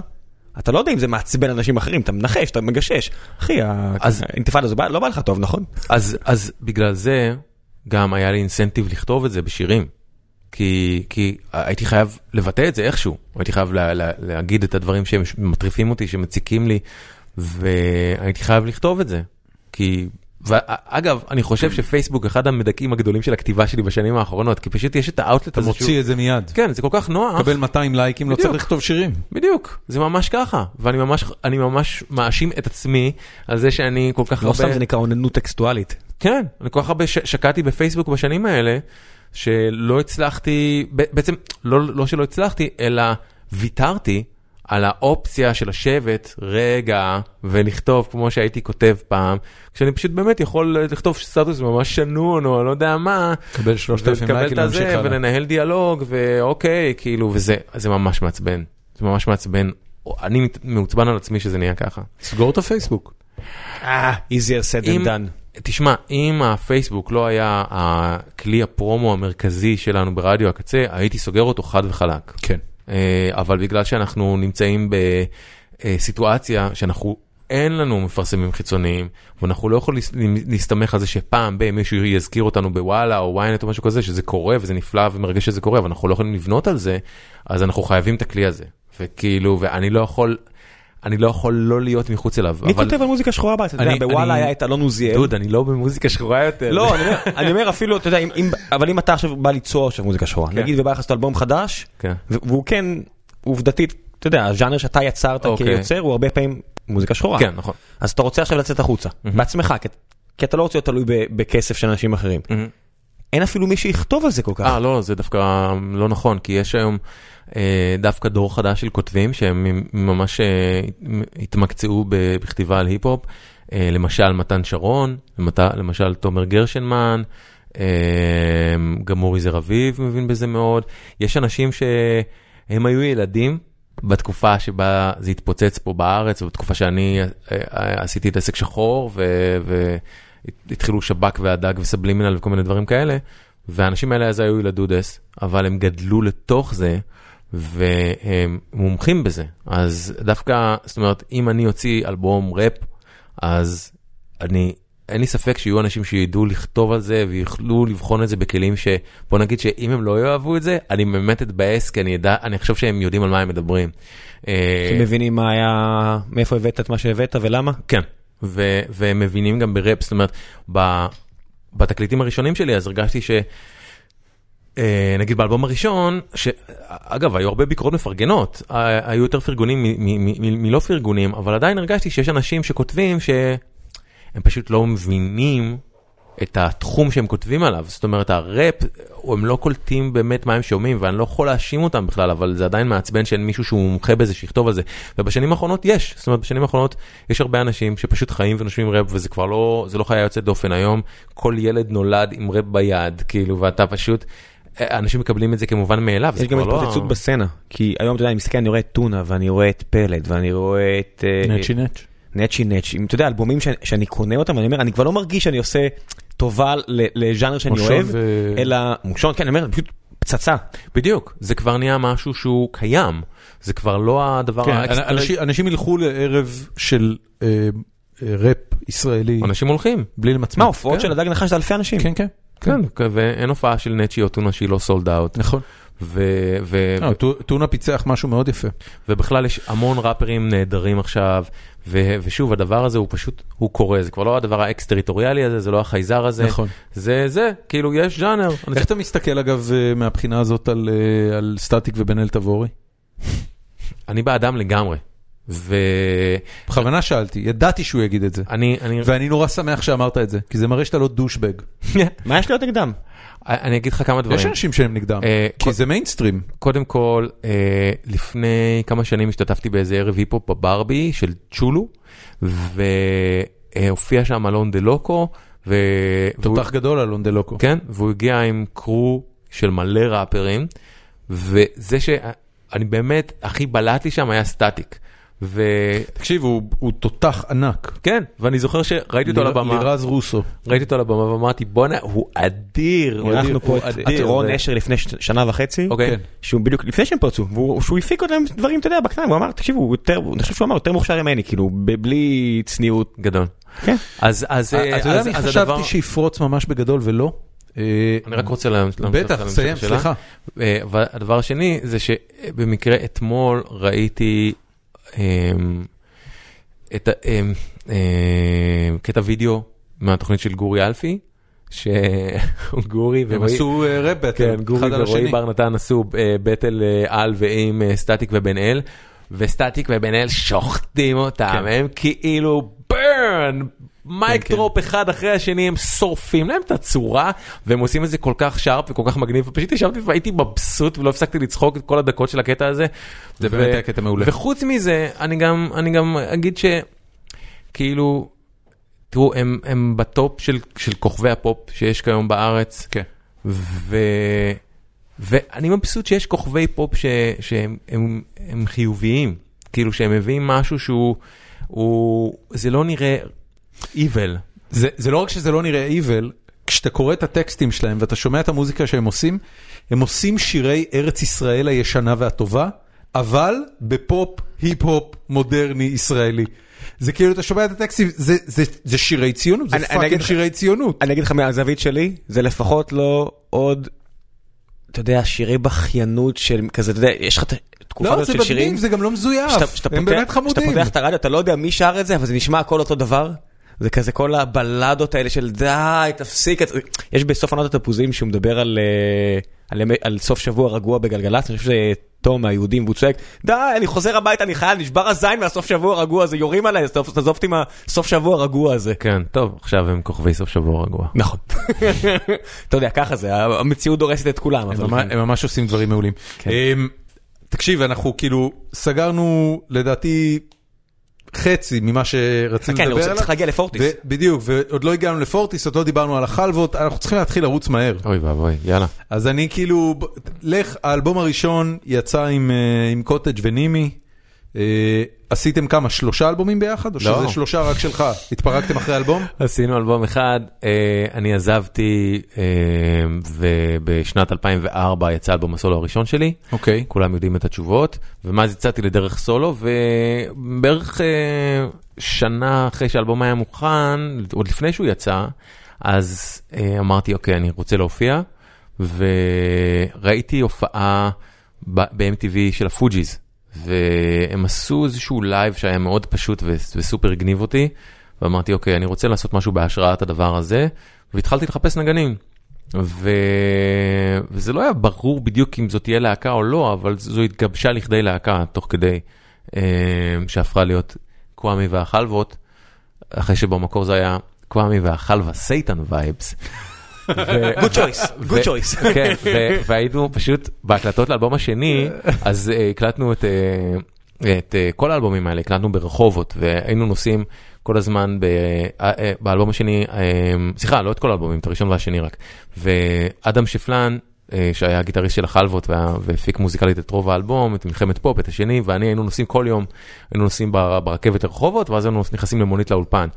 אתה לא יודע אם זה מעצבן אנשים אחרים, אתה מנחש, אתה מגשש. אחי, אז- האינתיפאדה הזו לא בא לך טוב, נכון? אז, אז בגלל זה גם היה לי אינסנטיב לכתוב את זה בשירים. כי, כי הייתי חייב לבטא את זה איכשהו, הייתי חייב לה, לה, להגיד את הדברים שהם מטריפים אותי, שמציקים לי, והייתי חייב לכתוב את זה. כי, ואגב, אני חושב שפייסבוק אחד המדכאים הגדולים של הכתיבה שלי בשנים האחרונות, כי פשוט יש את האאוטלט אתה הזה מוציא את זה מיד. כן, זה כל כך נוח. קבל 200 לייקים, לא בדיוק. צריך לכתוב שירים. בדיוק, זה ממש ככה, ואני ממש, אני ממש מאשים את עצמי על זה שאני כל כך לא הרבה... סתם זה נקרא אוננות טקסטואלית. כן, אני כל כך הרבה ש- שקעתי בפייסבוק בשנים האלה, שלא הצלחתי, בעצם לא, לא שלא הצלחתי, אלא ויתרתי על האופציה של לשבת רגע ולכתוב כמו שהייתי כותב פעם, כשאני פשוט באמת יכול לכתוב סטטוס ממש שנון או לא יודע מה, קבל 3,000 ולקבל לייקים את להמשיך הזה הלאה. ולנהל דיאלוג ואוקיי, כאילו, וזה זה ממש מעצבן, זה ממש מעצבן, אני מעוצבן על עצמי שזה נהיה ככה. סגור את הפייסבוק. אה, easier said than done. תשמע, אם הפייסבוק לא היה הכלי הפרומו המרכזי שלנו ברדיו הקצה, הייתי סוגר אותו חד וחלק. כן. אה, אבל בגלל שאנחנו נמצאים בסיטואציה שאנחנו, אין לנו מפרסמים חיצוניים, ואנחנו לא יכולים להסתמך על זה שפעם ב- מישהו יזכיר אותנו בוואלה או ynet או משהו כזה, שזה קורה וזה נפלא ומרגש שזה קורה, אבל אנחנו לא יכולים לבנות על זה, אז אנחנו חייבים את הכלי הזה. וכאילו, ואני לא יכול... אני לא יכול לא להיות מחוץ אליו. מי כותב על מוזיקה שחורה בארץ? אתה יודע, בוואלה היה את אלון עוזיאל. דוד, אני לא במוזיקה שחורה יותר. לא, אני אומר- אפילו, אתה יודע, אבל אם אתה עכשיו בא ליצור עכשיו מוזיקה שחורה, כן. נגיד ובא לך לעשות אלבום חדש, כן. והוא כן, עובדתית, אתה יודע, הז'אנר שאתה יצרת אוקיי. כיוצר הוא הרבה פעמים מוזיקה שחורה. כן, נכון. אז אתה רוצה עכשיו לצאת החוצה, בעצמך, כי- אתה לא רוצה להיות תלוי בכסף של אנשים אחרים. אין אפילו מי שיכתוב על זה כל כך. אה, לא, זה דווקא לא נכון, כי יש היום דווקא דור חדש של כותבים שהם ממש אה, התמקצעו בכתיבה על היפ-הופ, אה, למשל מתן שרון, למשל תומר גרשנמן, אה, גם אורי זר אביב מבין בזה מאוד. יש אנשים שהם היו ילדים. בתקופה שבה זה התפוצץ פה בארץ, ובתקופה שאני אה, אה, עשיתי את עסק שחור, והתחילו שב"כ והדג וסבלימינל וכל מיני דברים כאלה, והאנשים האלה אז היו ילדודס, אבל הם גדלו לתוך זה, והם מומחים בזה. אז דווקא, זאת אומרת, אם אני אוציא אלבום ראפ, אז אני, אין לי ספק שיהיו אנשים שידעו לכתוב על זה ויוכלו לבחון את זה בכלים ש... בוא נגיד שאם הם לא יאהבו את זה, אני באמת אתבאס, כי אני אדע, אני חושב שהם יודעים על מה הם מדברים. אה, אתם מבינים מה היה, מאיפה הבאת את מה שהבאת ולמה? כן, ו- והם מבינים גם בראפ, זאת אומרת, ב- בתקליטים הראשונים שלי אז הרגשתי ש... אה, נגיד באלבום הראשון, שאגב היו הרבה ביקורות מפרגנות, ה- היו יותר פרגונים מלא פרגונים, אבל עדיין הרגשתי שיש אנשים שכותבים שהם פשוט לא מבינים את התחום שהם כותבים עליו, זאת אומרת הראפ, הם לא קולטים באמת מה הם שומעים ואני לא יכול להאשים אותם בכלל, אבל זה עדיין מעצבן שאין מישהו שהוא מומחה בזה שיכתוב על זה. ובשנים האחרונות יש, זאת אומרת בשנים האחרונות יש הרבה אנשים שפשוט חיים ונושמים ראפ וזה כבר לא, זה לא חיה יוצאת דופן היום, כל ילד נולד עם ראפ ביד, כאילו, ואתה פשוט, אנשים מקבלים את זה כמובן מאליו, יש זה גם כבר לא... התפוצצות בסצנה, כי היום אתה יודע, אני מסתכל, אני רואה את טונה ואני רואה את פלד ואני רואה את... אה, נצ'י נצ'. נצ'י נצ'י, אתה יודע, אלבומים שאני- שאני קונה אותם, ואני אומר, אני כבר לא מרגיש שאני עושה טובה ל- לז'אנר שאני אוהב, ו- אלא מושון, כן, אני אומר, פשוט פצצה. בדיוק, זה כבר נהיה משהו שהוא קיים, זה כבר לא הדבר כן, האקסטרה... אנשים- אנשים ילכו לערב של אה, אה, ראפ ישראלי אנשים הולכים. בלי למצמץ. מה, הופעות כן. של הדג נחש זה אלפי אנשים. כן, כן. כן, ואין הופעה של נצ'י או טונה שהיא לא sold out. נכון. ו- ו- לא, טו- טונה פיצח משהו מאוד יפה. ובכלל יש המון ראפרים נהדרים עכשיו, ו- ושוב, הדבר הזה הוא פשוט, הוא קורה, זה כבר לא הדבר האקס-טריטוריאלי הזה, זה לא החייזר הזה. נכון. זה זה, כאילו יש ז'אנר. איך אתה מסתכל אגב אה, מהבחינה הזאת על, אה, על סטטיק ובן אל תבורי? אני בעדם לגמרי. ואני, בכוונה שאלתי, ידעתי שהוא יגיד את זה. אני, ואני נורא שמח שאמרת את זה, כי זה מראה שאתה לא douchebag. מה יש להיות נגדם? אני אגיד לך כמה דברים. יש אנשים שהם נגדם, אה, כי זה מיינסטרים. קודם כל, אה, לפני כמה שנים השתתפתי באיזה ערב היפ-הופ בברבי של צ'ולו, והופיע שם אלון דה לוקו, ו... והוא- תותח גדול על אונדלוקו. כן, והוא הגיע עם קרו של מלא ראפרים, וזה שאני באמת, הכי בלט לי שם היה סטטיק. וכן, תקשיב, הוא הוא תותח ענק. ואני זוכר שראיתי אותו על הבמה, לירז רוסו. ראיתי אותו על הבמה ואמרתי, בואנה, הוא אדיר. אירחנו אדיר, פה הוא את אדיר." את רון ו- נשר לפני ש- שנה וחצי, אוקיי. כן. שהוא בדיוק לפני שהם פרצו, והוא- שהוא הפיק אותם דברים, אתה יודע, בקטנה, הוא אמר, תקשיבו, הוא יותר, אני חושב שהוא אמר, יותר מוכשר ממני, כאילו, בלי צניעות. גדול. כן. אז, אז, אתה יודע, אז, אני אז חשבתי הדבר, שיפרוץ ממש בגדול ולא. אה, אני רק רוצה להמשיך בטח, להמשיך סיים. סליחה. אה, והדבר השני זה שבמקרה אתמול ראיתי את ה- אמ, אמ, קטע וידאו מהתוכנית של גורי אלפי, שגורי הם ורועי, עשו אה, ראפ באטל, כן, גורי ורועי. בר נתן עשו אה, באטל אה, על ועם אה, סטטיק ובן אל, וסטטיק ובן אל שוחטים אותם, כן. הם כאילו burn, mic כן, כן. drop אחד אחרי השני, הם שורפים להם את הצורה, והם עושים את זה כל כך sharp וכל כך מגניב, ופשוט ישבתי והייתי מבסוט ולא הפסקתי לצחוק את כל הדקות של הקטע הזה. זה באמת היה קטע מעולה. וחוץ מזה, אני גם, אני גם אגיד שכאילו, תראו, הם, הם בטופ של, של כוכבי הפופ שיש כיום בארץ. כן. ו... ואני מבסוט שיש כוכבי פופ ש... שהם הם, הם חיוביים, כאילו שהם מביאים משהו שהוא, הוא... זה לא נראה evil. זה, זה לא רק שזה לא נראה evil, כשאתה קורא את הטקסטים שלהם ואתה שומע את המוזיקה שהם עושים, הם עושים שירי ארץ ישראל הישנה והטובה, אבל בפופ, היפ-הופ מודרני ישראלי. זה כאילו, אתה שומע את הטקסטים, זה, זה, זה שירי ציונות, זה fucking שירי ציונות. אני אגיד לך מהזווית שלי, זה לפחות לא עוד, אתה יודע, שירי בכיינות של כזה, אתה יודע, יש לך את התקופה לא, זה של שירים, מגניב, זה גם לא מזויף, הם באמת חמודים. שאתה פותח את הרדיו, אתה לא יודע מי שר את זה, אבל זה נשמע הכל אותו דבר. זה כזה כל הבלדות האלה של די, תפסיק את זה. יש בסוף עונת התפוזים שהוא מדבר על, אה, על, על סוף שבוע רגוע בגלגלצ, אני חושב שזה תום מהיהודים, והוא צועק, די, אני חוזר הביתה, אני חייל, נשבר הזין מהסוף שבוע הרגוע הזה, יורים עליי, אז תעזוב אותי מהסוף שבוע הרגוע הזה. כן, טוב, עכשיו הם כוכבי סוף שבוע רגוע. נכון. אתה יודע, ככה זה, המציאות דורסת את כולם. הם ממש-. הם ממש עושים דברים מעולים. כן. אמ, תקשיב, אנחנו כאילו סגרנו לדעתי חצי ממה שרצינו כן, אני לדבר רוצה- עליו. צריך להגיע לפורטיס. בדיוק, ועוד לא הגענו לפורטיס, עוד לא דיברנו על החלבות, אנחנו צריכים להתחיל לרוץ מהר. אוי ואבוי, יאללה. אז אני כאילו, לך, האלבום הראשון יצא עם, אה, עם קוטג' ונימי, עשיתם כמה, שלושה אלבומים ביחד? או לא. שזה שלושה רק שלך? התפרקתם אחרי אלבום? עשינו אלבום אחד, אה, אני עזבתי אה, ובשנת 2004 יצא אלבום הסולו הראשון שלי, אוקיי. כולם יודעים את התשובות, ומאז יצאתי לדרך סולו, ובערך אה, שנה אחרי שהאלבום היה מוכן, עוד לפני שהוא יצא, אז אה, אמרתי, אוקיי, אני רוצה להופיע, וראיתי הופעה ב-MTV של הפוג'יז, והם עשו איזשהו live שהיה מאוד פשוט וסופר הגניב אותי, ואמרתי, אוקיי, אני רוצה לעשות משהו בהשראת הדבר הזה, והתחלתי לחפש נגנים. ו... וזה לא היה ברור בדיוק אם זאת תהיה להקה או לא, אבל זו התגבשה לכדי להקה תוך כדי אה, שהפכה להיות קוואמי והחלבות, אחרי שבמקור זה היה קוואמי והחלבה Satan Vibes. Good choice, good choice. כן, והיינו פשוט בהקלטות לאלבום השני, אז אה, הקלטנו את, אה, את אה, כל האלבומים האלה, הקלטנו ברחובות, והיינו נוסעים כל הזמן באלבום השני, סליחה, לא את כל האלבומים, את הראשון והשני רק. ואדם שפלן, שהיה הגיטריסט של החלבות וה- והפיק מוזיקלית את רוב האלבום, את מלחמת פופ, את השני, ואני היינו נוסעים כל יום, היינו נוסעים בר- ברכבת לרחובות, ואז היינו נכנסים למונית לאולפן.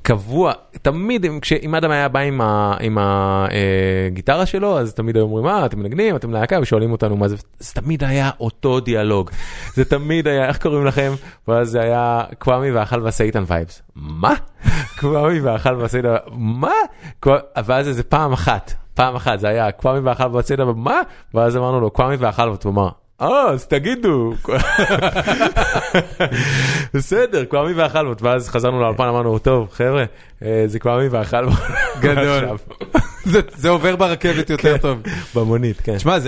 וקבוע, תמיד, אם- אדם היה בא עם ה- עם הגיטרה שלו, אז תמיד היו אומרים, מה, אתם מנגנים, אתם להקה, ושואלים אותנו מה זה, זה תמיד היה אותו דיאלוג. זה תמיד היה, איך קוראים לכם? ואז זה היה קוואמי והאכל והסייטן וייבס. מה? קוואמי והאכל והסייטן, מה? ואז איזה פעם אחת, פעם אחת, זה היה קוואמי והאכל והסייטן, מה? ואז אמרנו לו, קוואמי והאכל, והוא אמר, אה, אז תגידו. בסדר, קוואמי והחלבות, ואז חזרנו לאולפן, אמרנו, טוב, חבר'ה, אה, זה קוואמי והחלבות. גדול. זה- עובר ברכבת יותר טוב. במונית, כן. תשמע,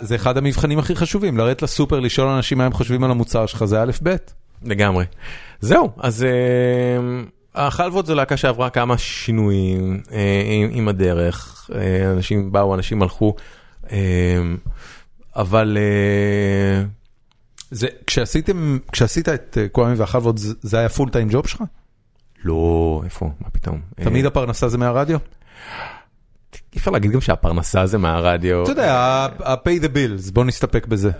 זה אחד המבחנים הכי חשובים, לרדת לסופר, לשאול אנשים מה הם חושבים על המוצר שלך, זה א' ב'. לגמרי. זהו, אז אה, החלבות זו להקה שעברה כמה שינויים אה, עם, עם הדרך, אה, אנשים באו, אנשים הלכו, אה, אבל אה, זה, כשעשיתם, כשעשית את אה, קוואמי והחלבות, זה היה פול טיים ג'וב שלך? לא, איפה, מה פתאום. אה, תמיד הפרנסה זה מהרדיו? אי אפשר להגיד גם שהפרנסה זה מהרדיו. אתה יודע, ה-pay the bills, בוא נסתפק בזה.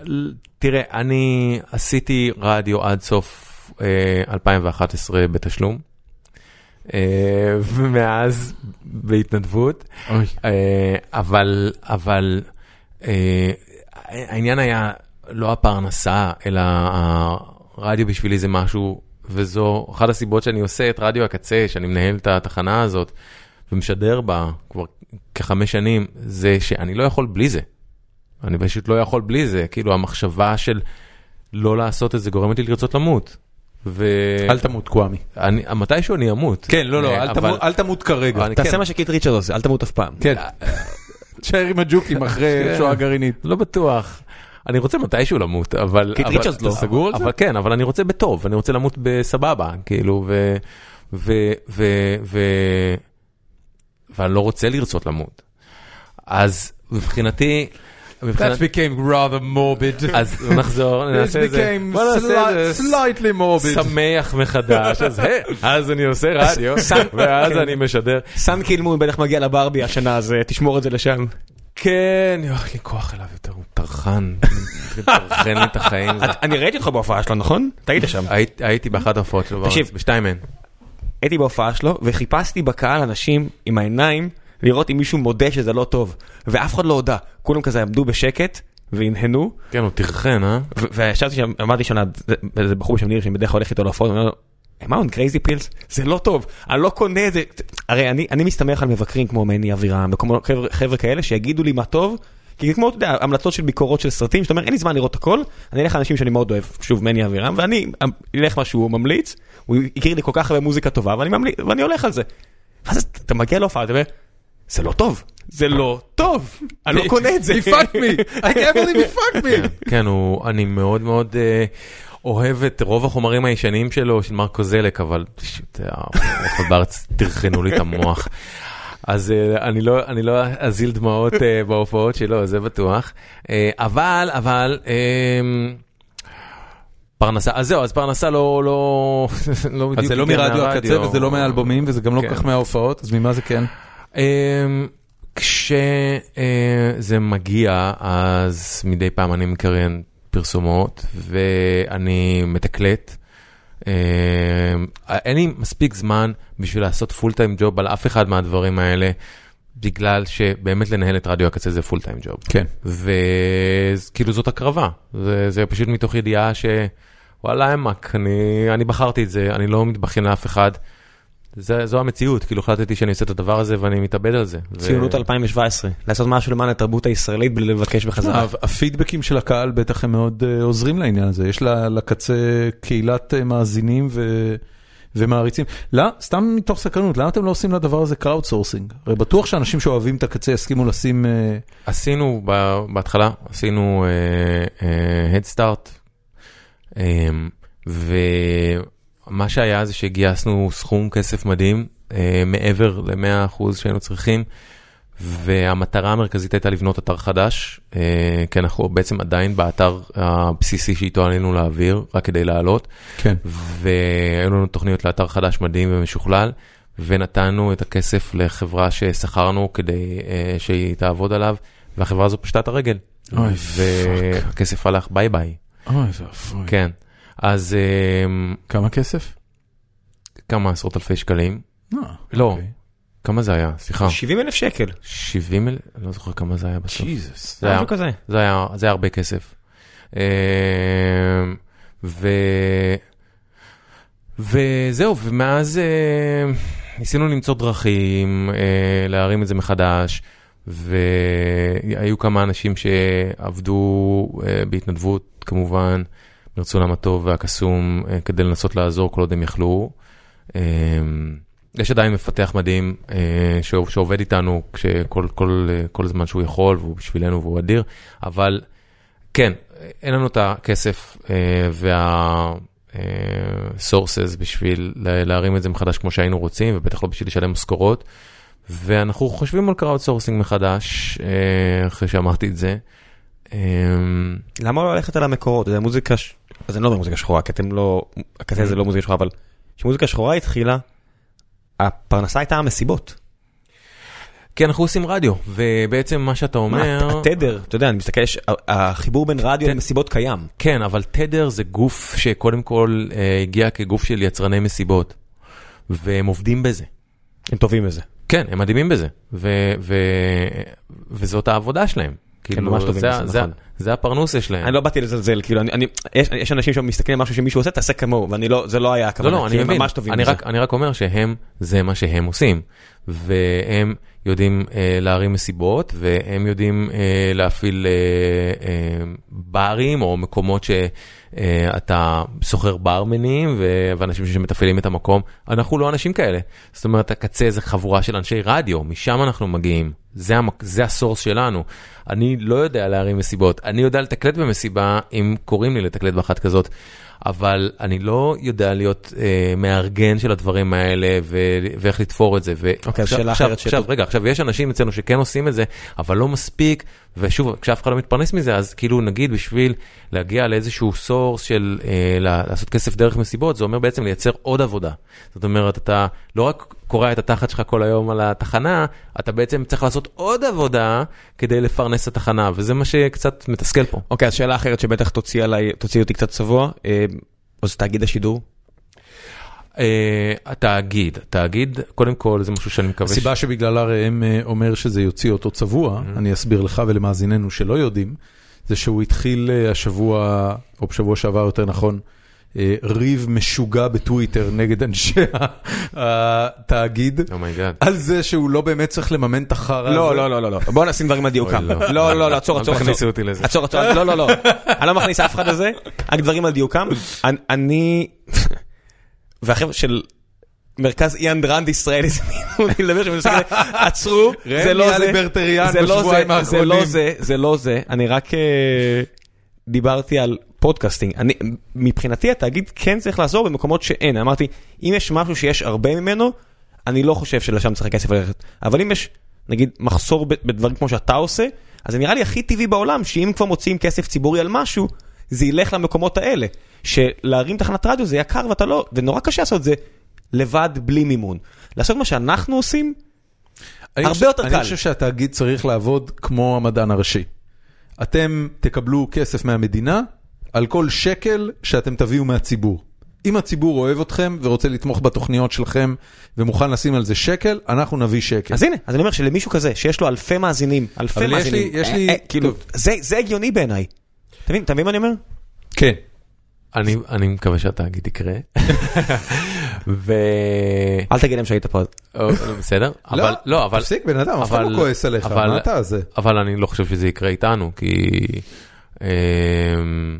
תראה, אני עשיתי רדיו עד סוף אה, 2011 בתשלום, אה, ומאז בהתנדבות. אה, אבל, אבל אה, העניין היה לא הפרנסה, אלא הרדיו בשבילי זה משהו, וזו אחת הסיבות שאני עושה את רדיו הקצה, שאני מנהל את התחנה הזאת ומשדר בה כבר כחמש שנים, זה שאני לא יכול בלי זה. אני פשוט לא יכול בלי זה, כאילו המחשבה של לא לעשות את זה גורמת לי לרצות למות. ו... אל תמות קוואמי. אני, מתישהו אני אמות. כן, לא, לא, אה, אל אבל- תמות- אל תמות כרגע. אני- תעשה כן. מה שקיט ריצ'רד עושה, אל תמות אף פעם. כן. תשאר עם הג'וקים אחרי כן. שואה גרעינית. לא בטוח. אני רוצה מתישהו למות, אבל... קיט ריצ'רדס לא. אתה סגור על זה? אבל כן, אבל אני רוצה בטוב, אני רוצה למות בסבבה, כאילו, ו... ו... ו... ו... ואני לא רוצה לרצות למות. אז מבחינתי... That became rather morbid. אז נחזור, This נעשה את זה. became בוא נעשה את זה. sli- slightly morbid. שמח מחדש, אז היי, אז אני עושה רדיו, ואז אני משדר. סאן קילמון בטח מגיע לברבי השנה, אז אה, תשמור את זה לשם. כן, יואו, אין לי כוח אליו יותר, הוא טרחן, טרחן את החיים. אני ראיתי אותך בהופעה שלו, נכון? אתה היית שם. היית- הייתי באחת ההופעות שלו. בארץ, בשתיים מהן. הייתי בהופעה שלו וחיפשתי בקהל אנשים עם העיניים לראות אם מישהו מודה שזה לא טוב ואף אחד לא הודה כולם כזה עמדו בשקט והנהנו כן, הוא טרחן, אה? וישבתי שם אמרתי שנה איזה בחור בשם ניר שאני בדרך כלל הולך איתו להופעות. אומר לו, I on crazy pills זה לא טוב אני לא קונה את זה הרי אני אני מסתמך על מבקרים כמו מני אבירם וכמו חבר'ה- חבר'ה כאלה שיגידו לי מה טוב. כי כמו אתה יודע המלצות של ביקורות של סרטים שאתה אומר אין לי זמן לראות הכל אני אלך לאנשים שאני מאוד אוהב שוב מני אבירם ואני אלך מה שהוא ממליץ הוא הכיר לי כל כך הרבה מוזיקה טובה ואני ממליץ ואני הולך על זה. ואז אתה מגיע להופעה אתה אומר זה לא טוב זה לא טוב אני לא קונה את זה. He fucked me. I can't believe he fucked me. כן, הוא, אני מאוד מאוד אה, אוהב את רוב החומרים הישנים שלו, של מרקו זלק, אבל פשוט, אה, ההופעות בארץ טרחנו לי את המוח. אז אה, אני לא, אני לא אזיל דמעות אה, בהופעות שלו, זה בטוח. אה, אבל, אבל, אה, פרנסה, אז זהו, אז פרנסה לא, לא, לא בדיוק אז זה לא מרדיו הקצה. וזה לא מהאלבומים וזה גם לא כן. כל כך מההופעות, אז ממה זה כן? כשזה מגיע, אז מדי פעם אני מקריין פרסומות ואני מתקלט. אה, אין לי מספיק זמן בשביל לעשות full time job על אף אחד מהדברים האלה, בגלל שבאמת לנהל את רדיו הקצה זה full time job. כן. וכאילו זאת הקרבה, זה, זה פשוט מתוך ידיעה שוואלה אמק, אני, אני בחרתי את זה, אני לא מתבכיין לאף אחד. זה, זו המציאות, כאילו החלטתי שאני עושה את הדבר הזה ואני מתאבד על זה. ציונות 2017, לעשות משהו למען התרבות הישראלית בלי לבקש בחזרה. הפידבקים של הקהל בטח הם מאוד אה, עוזרים לעניין הזה, יש לה- לקצה קהילת אה, מאזינים ו- ומעריצים. לא, סתם מתוך סקרנות, למה אתם לא עושים לדבר הזה crowd sourcing? הרי בטוח שאנשים שאוהבים את הקצה יסכימו לשים... אה, עשינו בהתחלה, עשינו אה, אה, Head Start, ומה שהיה זה שגייסנו סכום כסף מדהים, uh, מעבר ל-100% שהיינו צריכים, והמטרה המרכזית הייתה לבנות אתר חדש, uh, כי אנחנו בעצם עדיין באתר הבסיסי שאיתו עלינו להעביר, רק כדי לעלות. כן. והיו לנו תוכניות לאתר חדש מדהים ומשוכלל, ונתנו את הכסף לחברה ששכרנו כדי uh, שהיא תעבוד עליו, והחברה הזו פשטה את הרגל. אוי, והכסף הלך ביי ביי, אוי ואבוי. כן. אז um, כמה כסף? כמה עשרות אלפי שקלים. אה, לא, אוקיי. כמה זה היה? סליחה. 70 אלף שקל, 70 אלף? לא זוכר כמה זה היה בסוף. ג'יזוס. זה היה- כזה. זה היה, זה היה הרבה כסף. אמ, ו... וזהו, ומאז אה, ניסינו למצוא דרכים אה, להרים את זה מחדש, והיו כמה אנשים שעבדו אה, בהתנדבות כמובן, מרצונם הטוב והקסום, אה, כדי לנסות לעזור כל עוד הם יכלו. אה, יש עדיין מפתח מדהים אה, שעוב- שעובד איתנו כל, אה, כל זמן שהוא יכול, והוא בשבילנו והוא אדיר, אבל כן, אין לנו את הכסף אה, וה... sources בשביל לה- להרים את זה מחדש כמו שהיינו רוצים, ובטח לא בשביל לשלם משכורות. ואנחנו חושבים על crowd sourcing מחדש, אחרי שאמרתי את זה. אה, למה לא ללכת על המקורות? זה מוזיקה, אז אני לא אומר מוזיקה שחורה, כי אתם לא, הקצה זה לא מוזיקה שחורה, אבל כשמוזיקה שחורה התחילה, הפרנסה הייתה המסיבות. כי אנחנו עושים רדיו, ובעצם מה שאתה אומר... מה, התדר, אתה יודע, אני מסתכל, יש- החיבור בין רדיו כן. למסיבות קיים. כן, אבל תדר זה גוף שקודם כל אה, הגיע כגוף של יצרני מסיבות, והם עובדים בזה. הם טובים בזה. כן, הם מדהימים בזה, ו- ו- וזאת העבודה שלהם. כאילו, ממש טובים זה, בזה, זה, נכון. זה הפרנוסה שלהם. אני לא באתי לזלזל, כאילו, אני, אני, יש, יש אנשים שמסתכלים על משהו שמישהו עושה, תעשה כמוהו, ואני לא, זה לא היה לא, הכוונה, לא, כי אני מבין. אני. רק, אני רק אומר שהם, זה מה שהם עושים. והם יודעים אה, להרים מסיבות, והם יודעים אה, להפעיל אה, אה, ברים או מקומות שאתה שוכר ברמנים ו- ואנשים שמתפעלים את המקום. אנחנו לא אנשים כאלה. זאת אומרת, הקצה זה חבורה של אנשי רדיו, משם אנחנו מגיעים. זה, המק... זה ה-source שלנו. אני לא יודע להרים מסיבות, אני יודע לתקלט במסיבה אם קוראים לי לתקלט באחת כזאת, אבל אני לא יודע להיות אה, מארגן של הדברים האלה ו... ואיך לתפור את זה. ו... אוקיי, עכשיו, שאלה עכשיו, אחרת ש- עכשיו, רגע, עכשיו יש אנשים אצלנו שכן עושים את זה, אבל לא מספיק, ושוב, כשאף אחד לא מתפרנס מזה, אז כאילו נגיד בשביל להגיע לאיזשהו source של אה, לעשות כסף דרך מסיבות, זה אומר בעצם לייצר עוד עבודה. זאת אומרת, אתה לא רק קורע את התחת שלך כל היום על התחנה, אתה בעצם צריך לעשות עוד עבודה כדי לפרנס את התחנה, וזה מה שקצת מתסכל פה. אוקיי, אז שאלה אחרת שבטח תוציא עליי, תוציא אותי קצת צבוע, אה, אז תאגיד השידור. אה, התאגיד, התאגיד, קודם כל זה משהו שאני מקווה הסיבה שבגללה ראם אה, אומר שזה יוציא אותו צבוע, אני אסביר לך ולמאזיננו שלא יודעים, זה שהוא התחיל אה, השבוע, או בשבוע שעבר יותר נכון, ריב משוגע בטוויטר נגד אנשי התאגיד, oh my God. על זה שהוא לא באמת צריך לממן את החרא הזה. לא, לא, לא, לא, לא, בוא נשים דברים על דיוקם. לא. לא, לא, לא, עצור, אל עצור, תכניסו עצור. אותי לזה. עצור, עצור, לא, לא, לא. אני לא מכניס אף אחד לזה, רק דברים על דיוקם. אני, והחבר'ה של מרכז איין ראנד ישראל הזמינו אותי לדבר שם, אני מסתכל, עצרו, זה לא זה, זה לא זה, זה. לא זה, זה לא זה, אני רק אה, דיברתי על podcasting. אני, מבחינתי התאגיד כן צריך לעזור במקומות שאין. אמרתי, אם יש משהו שיש הרבה ממנו, אני לא חושב שלשם צריך כסף ללכת. אבל אם יש, נגיד, מחסור בדברים כמו שאתה עושה, אז זה נראה לי הכי טבעי בעולם, שאם כבר מוציאים כסף ציבורי על משהו, זה ילך למקומות האלה. שלהרים תחנת רדיו זה יקר ואתה לא, ונורא קשה לעשות את זה לבד, בלי מימון. לעשות מה שאנחנו עושים, אני הרבה חושב- יותר קל. אני חושב שהתאגיד צריך לעבוד כמו המדען הראשי. אתם תקבלו כסף מהמדינה, על כל שקל שאתם תביאו מהציבור. אם הציבור אוהב אתכם ורוצה לתמוך בתוכניות שלכם ומוכן לשים על זה שקל, אנחנו נביא שקל. אז הנה, אז אני אומר שלמישהו כזה, שיש לו אלפי מאזינים, אלפי מאזינים, לי- יש לי- אה, אה, כאילו, זה הגיוני בעיניי. אתה מבין אתה מבין מה אני אומר? כן. אני, אני מקווה שהתאגיד יקרה. ו... אל תגיד להם שהיית פה. או, בסדר, אבל לא, אבל, תפסיק בן אדם, אף אחד אבל- לא כועס עליך, אבל- מה אתה זה? אבל אני לא חושב שזה יקרה איתנו, כי אמ,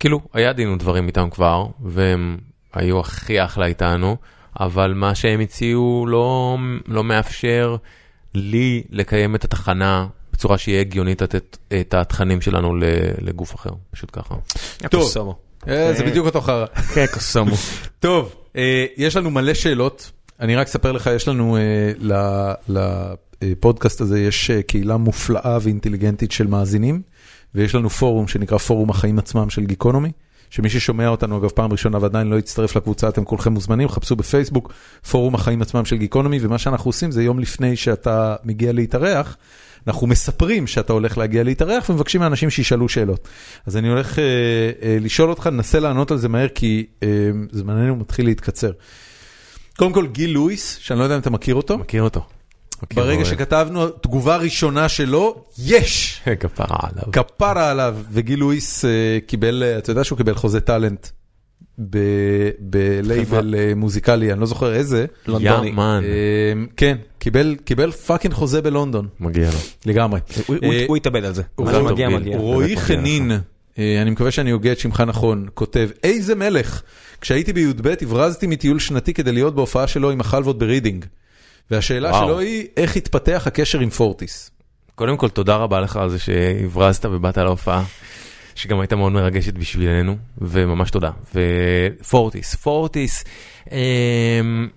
כאילו היה דין ודברים איתם כבר, והם היו הכי אחלה איתנו, אבל מה שהם הציעו לא, לא מאפשר לי לקיים את התחנה בצורה שיהיה הגיונית לתת את התכנים שלנו ל- לגוף אחר, פשוט ככה. טוב. קוסומו. אה, זה בדיוק אותו חרא. כן, קוסומו. טוב, אה, יש לנו מלא שאלות. אני רק אספר לך, יש לנו אה, ל- לפודקאסט הזה, יש אה, קהילה מופלאה ואינטליגנטית של מאזינים, ויש לנו פורום שנקרא פורום החיים עצמם של גיקונומי, שמי ששומע אותנו, אגב, פעם ראשונה ועדיין לא הצטרף לקבוצה, אתם כולכם מוזמנים, חפשו בפייסבוק, פורום החיים עצמם של גיקונומי, ומה שאנחנו עושים זה יום לפני שאתה מגיע להתארח, אנחנו מספרים שאתה הולך להגיע להתארח ומבקשים מאנשים שישאלו שאלות. אז אני הולך אה, אה, לשאול אותך, ננסה לענות על זה מהר כי אה, זמננו מתחיל להתקצר. קודם כל גיל לואיס, שאני לא יודע אם אתה מכיר אותו, מכיר אותו. ברגע אותו. שכתבנו תגובה ראשונה שלו, יש! כפרה עליו. כפרה עליו, וגיל לואיס אה, קיבל, אה, אתה יודע שהוא קיבל חוזה טאלנט בלייבל אה, מוזיקלי, אני לא זוכר איזה. לונדוני. yeah man, אה, כן, קיבל קיבל fucking חוזה בלונדון, מגיע לו. לגמרי. הוא- אה, הוא יתאבד על זה. הוא מוביל. מגיע. רועי מגיע חנין, אני מקווה שאני הוגה את שמך נכון, כותב, איזה מלך, כשהייתי בי"ב הברזתי מטיול שנתי כדי להיות בהופעה שלו עם החלבות ברידינג. והשאלה. שלו היא, איך התפתח הקשר עם פורטיס? קודם כל, תודה רבה לך על זה שהברזת ובאת להופעה, שגם הייתה מאוד מרגשת בשבילנו, וממש תודה. ופורטיס, פורטיס, אמ,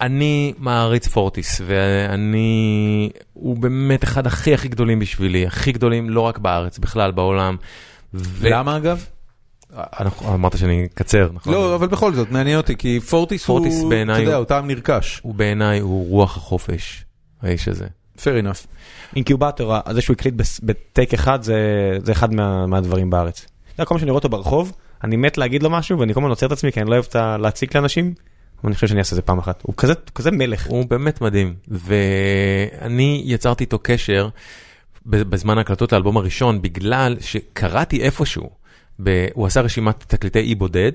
אני מעריץ פורטיס, ואני, הוא באמת אחד הכי הכי גדולים בשבילי, הכי גדולים לא רק בארץ, בכלל בעולם. ו- למה אגב? אנחנו- אמרת שאני אקצר, נכון? לא, אבל בכל זאת, מעניין אותי, כי פורטיס הוא, פורטיס בעיניי אתה יודע, הוא- הוא טעם נרכש. הוא בעיניי, הוא רוח החופש, האיש הזה. Fair enough. אינקיובטור, זה שהוא הקליט בטייק אחד זה זה אחד מה- מהדברים בארץ. אתה יודע, כל פעם שאני רואה אותו ברחוב, אני מת להגיד לו משהו ואני כל הזמן עוצר את עצמי כי אני לא אוהב להציק לאנשים. אבל אני חושב שאני אעשה את זה פעם אחת. הוא כזה הוא כזה מלך. הוא באמת מדהים, ואני יצרתי איתו קשר ב- בזמן ההקלטות לאלבום הראשון, בגלל שקראתי איפשהו, ב- הוא עשה רשימת תקליטי אי בודד,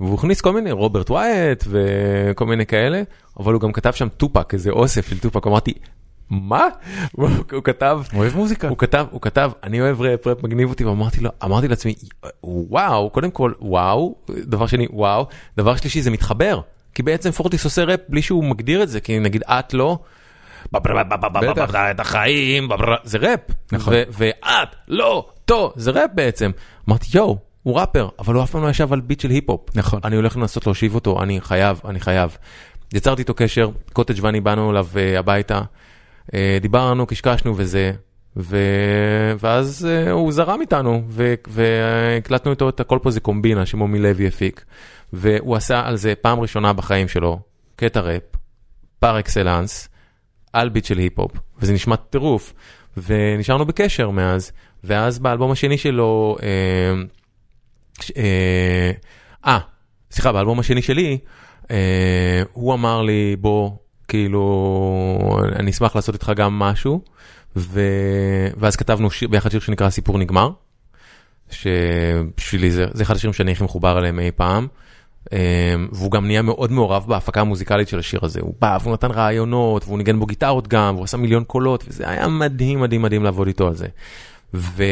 והוא הכניס כל מיני, רוברט ווייאט וכל מיני כאלה, אבל הוא גם כתב שם טופק, איזה אוסף של טופק, אמרתי, מה? הוא הוא כתב, אוהב מוזיקה. הוא כתב, הוא כתב, אני אוהב ראפ, ראפ מגניב אותי, ואמרתי לו, אמרתי לעצמי, וואו, קודם כל, וואו, דבר שני, וואו, דבר שלישי, זה מתחבר, כי בעצם פורטיס עושה ראפ בלי שהוא מגדיר את זה, כי נגיד את לא. את החיים, זה ראפ, נכון. ואת לא, טו, זה ראפ בעצם. אמרתי, יואו, הוא ראפר, אבל הוא אף פעם לא ישב על ביט של היפ-הופ. נכון. אני הולך לנסות להושיב אותו, אני חייב, אני חייב. יצרתי איתו קשר, קוטג' ואני באנו אליו אה, הביתה, דיברנו, קשקשנו וזה, ו... ואז אה, הוא זרם איתנו, ו... והקלטנו איתו את הכל פה זה קומבינה שמומי לוי הפיק, והוא עשה על זה פעם ראשונה בחיים שלו, קטע ראפ, פר אקסלנס, על ביט של היפ-הופ, וזה נשמע טירוף, ונשארנו בקשר מאז, ואז באלבום השני שלו, אה, אה, אה, סליחה, באלבום השני שלי, אה, הוא אמר לי, בוא, כאילו, אני אשמח לעשות איתך גם משהו, ו... ואז כתבנו שיר, ביחד שיר שנקרא סיפור נגמר, שבשבילי זה, זה אחד השירים שאני הכי מחובר אליהם אי פעם, אה, והוא גם נהיה מאוד מעורב בהפקה המוזיקלית של השיר הזה, הוא בא והוא נתן רעיונות, והוא ניגן בו גיטרות גם, והוא עשה מיליון קולות, וזה היה מדהים מדהים מדהים לעבוד איתו על זה. ו...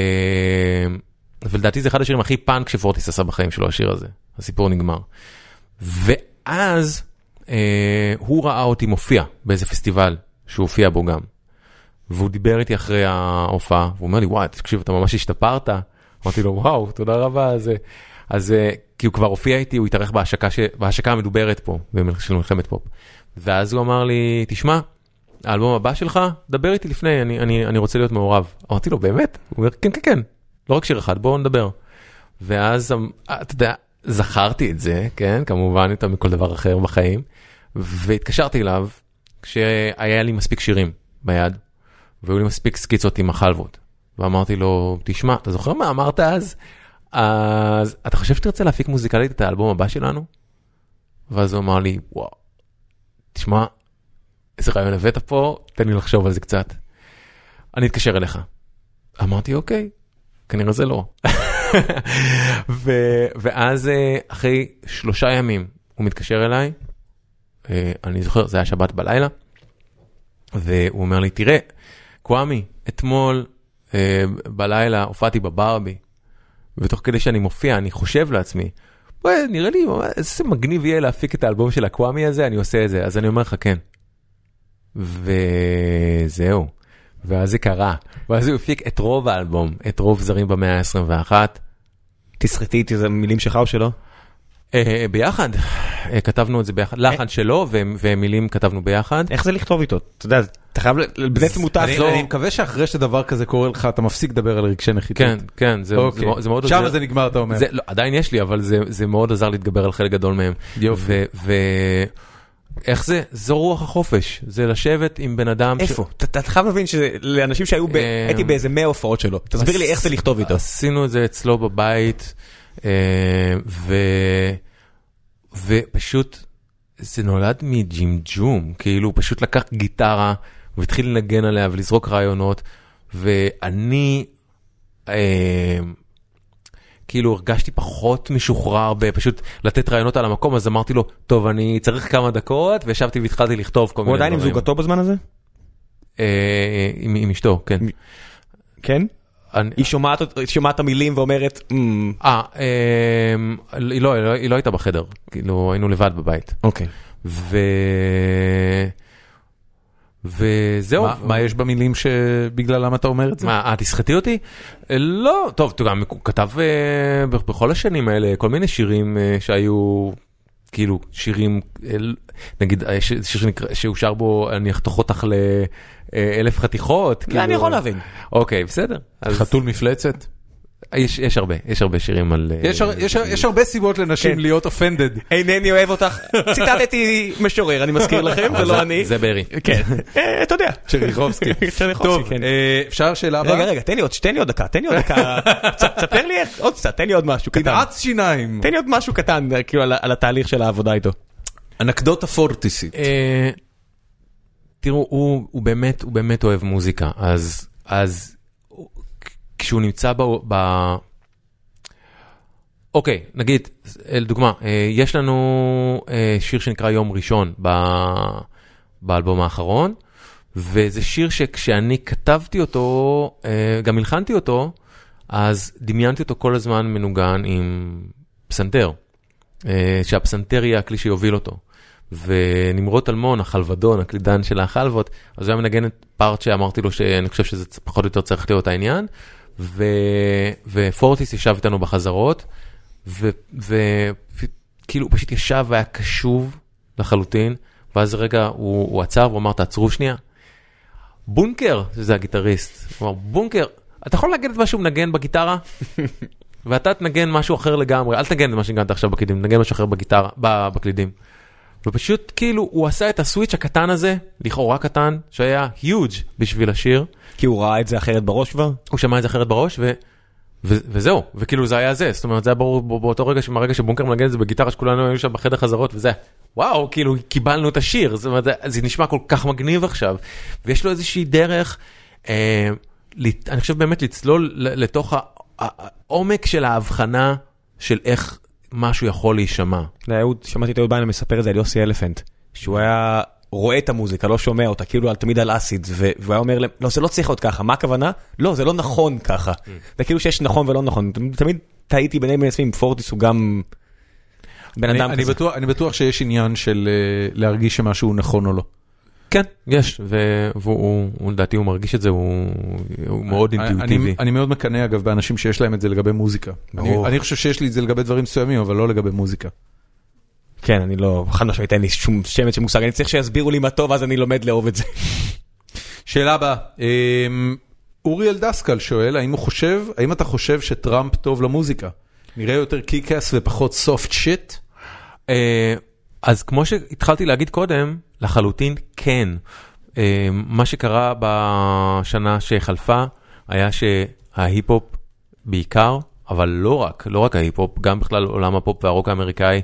ולדעתי זה אחד השירים הכי פאנק שפורטיס עשה בחיים שלו, השיר הזה, הסיפור נגמר. ואז הוא ראה אותי מופיע באיזה פסטיבל שהוא הופיע בו גם. והוא דיבר איתי אחרי ההופעה, והוא אומר לי, וואי, תקשיב, אתה ממש השתפרת. אמרתי לו, וואו, תודה רבה על זה. אז אה, כי הוא כבר הופיע איתי, הוא התארח בהשקה, ש... בהשקה המדוברת פה, של מלחמת פופ. ואז הוא אמר לי, תשמע, האלבום הבא שלך, דבר איתי לפני, אני, אני, אני רוצה להיות מעורב. אמרתי לו, באמת? הוא אומר, כן, כן, כן, לא רק שיר אחד, בואו נדבר. ואז, אתה יודע, זכרתי את זה, כן, כמובן, יותר מכל דבר אחר בחיים, והתקשרתי אליו כשהיה לי מספיק שירים ביד, והיו לי מספיק סקיצות עם החלבות. ואמרתי לו, תשמע, אתה זוכר מה אמרת אז? אז אתה חושב שתרצה להפיק מוזיקלית את האלבום הבא שלנו? ואז הוא אמר לי, וואו, תשמע, איזה רעיון הבאת פה, תן לי לחשוב על זה קצת. אני אתקשר אליך. אמרתי, אוקיי, כנראה זה לא. ואז אה, אחרי שלושה ימים הוא מתקשר אליי, אני זוכר, זה היה שבת בלילה, והוא אומר לי, תראה, קוואמי, אתמול אה, בלילה הופעתי בברבי, ותוך כדי שאני מופיע, אני חושב לעצמי, בואי, נראה לי, איזה מגניב יהיה להפיק את האלבום של הקוואמי הזה, אני עושה את זה, אז אני אומר לך כן. וזהו, ואז זה קרה, ואז הוא הפיק את רוב האלבום, את רוב זרים במאה ה-21. תסרטי איתי איזה מילים שלך או שלא? אה, ביחד, אה, כתבנו את זה ביחד, לחן שלו ומילים כתבנו ביחד. איך זה לכתוב איתו? אתה יודע, אתה חייב לבני תמותה אני- זו. אני מקווה שאחרי שדבר כזה קורה לך, אתה מפסיק לדבר על רגשי נחיתות. כן, כן, זה, אוקיי. מאוד- מאוד שם עוזר. זה נגמר, אתה אומר. לא, עדיין יש לי, אבל זה, מאוד עזר להתגבר על חלק גדול מהם. יופי. איך זה? זו רוח החופש, זה לשבת עם בן אדם... איפה? אתה חייב להבין שלאנשים שהיו, ב- אה, הייתי באיזה 100 הופעות שלו. תסביר לי איך זה לכתוב איתו. עשינו את זה אצלו בבית, אה, ו... ופשוט זה נולד מג'ימג'ום, כאילו הוא פשוט לקח גיטרה והתחיל לנגן עליה ולזרוק רעיונות, ואני אה, כאילו הרגשתי פחות משוחרר בפשוט לתת רעיונות על המקום, אז אמרתי לו, טוב, אני צריך כמה דקות, וישבתי והתחלתי לכתוב כל מיני הוא דברים. עדיין עם זוגתו בזמן הזה? אה, עם, עם אשתו, כן. כן? היא שומעת את המילים ואומרת, "אמ, אה, אמ, לא, היא לא- הייתה בחדר, כאילו היינו לבד בבית. אוקיי. וזהו. מה- יש במילים שבגללם אתה אומר את זה? מה, את תסחטי אותי? אה, לא, טוב, אתה גם כתב אה, בכל השנים האלה כל מיני שירים אה, שהיו, כאילו, שירים, אה, נגיד, אה, שיר שנקרא- שהוא שר בו, אני אחתוך אותך לאלף חתיכות. זה אני כאילו- יכול להבין. אוקיי, בסדר. חתול מפלצת? יש יש הרבה, יש הרבה שירים על... אה, יש יש יש הרבה סיבות לנשים כן. להיות אופנדד. אינני אוהב אותך. ציטטתי משורר, אני מזכיר לכם, זה לא אני. זה ברי. כן. אה, אתה יודע. צ'ריחובסקי. צ'ריחובסקי, טוב, כן. אה, אפשר שאלה רגע, הבאה? רגע, תן לי עוד, תן לי עוד דקה, תן לי עוד דקה. תספר לי איך, עוד קצת, תן לי עוד משהו קטן. תנעץ שיניים. תן לי עוד משהו קטן, כאילו, על התהליך של העבודה איתו. אנקדוטה פורטיסית. תראו, הוא, הוא באמת, הוא באמת אוהב מוזיקה, אז, כשהוא נמצא ב... ב... אוקיי, נגיד, לדוגמה, אה, יש לנו אה, שיר שנקרא יום ראשון ב... באלבום האחרון, וזה שיר שכשאני כתבתי אותו, אה, גם הלחנתי אותו, אז דמיינתי אותו כל הזמן מנוגן עם פסנתר, שהפסנתר יהיה הכלי שיוביל אותו. ונמרוד טלמון, החלבדון, הקלידן של החלבות, אז הוא היה מנגן את פארט שאמרתי לו שאני חושב שזה פחות או יותר צריך להיות העניין. ופורטיס ישב איתנו בחזרות, וכאילו הוא פשוט ישב והיה קשוב לחלוטין, ואז רגע הוא, הוא עצר והוא אמר תעצרו שנייה. בונקר, שזה הגיטריסט, הוא אמר בונקר, אתה יכול לנגן את מה שהוא מנגן בגיטרה? ואתה תנגן משהו אחר לגמרי, אל תנגן את מה שניגנת עכשיו בקלידים, תנגן משהו אחר בגיטרה, בקלידים. ופשוט כאילו הוא עשה את הסוויץ' הקטן הזה, לכאורה קטן, שהיה huge בשביל השיר, כי הוא ראה את זה אחרת בראש כבר? הוא שמע את זה אחרת בראש ו... ו- וזהו, וכאילו זה היה זה, זאת אומרת זה היה ברור בא- באותו רגע שמהרגע שבונקר מנגן את זה בגיטרה שכולנו היינו שם בחדר חזרות וזה, וואו, כאילו קיבלנו את השיר, זאת אומרת זה, זה נשמע כל כך מגניב עכשיו, ויש לו איזושהי דרך, אה, לת- אני חושב באמת לצלול לתוך העומק של ההבחנה של איך משהו יכול להישמע. שמעתי את אהוד ביינר מספר את זה על יוסי אלפנט, שהוא היה רואה את המוזיקה, לא שומע אותה, כאילו על- תמיד על אסיד, והוא היה אומר להם, לא, זה לא צריך להיות ככה, מה הכוונה? לא, זה לא נכון ככה. זה כאילו שיש נכון ולא נכון, תמיד- טעיתי ביני לבין עצמי, אם פורטיס הוא גם בן אני- אדם אני כזה. אני בטוח שיש עניין של אה, להרגיש שמשהו נכון או לא. כן, יש, והוא הוא- לדעתי הוא מרגיש את זה, הוא מאוד אינטואיטיבי. אני- מאוד מקנא אגב באנשים שיש להם את זה לגבי מוזיקה. אני- חושב שיש לי את זה לגבי דברים מסוימים, אבל לא לגבי מוזיקה. כן, אני לא, חד משמעית אין לי שום שמץ של מושג, אני צריך שיסבירו לי מה טוב, אז אני לומד לאהוב את זה. שאלה הבאה, אמ, אורי אלדסקל שואל, האם הוא חושב, האם אתה חושב שטראמפ טוב למוזיקה? נראה יותר קיקאס ופחות סופט שיט? אה, אז כמו שהתחלתי להגיד קודם, לחלוטין כן. אה, מה שקרה בשנה שחלפה, היה שההיפ-הופ בעיקר, אבל לא רק, לא רק ההיפ-הופ, גם בכלל עולם הפופ והרוק האמריקאי,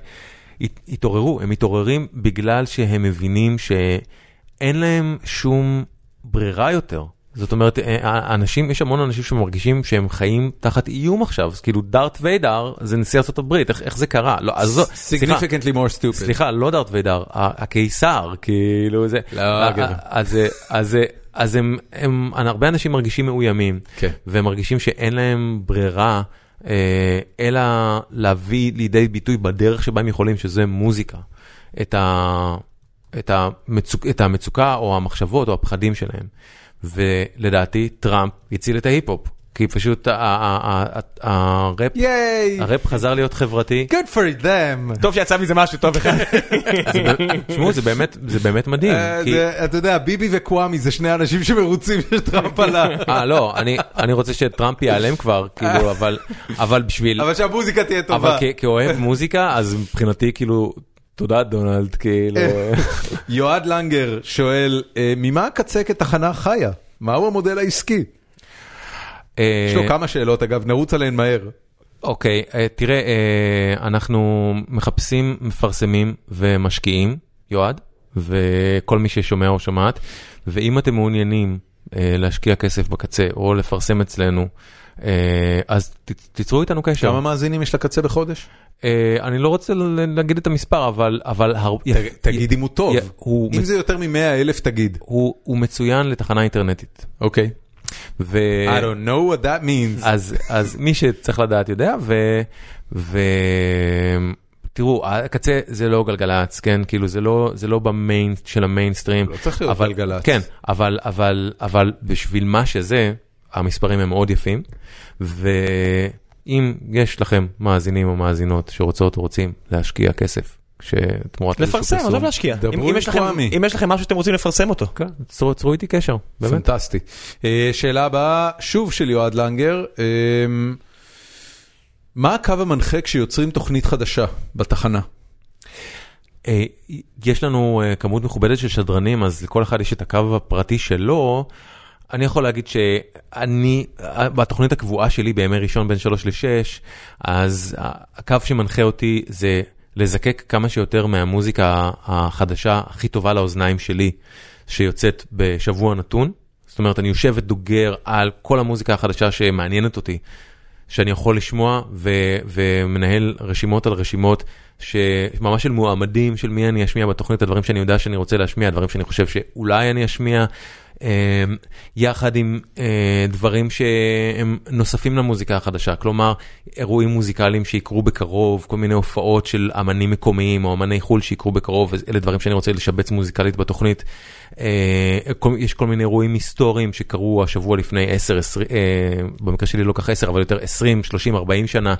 הת- התעוררו, הם מתעוררים בגלל שהם מבינים שאין להם שום ברירה יותר. זאת אומרת, אה, אנשים, יש המון אנשים שמרגישים שהם חיים תחת איום עכשיו, אז כאילו דארט ויידר זה נשיא ארצות הברית, איך, איך זה קרה? לא, אז significantly more stupid. סליחה, לא דארט ויידר, הקיסר, כאילו זה. לא. ה- אז, אז, אז הם, הם, הרבה אנשים מרגישים מאוימים, כן. והם מרגישים שאין להם ברירה, אה, אלא להביא לידי ביטוי בדרך שבה הם יכולים, שזה מוזיקה, את, ה, את, המצוק, את המצוקה או המחשבות או הפחדים שלהם. ולדעתי טראמפ הציל את ההיפ-הופ, כי פשוט הראפ, חזר להיות חברתי. Good for them. טוב שיצא מזה משהו טוב אחד. תשמעו, זה באמת, זה באמת מדהים. אה, אתה יודע, ביבי וקוואמי זה שני אנשים שמרוצים שטראמפ עלה. אה, לא, אני, רוצה שטראמפ ייעלם כבר, כאילו, אבל, אבל בשביל, אבל שהמוזיקה תהיה אבל טובה. כ- כאוהב מוזיקה, אז מבחינתי, כאילו, תודה דונלד, כאילו, יועד לנגר שואל, אה, ממה הקצה כתחנה חיה? מהו המודל העסקי? אה, יש לו כמה שאלות אגב, נרוץ עליהן מהר. אוקיי, אה, תראה, אה, אנחנו מחפשים מפרסמים ומשקיעים, יועד, וכל מי ששומע או שומעת, ואם אתם מעוניינים אה, להשקיע כסף בקצה או לפרסם אצלנו, אז ת- תיצרו איתנו קשר. כמה מאזינים יש לקצה בחודש? אה, אני לא רוצה להגיד את המספר, אבל, תגיד אם הוא טוב. אם זה יותר מ-100 אלף תגיד. הוא, הוא מצוין לתחנה אינטרנטית. אוקיי. ו... I don't know what that means. אז, אז מי שצריך לדעת יודע, ו... ו... תראו, הקצה זה לא גלגלצ, כן? כאילו זה לא, זה לא במיין של המיינסטרים. לא צריך להיות אבל, גלגלצ. כן, אבל, אבל, אבל בשביל מה שזה, המספרים הם מאוד יפים, ואם יש לכם מאזינים או מאזינות שרוצות או רוצים להשקיע כסף, שתמורת לפרסם, עזוב להשקיע. אם- יש לכם- קוואמי. אם יש לכם משהו שאתם רוצים לפרסם אותו. כן, צרו, צרו איתי קשר, באמת. פנטסטי. אה, שאלה הבאה, שוב של יועד לנגר. אה, מה הקו המנחה כשיוצרים תוכנית חדשה בתחנה? אה, יש לנו כמות מכובדת של שדרנים, אז לכל אחד יש את הקו הפרטי שלו. אני יכול להגיד שאני, בתוכנית הקבועה שלי בימי ראשון בין 3 ל-6, אז הקו שמנחה אותי זה לזקק כמה שיותר מהמוזיקה החדשה הכי טובה לאוזניים שלי, שיוצאת בשבוע נתון. זאת אומרת, אני יושב ודוגר על כל המוזיקה החדשה שמעניינת אותי. שאני יכול לשמוע ו- ומנהל רשימות על רשימות שממש של מועמדים של מי אני אשמיע בתוכנית, הדברים שאני יודע שאני רוצה להשמיע, הדברים שאני חושב שאולי אני אשמיע, יחד עם אה, דברים שהם נוספים למוזיקה החדשה, כלומר אירועים מוזיקליים שיקרו בקרוב, כל מיני הופעות של אמנים מקומיים או אמני חו"ל שיקרו בקרוב, אלה דברים שאני רוצה לשבץ מוזיקלית בתוכנית. אה, יש כל מיני אירועים היסטוריים שקרו השבוע לפני 10, 20, אה, במקרה שלי לא כך 10, אבל יותר 20, 30, 40 שנה,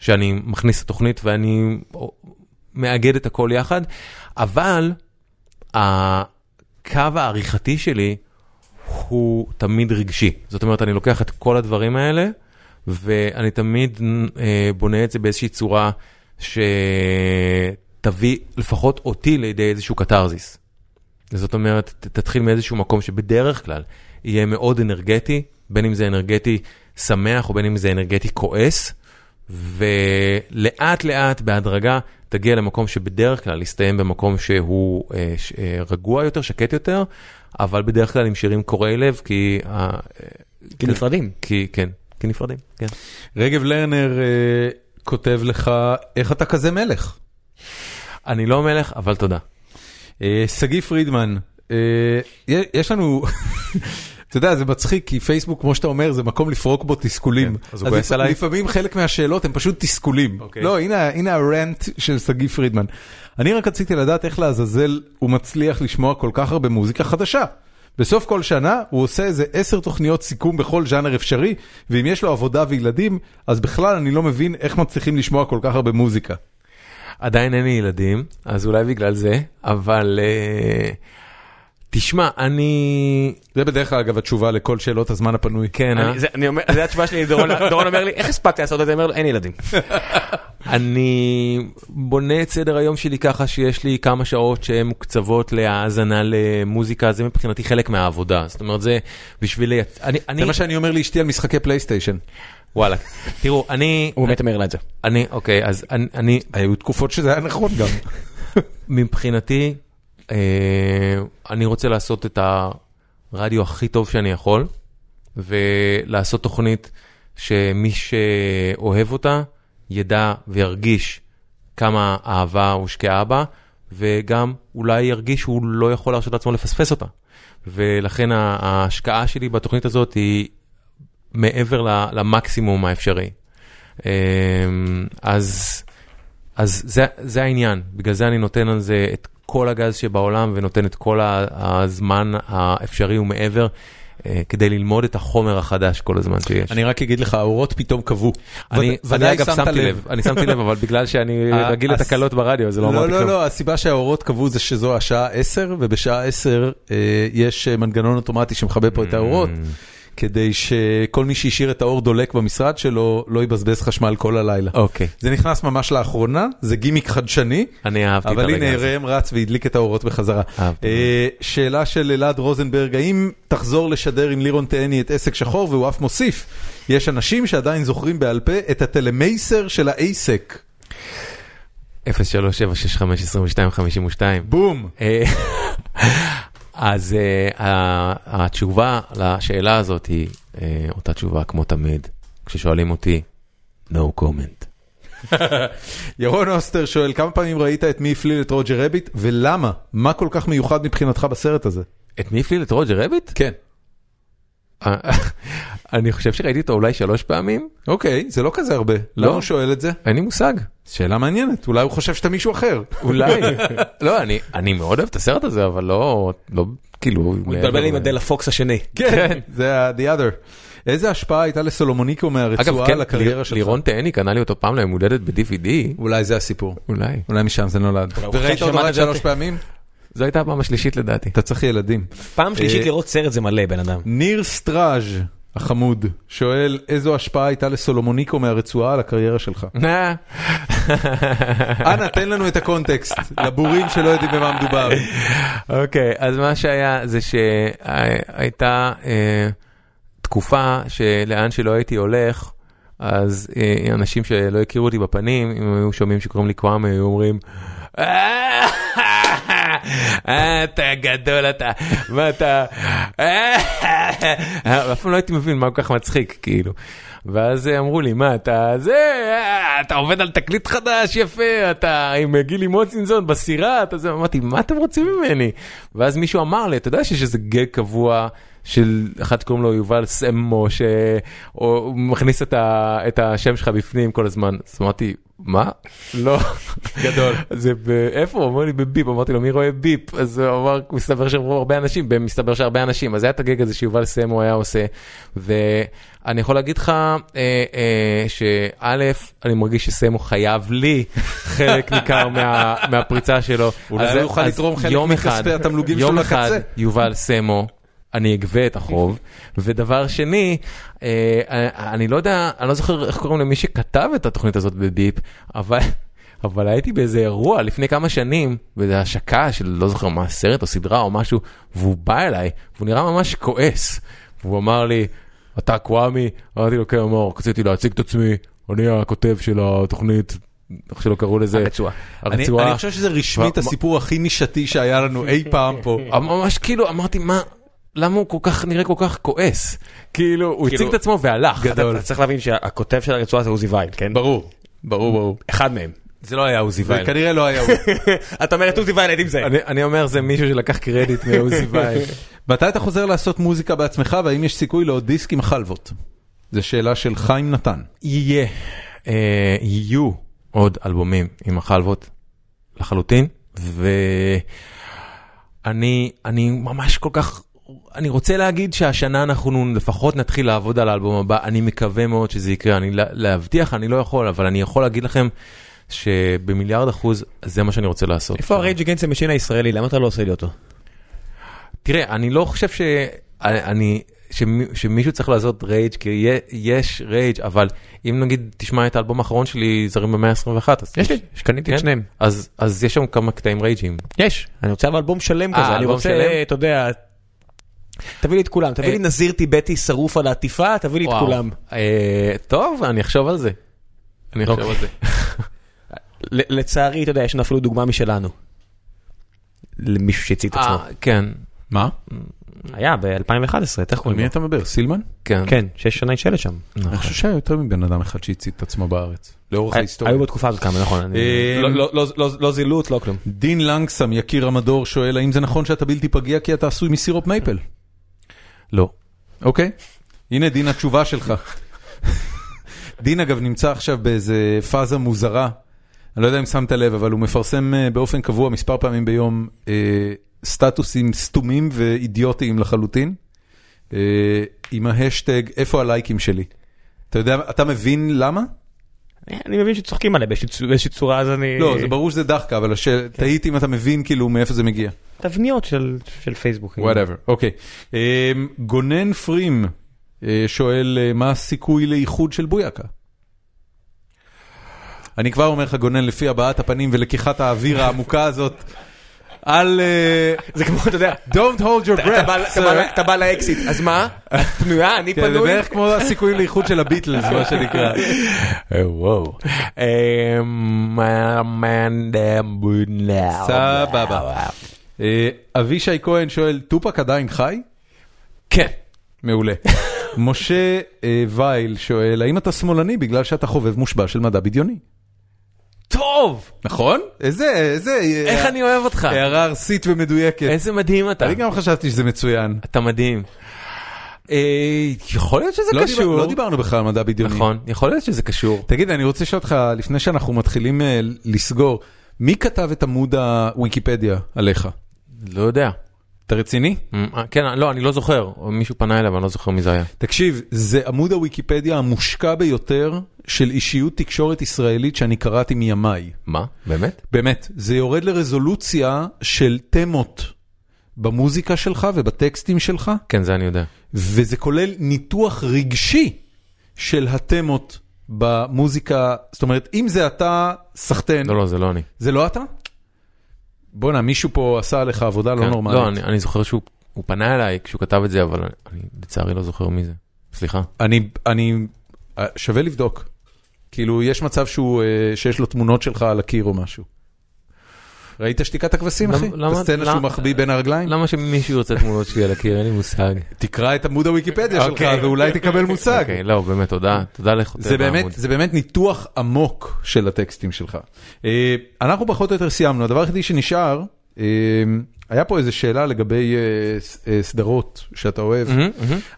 שאני מכניס לתוכנית ואני מאגד את הכל יחד, אבל הקו העריכתי שלי הוא תמיד רגשי. זאת אומרת, אני לוקח את כל הדברים האלה, ואני תמיד אה, בונה את זה באיזושהי צורה שתביא לפחות אותי לידי איזשהו קתרזיס. זאת אומרת, תתחיל מאיזשהו מקום שבדרך כלל יהיה מאוד אנרגטי, בין אם זה אנרגטי שמח או בין אם זה אנרגטי כועס, ולאט לאט בהדרגה תגיע למקום שבדרך כלל יסתיים במקום שהוא אה, ש- אה, רגוע יותר, שקט יותר, אבל בדרך כלל עם שירים קורעי לב, כי... אה, כי נפרדים. כי, כן, כי נפרדים, כן. רגב לרנר אה, כותב לך, איך אתה כזה מלך? אני לא מלך, אבל תודה. אה, שגיא פרידמן, אה, יש לנו, אתה יודע, זה מצחיק, כי פייסבוק, כמו שאתה אומר, זה מקום לפרוק בו תסכולים. כן, אז הוא כועס עליי? לפעמים חלק מהשאלות הם פשוט תסכולים. אוקיי. לא, הנה הנה הרנט של שגיא פרידמן. אני רק רציתי לדעת איך לעזאזל הוא מצליח לשמוע כל כך הרבה מוזיקה חדשה. בסוף כל שנה הוא עושה איזה עשר תוכניות סיכום בכל ז'אנר אפשרי, ואם יש לו עבודה וילדים, אז בכלל אני לא מבין איך מצליחים לשמוע כל כך הרבה מוזיקה. עדיין אין לי ילדים, אז אולי בגלל זה, אבל uh, תשמע, אני... זה בדרך כלל אגב התשובה לכל שאלות הזמן הפנוי. כן, אה? אני- זה- אני אומר- זה התשובה שלי, דורון דורון אומר לי, איך הספקת לעשות את זה? אני אומר לו, אין ילדים. אני בונה את סדר היום שלי ככה שיש לי כמה שעות שהן מוקצבות להאזנה למוזיקה, זה מבחינתי חלק מהעבודה. זאת אומרת, זה בשביל... לייצ- אני... אני... זה מה שאני אומר לאשתי על משחקי פלייסטיישן. וואלה. תראו, אני... הוא באמת אומר לה את זה. אני, אוקיי, אז אני... אני היו תקופות שזה היה נכון גם. מבחינתי, אני רוצה לעשות את הרדיו הכי טוב שאני יכול, ולעשות תוכנית שמי שאוהב אותה ידע וירגיש כמה אהבה הושקעה בה, וגם אולי ירגיש שהוא לא יכול להרשות לעצמו לפספס אותה. ולכן ההשקעה שלי בתוכנית הזאת היא מעבר למקסימום האפשרי. אה, אז... אז זה, זה העניין, בגלל זה אני נותן על זה את כל הגז שבעולם ונותן את כל הזמן האפשרי ומעבר אה, כדי ללמוד את החומר החדש כל הזמן שיש. אני רק אגיד לך, האורות פתאום כבו. אני, אני אגב שמת שמתי לב, אני שמתי לב, אבל בגלל שאני רגיל לתקלות ברדיו, זה לא לא, אמרתי לא, כלום. לא, הסיבה שהאורות קבעו זה שזו השעה 10, ובשעה 10 אה, יש אה, מנגנון אוטומטי שמכבה פה את האורות, כדי שכל מי שהשאיר את האור דולק במשרד שלו לא יבזבז חשמל כל הלילה. אוקיי, זה נכנס ממש לאחרונה, זה גימיק חדשני, אני אהבתי את אבל הרגע הנה הזה. ראם רץ והדליק את האורות בחזרה. אהבתי. אה, שאלה של אלעד רוזנברג, האם תחזור לשדר עם לירון תהני את עסק שחור? והוא אף מוסיף, יש אנשים שעדיין זוכרים בעל פה את הטלמייסר של האייסק. 03765252. בום. אז ה- התשובה לשאלה הזאת היא אה, אותה תשובה כמו תמיד, כששואלים אותי, no comment. ירון אוסטר שואל, כמה פעמים ראית את מי הפליל את רוג'ר רביט, ולמה? מה כל כך מיוחד מבחינתך בסרט הזה? את מי הפליל את רוג'ר רביט? כן. אני חושב שראיתי אותו אולי שלוש פעמים, אוקיי, זה לא כזה הרבה. לא. למה הוא שואל את זה? אין לי מושג. שאלה מעניינת, אולי הוא חושב שאתה מישהו אחר. אולי. לא, אני, אני מאוד אוהב את הסרט הזה, אבל לא, לא, כאילו... הוא מתבלבל עם הדלה פוקס השני. כן, זה ה- the other. איזה השפעה הייתה לסולומוניקו מהרצועה כן, על הקריירה ליר- שלך? לירון תהני קנה לי אותו פעם ליום הולדת ב-DVD, אולי זה הסיפור. אולי. אולי משם זה נולד. וראית אותו רק זה? שלוש פעמים? זו הייתה הפעם השלישית לדעתי. אתה צריך ילדים. פעם שלישית אה, לראות סרט זה מלא, בן אדם. ניר סטראז' החמוד שואל איזו השפעה הייתה לסולומוניקו מהרצועה על הקריירה שלך. אנא תן לנו את הקונטקסט לבורים שלא יודעים במה מדובר. אוקיי, אז מה שהיה זה שהייתה אה, תקופה שלאן שלא הייתי הולך, אז אה, אנשים שלא הכירו אותי בפנים, אם היו שומעים שקוראים לי קוואמה, היו אומרים, "אה, אתה גדול אתה, מה אתה, אף פעם לא הייתי מבין מה כל כך מצחיק, כאילו. ואז אמרו לי, מה אתה זה, אתה עובד על תקליט חדש, יפה, אתה עם גילי מוצינזון בסירה, אתה זה, אמרתי, מה אתם רוצים ממני? ואז מישהו אמר לי, אתה יודע שיש איזה גג קבוע של אחד שקוראים לו יובל סמו, שהוא מכניס את, ה, את השם שלך בפנים כל הזמן, אז אמרתי, מה? לא. גדול. זה ב... איפה? הוא אומר לי בביפ, אמרתי לו מי רואה ביפ? אז הוא אמר, מסתבר שהם הרבה אנשים, מסתבר שהרבה אנשים, אז היה את הגג הזה שיובל סמו היה עושה, ואני יכול להגיד לך אה, אה, שא', אני מרגיש שסמו חייב לי חלק ניכר מה, מהפריצה שלו. אולי הוא יוכל לתרום חלק יום מכספי אחד- התמלוגים יום שלו אחד לקצה. יובל סמו. אני אגבה את החוב, ודבר שני, אה, אני לא יודע, אני לא זוכר איך קוראים למי שכתב את התוכנית הזאת בביפ, אבל, אבל הייתי באיזה אירוע לפני כמה שנים, באיזה השקה של לא זוכר מה, סרט או סדרה או משהו, והוא בא אליי, והוא נראה ממש כועס, והוא אמר לי, אתה קוואמי? אמרתי לו, כן, אמר, רציתי להציג את עצמי, אני הכותב של התוכנית, איך שלא קראו לזה, הרצועה. אני הרצועה. אני חושב שזה רשמית הסיפור הכי נישתי שהיה לנו אי פעם פה. ממש כאילו אמרתי מה למה הוא כל כך נראה כל כך כועס כאילו הוא כאילו- הציג את עצמו והלך. גדול. אתה צריך להבין שהכותב של הרצועה זה עוזי וייל, כן? ברור, ברור, ברור. אחד מהם. זה לא היה עוזי זה וייל. כנראה לא היה הוא. אתה אומר את עוזי וייל הייתי מזהה. אני- אני אומר זה מישהו שלקח קרדיט מעוזי וייל. מתי אתה חוזר לעשות מוזיקה בעצמך, והאם יש סיכוי לעוד דיסק עם חלבות? זו שאלה של חיים נתן. יהיה אה, יהיו עוד אלבומים עם החלבות לחלוטין ואני אני ממש כל כך. אני רוצה להגיד שהשנה אנחנו לפחות נתחיל לעבוד על האלבום הבא, אני מקווה מאוד שזה יקרה, אני לה- להבטיח אני לא יכול, אבל אני יכול להגיד לכם שבמיליארד אחוז זה מה שאני רוצה לעשות. איפה ה Rage Against the Machine הישראלי? למה אתה לא עושה לי אותו? תראה, אני לא חושב ש... אני... שמי- שמישהו צריך לעשות Rage כי יש Rage אבל אם נגיד תשמע את האלבום האחרון שלי זרים במאה ה-21 אז יש לי, שקניתי את כן? שניהם. אז אז יש שם כמה קטעים רייג'ים. יש, אני רוצה אבל אלבום שלם אה, כזה, אני אלבום רוצה? אתה יודע, תביא לי את כולם, תביא אה. לי נזיר טיבטי שרוף על העטיפה, תביא לי את. כולם. אה, טוב אני אחשוב על זה. אני אחשוב אוקיי. על זה. לצערי, אתה יודע, יש לנו אפילו דוגמה משלנו. למישהו שהצית את עצמו. אה, כן מה? היה ב-2011, איך קוראים מי לו? אתה מדבר? סילמן? כן. כן, שש שנה שלט שם. אני חושב שהיה יותר מבן אדם אחד שהצית את עצמו בארץ. לאורך ההיסטוריה. היו בתקופה הזאת כמה, נכון. לא- לא- לא- לא זילות, לא כלום. דין לנגסם, יקיר המדור, שואל האם זה נכון שאתה בלתי פגיע כי אתה עשוי מסירופ מייפל? לא. אוקיי. הנה דין התשובה שלך. דין אגב נמצא עכשיו באיזה פאזה מוזרה. אני לא יודע אם שמת לב, אבל הוא מפרסם אה, באופן קבוע מספר פעמים ביום אה, סטטוסים סתומים ואידיוטיים לחלוטין, אה, עם ההאשטג איפה הלייקים שלי. אתה יודע, אתה מבין למה? אני מבין שצוחקים עליי באיזושהי צורה, אז אני... לא, זה ברור שזה דאחקה, אבל הש... תהיתי אם אתה מבין כאילו מאיפה זה מגיע. תבניות של פייסבוק. Whatever, אוקיי. אה, גונן פרים אה, שואל אה, מה הסיכוי לאיחוד של בויאקה? אני כבר אומר לך גונן, לפי הבעת הפנים ולקיחת האוויר העמוקה הזאת, אל... אה, זה כמו, אתה יודע, Don't hold your breath. אתה בא- לאקסיט, אז מה? את פנויה? אני כן, זה פנוי? בערך כמו הסיכויים לאיחוד של הביטלס, מה שנקרא. וואו. סבבה. אה, אבישי כהן שואל, טופק עדיין חי? כן. מעולה. משה אה, וייל שואל, האם אתה שמאלני בגלל שאתה חובב מושבע של מדע בדיוני? טוב. נכון? איזה, איזה... איך אני אוהב אותך. הערה ארסית ומדויקת. איזה מדהים אתה. אני גם חשבתי שזה מצוין. אתה מדהים. אה, יכול להיות שזה לא קשור. לא דיברנו בכלל על מדע בדיוני. נכון, יכול להיות שזה קשור. תגיד, אני רוצה לשאול אותך, לפני שאנחנו מתחילים אה, לסגור, מי כתב את עמוד הוויקיפדיה עליך? לא יודע. אתה רציני? אה, כן, לא, אני לא זוכר. מישהו פנה אבל אני לא זוכר מי זה היה. תקשיב, זה עמוד הוויקיפדיה המושקע ביותר של אישיות תקשורת ישראלית שאני קראתי מימיי. מה? באמת? באמת, זה יורד לרזולוציה של תמות במוזיקה שלך ובטקסטים שלך, כן, זה אני יודע. וזה כולל ניתוח רגשי של התמות במוזיקה, זאת אומרת, אם זה אתה, סחטיין, לא, לא, זה לא אני. זה לא אתה? בואנה, מישהו פה עשה עליך עבודה לא כן. נורמלית. לא, אני, אני זוכר שהוא הוא פנה אליי כשהוא כתב את זה, אבל אני, אני לצערי לא זוכר מי זה. סליחה. אני, אני, אה, שווה לבדוק. כאילו, יש מצב שהוא, אה, שיש לו תמונות שלך על הקיר או משהו. ראית שתיקת הכבשים, אחי? למה- את הסצנה שהוא מחביא בין הרגליים? למה שמישהו ירצה תמונות שלי על הקיר? אין לי מושג. תקרא את עמוד הוויקיפדיה שלך אוקיי. ואולי תקבל מושג. אוקיי, לא, באמת, תודה. תודה באמת, העמוד. זה באמת ניתוח עמוק של הטקסטים שלך. אה, אנחנו פחות או יותר סיימנו, הדבר היחידי שנשאר, אה, היה פה איזו שאלה לגבי אה, אה, סדרות שאתה אוהב.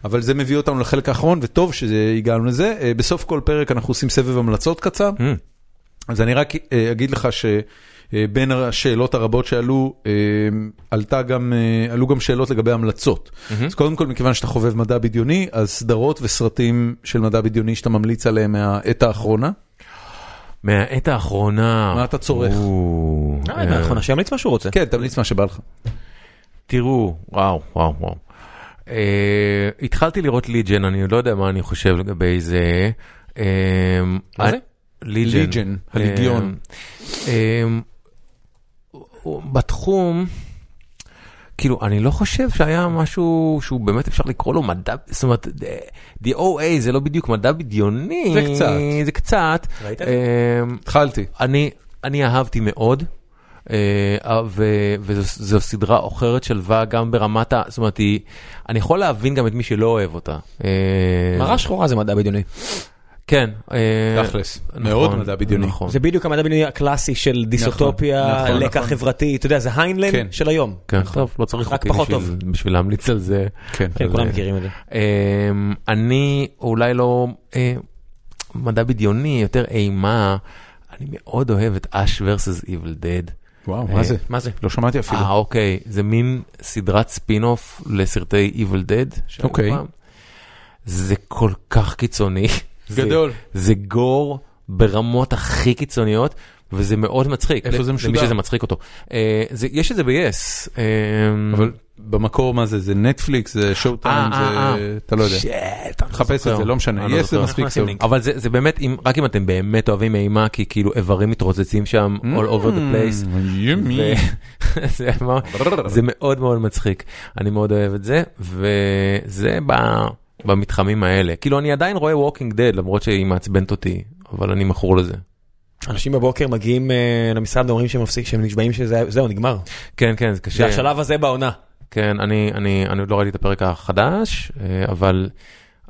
אבל זה מביא אותנו לחלק האחרון, וטוב שהגענו לזה. אה, בסוף כל פרק אנחנו עושים סבב המלצות קצר. אז אני רק אגיד לך שבין השאלות הרבות שעלו, עלתה גם, עלו גם שאלות לגבי המלצות. אז קודם כל, מכיוון שאתה חובב מדע בדיוני, אז סדרות וסרטים של מדע בדיוני שאתה ממליץ עליהם מהעת האחרונה. מהעת האחרונה. מה אתה צורך? אה, אה, נכון, שימליץ מה שהוא רוצה. כן, תמליץ מה שבא לך. תראו, וואו, וואו, וואו. אה, התחלתי לראות ליג'ן, אני לא יודע מה אני חושב לגבי זה. מה זה? ליג'ן. הליגיון. בתחום, כאילו, אני לא חושב שהיה משהו שהוא באמת אפשר לקרוא לו מדע, זאת אומרת, the OA זה לא בדיוק מדע בדיוני. זה קצת. זה קצת. ראית? אה, התחלתי. אני, אני אהבתי מאוד, ו- וזו סדרה עוכרת שלווה גם ברמת ה... זאת אומרת, היא, אני יכול להבין גם את מי שלא אוהב אותה. אה, מראה שחורה זה מדע בדיוני. כן. אה, תכלס, נכון, מאוד מדע בדיוני. נכון. זה בדיוק המדע בדיוני הקלאסי של דיסוטופיה, נכון, לקח נכון. חברתי, אתה יודע, זה היינלנד כן. של היום. כן, טוב, לא צריך רק אותי בשביל- להמליץ על זה. כן. כן, כולם מכירים את זה. אמ, אני אולי לא אה, מדע בדיוני, יותר אימה. אני מאוד אוהב את Ash versus Evil Dead. וואו, אה, מה זה? מה זה? לא שמעתי אפילו. אה, אוקיי, זה מין סדרת ספין-אוף לסרטי Evil Dead. אוקיי. זה כל כך קיצוני. זה- גדול. זה gore ברמות הכי קיצוניות. וזה מאוד מצחיק, איפה זה למי משודר? שזה מצחיק אותו. אה, זה- יש את זה ב-yes. אה, אבל במקור מה זה, זה נטפליקס, זה Showtime, אה, אה, זה, אתה לא יודע. אני לא חפש את. זה, לא משנה, לא יש זה. מספיק טוב. אבל זה זה באמת, אם- רק אם אתם באמת אוהבים אימה, כי כאילו איברים מתרוצצים שם all over the place. ימי. זה זה מאוד מאוד מצחיק, אני מאוד אוהב את זה, וזה ב- במתחמים האלה. כאילו אני עדיין רואה Walking Dead למרות שהיא מעצבנת אותי, אבל אני מכור לזה. אנשים בבוקר מגיעים אה, למשרד ואומרים שהם מפסיק, שהם נשבעים שזהו, נגמר. כן, כן, זה זה קשה. השלב הזה בעונה. כן, אני, אני, אני עוד לא ראיתי את הפרק החדש, אה, אבל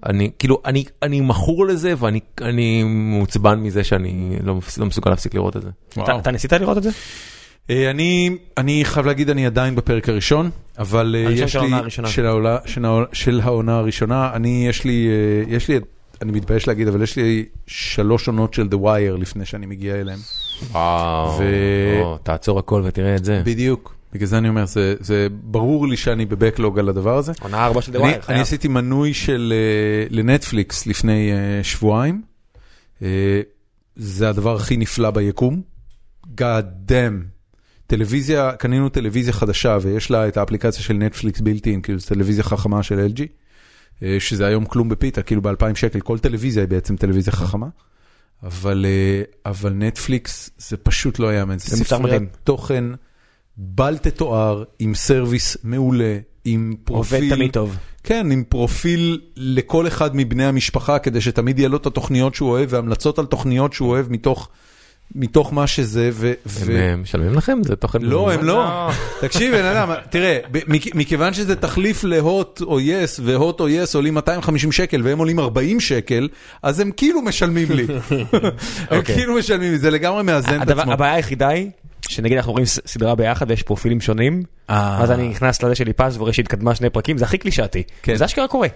אני, כאילו, אני, אני מכור לזה ואני אני מעוצבן מזה שאני לא, לא מסוגל להפסיק לראות את זה. אתה- אתה ניסית לראות את זה? אה, אני, אני חייב להגיד, אני עדיין בפרק הראשון, אבל אה, יש לי, הראשונה. של העונה- העונה- של העונה הראשונה, אני, יש לי, אה, יש לי, אני מתבייש להגיד, אבל יש לי שלוש עונות של The Wire לפני שאני מגיע אליהם. וואו, ו- או, תעצור הכל ותראה את זה. בדיוק, בגלל זה אני אומר, זה, זה ברור לי שאני בבקלוג על הדבר הזה. עונה ארבע של The אני, Wire, אני חייב. עשיתי מנוי של לנטפליקס לפני אה, שבועיים. אה, זה הדבר הכי נפלא ביקום. God damn. טלוויזיה, קנינו טלוויזיה חדשה ויש לה את האפליקציה של נטפליקס בילטין, כאילו זו טלוויזיה חכמה של LG, אה, שזה היום כלום בפיתה, כאילו ב-2000 שקל, כל טלוויזיה היא בעצם טלוויזיה חכמה. אבל, אה, אבל נטפליקס זה פשוט לא ייאמן, זה. ספריית תוכן בל תתואר, עם service מעולה, עם פרופיל. עובד תמיד טוב. כן, עם פרופיל לכל אחד מבני המשפחה, כדי שתמיד יהיה לו את התוכניות שהוא אוהב, והמלצות על תוכניות שהוא אוהב מתוך, מתוך מה שזה, ו... הם משלמים לכם? זה תוכן... לא, הם לא. תקשיב, בן אדם, תראה, מכיוון שזה תחליף להוט או יס, והוט או יס עולים 250 שקל והם עולים 40 שקל, אז הם כאילו משלמים לי. הם אוקיי. כאילו משלמים לי, זה לגמרי מאזן את עצמו. הבעיה היחידה היא, שנגיד אנחנו רואים סדרה ביחד ויש פרופילים שונים, אה. אז אני נכנס לזה שלי פס ורואה שהתקדמה שני פרקים, זה הכי קלישאתי. כן. זה אשכרה קורה.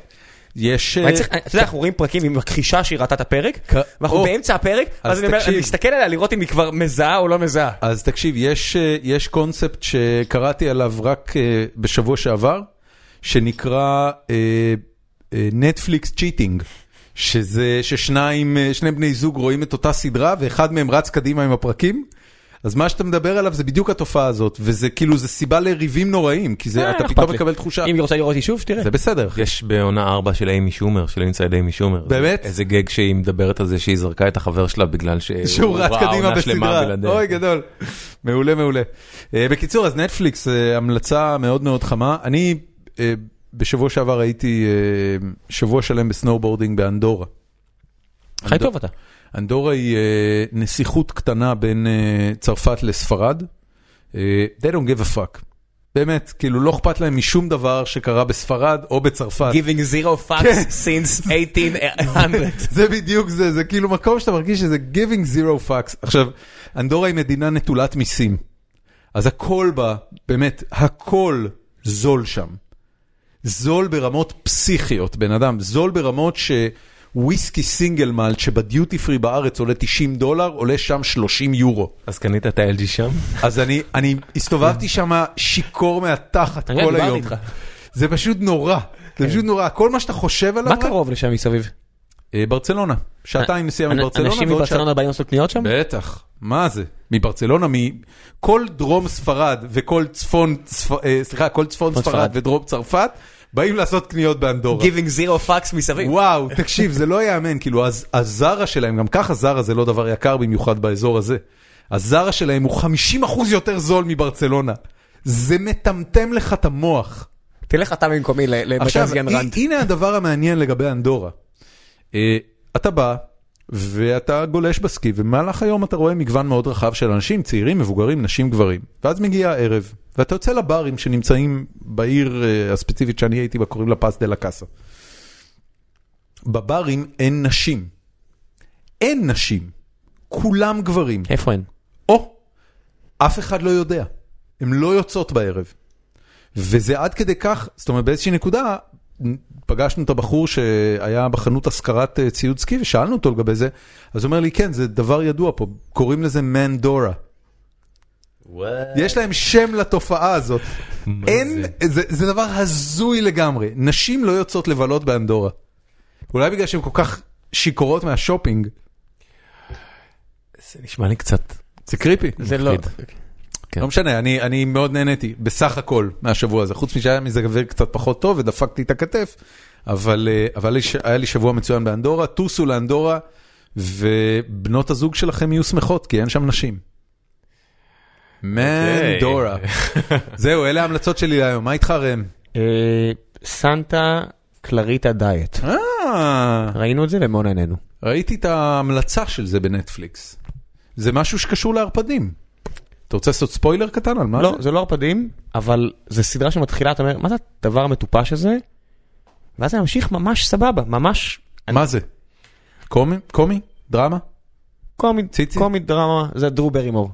יש... צריך- אתה יודע, אנחנו רואים פרקים עם מכחישה שהיא ראתה את הפרק, ואנחנו. באמצע הפרק, אז אני מסתכל עליה לראות אם היא כבר מזהה או לא מזהה. אז תקשיב, יש, אה, קונספט שקראתי עליו רק אה, בשבוע שעבר, שנקרא Netflix cheating, שזה ששניים, אה, שני בני זוג רואים את אותה סדרה ואחד מהם רץ קדימה עם הפרקים. אז מה שאתה מדבר עליו זה בדיוק התופעה הזאת, וזה כאילו, זה סיבה לריבים נוראים, כי זה, אה, אתה פתאום לי. מקבל תחושה, אם היא רוצה לראות אותי שוב, שתראה. זה בסדר. יש בעונה 4 של אימי שומר, של Inside Amy Schumer. באמת? איזה gag שהיא מדברת על זה שהיא זרקה את החבר שלה בגלל ש... שהוא רץ ראה קדימה עונה שלמה בסדרה, בלעדיה. אוי גדול, מעולה מעולה. אה, בקיצור אז נטפליקס אה, המלצה מאוד מאוד חמה, אני אה, בשבוע שעבר הייתי אה, שבוע שלם ב snowboarding באנדורה. חי טוב אתה. אנדורה היא אה, נסיכות קטנה בין אה, צרפת לספרד. אה, They don't give a fuck. באמת, כאילו לא אכפת להם משום דבר שקרה בספרד או בצרפת. Giving zero כן. fucks since 1800. זה בדיוק זה, זה כאילו מקום שאתה מרגיש שזה giving zero fucks. עכשיו, אנדורה היא מדינה נטולת מיסים. אז הכל בה, באמת, הכל זול שם. זול ברמות פסיכיות, בן אדם, זול ברמות שוויסקי סינגל מאלט שבדיוטי פרי בארץ עולה 90 דולר, עולה שם 30 יורו. אז קנית את ה-LG שם? אז אני, אני הסתובבתי שם שיכור מהתחת כל היום. זה פשוט נורא, זה פשוט נורא, כל מה שאתה חושב עליו, מה קרוב לשם מסביב? אה, ברצלונה, שעתיים נסיעה אנ- מברצלונה. אנשים מברצלונה באים לעשות קניות שם? בטח, מה זה? מברצלונה, מכל דרום ספרד וכל צפון, צפ- אה, סליחה, כל צפון ספרד. ודרום צרפת, באים לעשות קניות באנדורה. Giving zero fucks מסביב. וואו, תקשיב, זה לא ייאמן, כאילו, הז- הזרה שלהם, גם ככה זרה זה לא דבר יקר במיוחד באזור הזה. הזרה שלהם הוא 50% יותר זול מברצלונה. זה מטמטם לך את המוח. תלך אתה במקומי ל- עכשיו, למרכז גן הי- רנט. הנה הדבר המעניין לגבי אנדורה. אה, אתה בא ואתה גולש בסקי, ובמהלך היום אתה רואה מגוון מאוד רחב של אנשים, צעירים, מבוגרים, נשים, גברים. ואז מגיע הערב, ואתה יוצא לברים שנמצאים בעיר אה, הספציפית שאני הייתי בה, קוראים לה פס דה לה קאסה. בברים אין נשים. אין נשים. כולם גברים. איפה הן? או, אף אחד לא יודע. הן לא יוצאות בערב. וזה עד כדי כך, זאת אומרת באיזושהי נקודה, פגשנו את הבחור שהיה בחנות השכרת אה, ציוד סקי ושאלנו אותו לגבי זה, אז הוא אומר לי, כן, זה דבר ידוע פה, קוראים לזה מנדורה. יש להם שם לתופעה הזאת. אין, זה, זה דבר הזוי לגמרי. נשים לא יוצאות לבלות באנדורה. אולי בגלל שהן כל כך שיכורות מהשופינג. זה נשמע לי קצת... זה קריפי. זה לא. כן. לא משנה, אני, אני מאוד נהניתי, בסך הכל, מהשבוע הזה. חוץ משהיה מזה גבר קצת פחות טוב ודפקתי את הכתף, אבל, אה, אבל לי ש- היה לי שבוע מצוין באנדורה, טוסו לאנדורה, ובנות הזוג שלכם יהיו שמחות, כי אין שם נשים. מנדורה. זהו, אלה ההמלצות שלי להיום, מה איתך ראם? אה, סנטה קלריטה דיאט. אה, ראינו את זה ומאוד נהנינו. ראיתי את ההמלצה של זה בנטפליקס. זה משהו שקשור לערפדים. אתה רוצה לעשות ספוילר קטן על מה לא, זה? זה לא ערפדים, אבל זו סדרה שמתחילה, אתה אומר, מה זה הדבר המטופש הזה? ואז זה ממשיך ממש סבבה, ממש מה זה? קומי? קומי? דרמה? קומי, ציצי? קומי דרמה, זה דרו ברימור.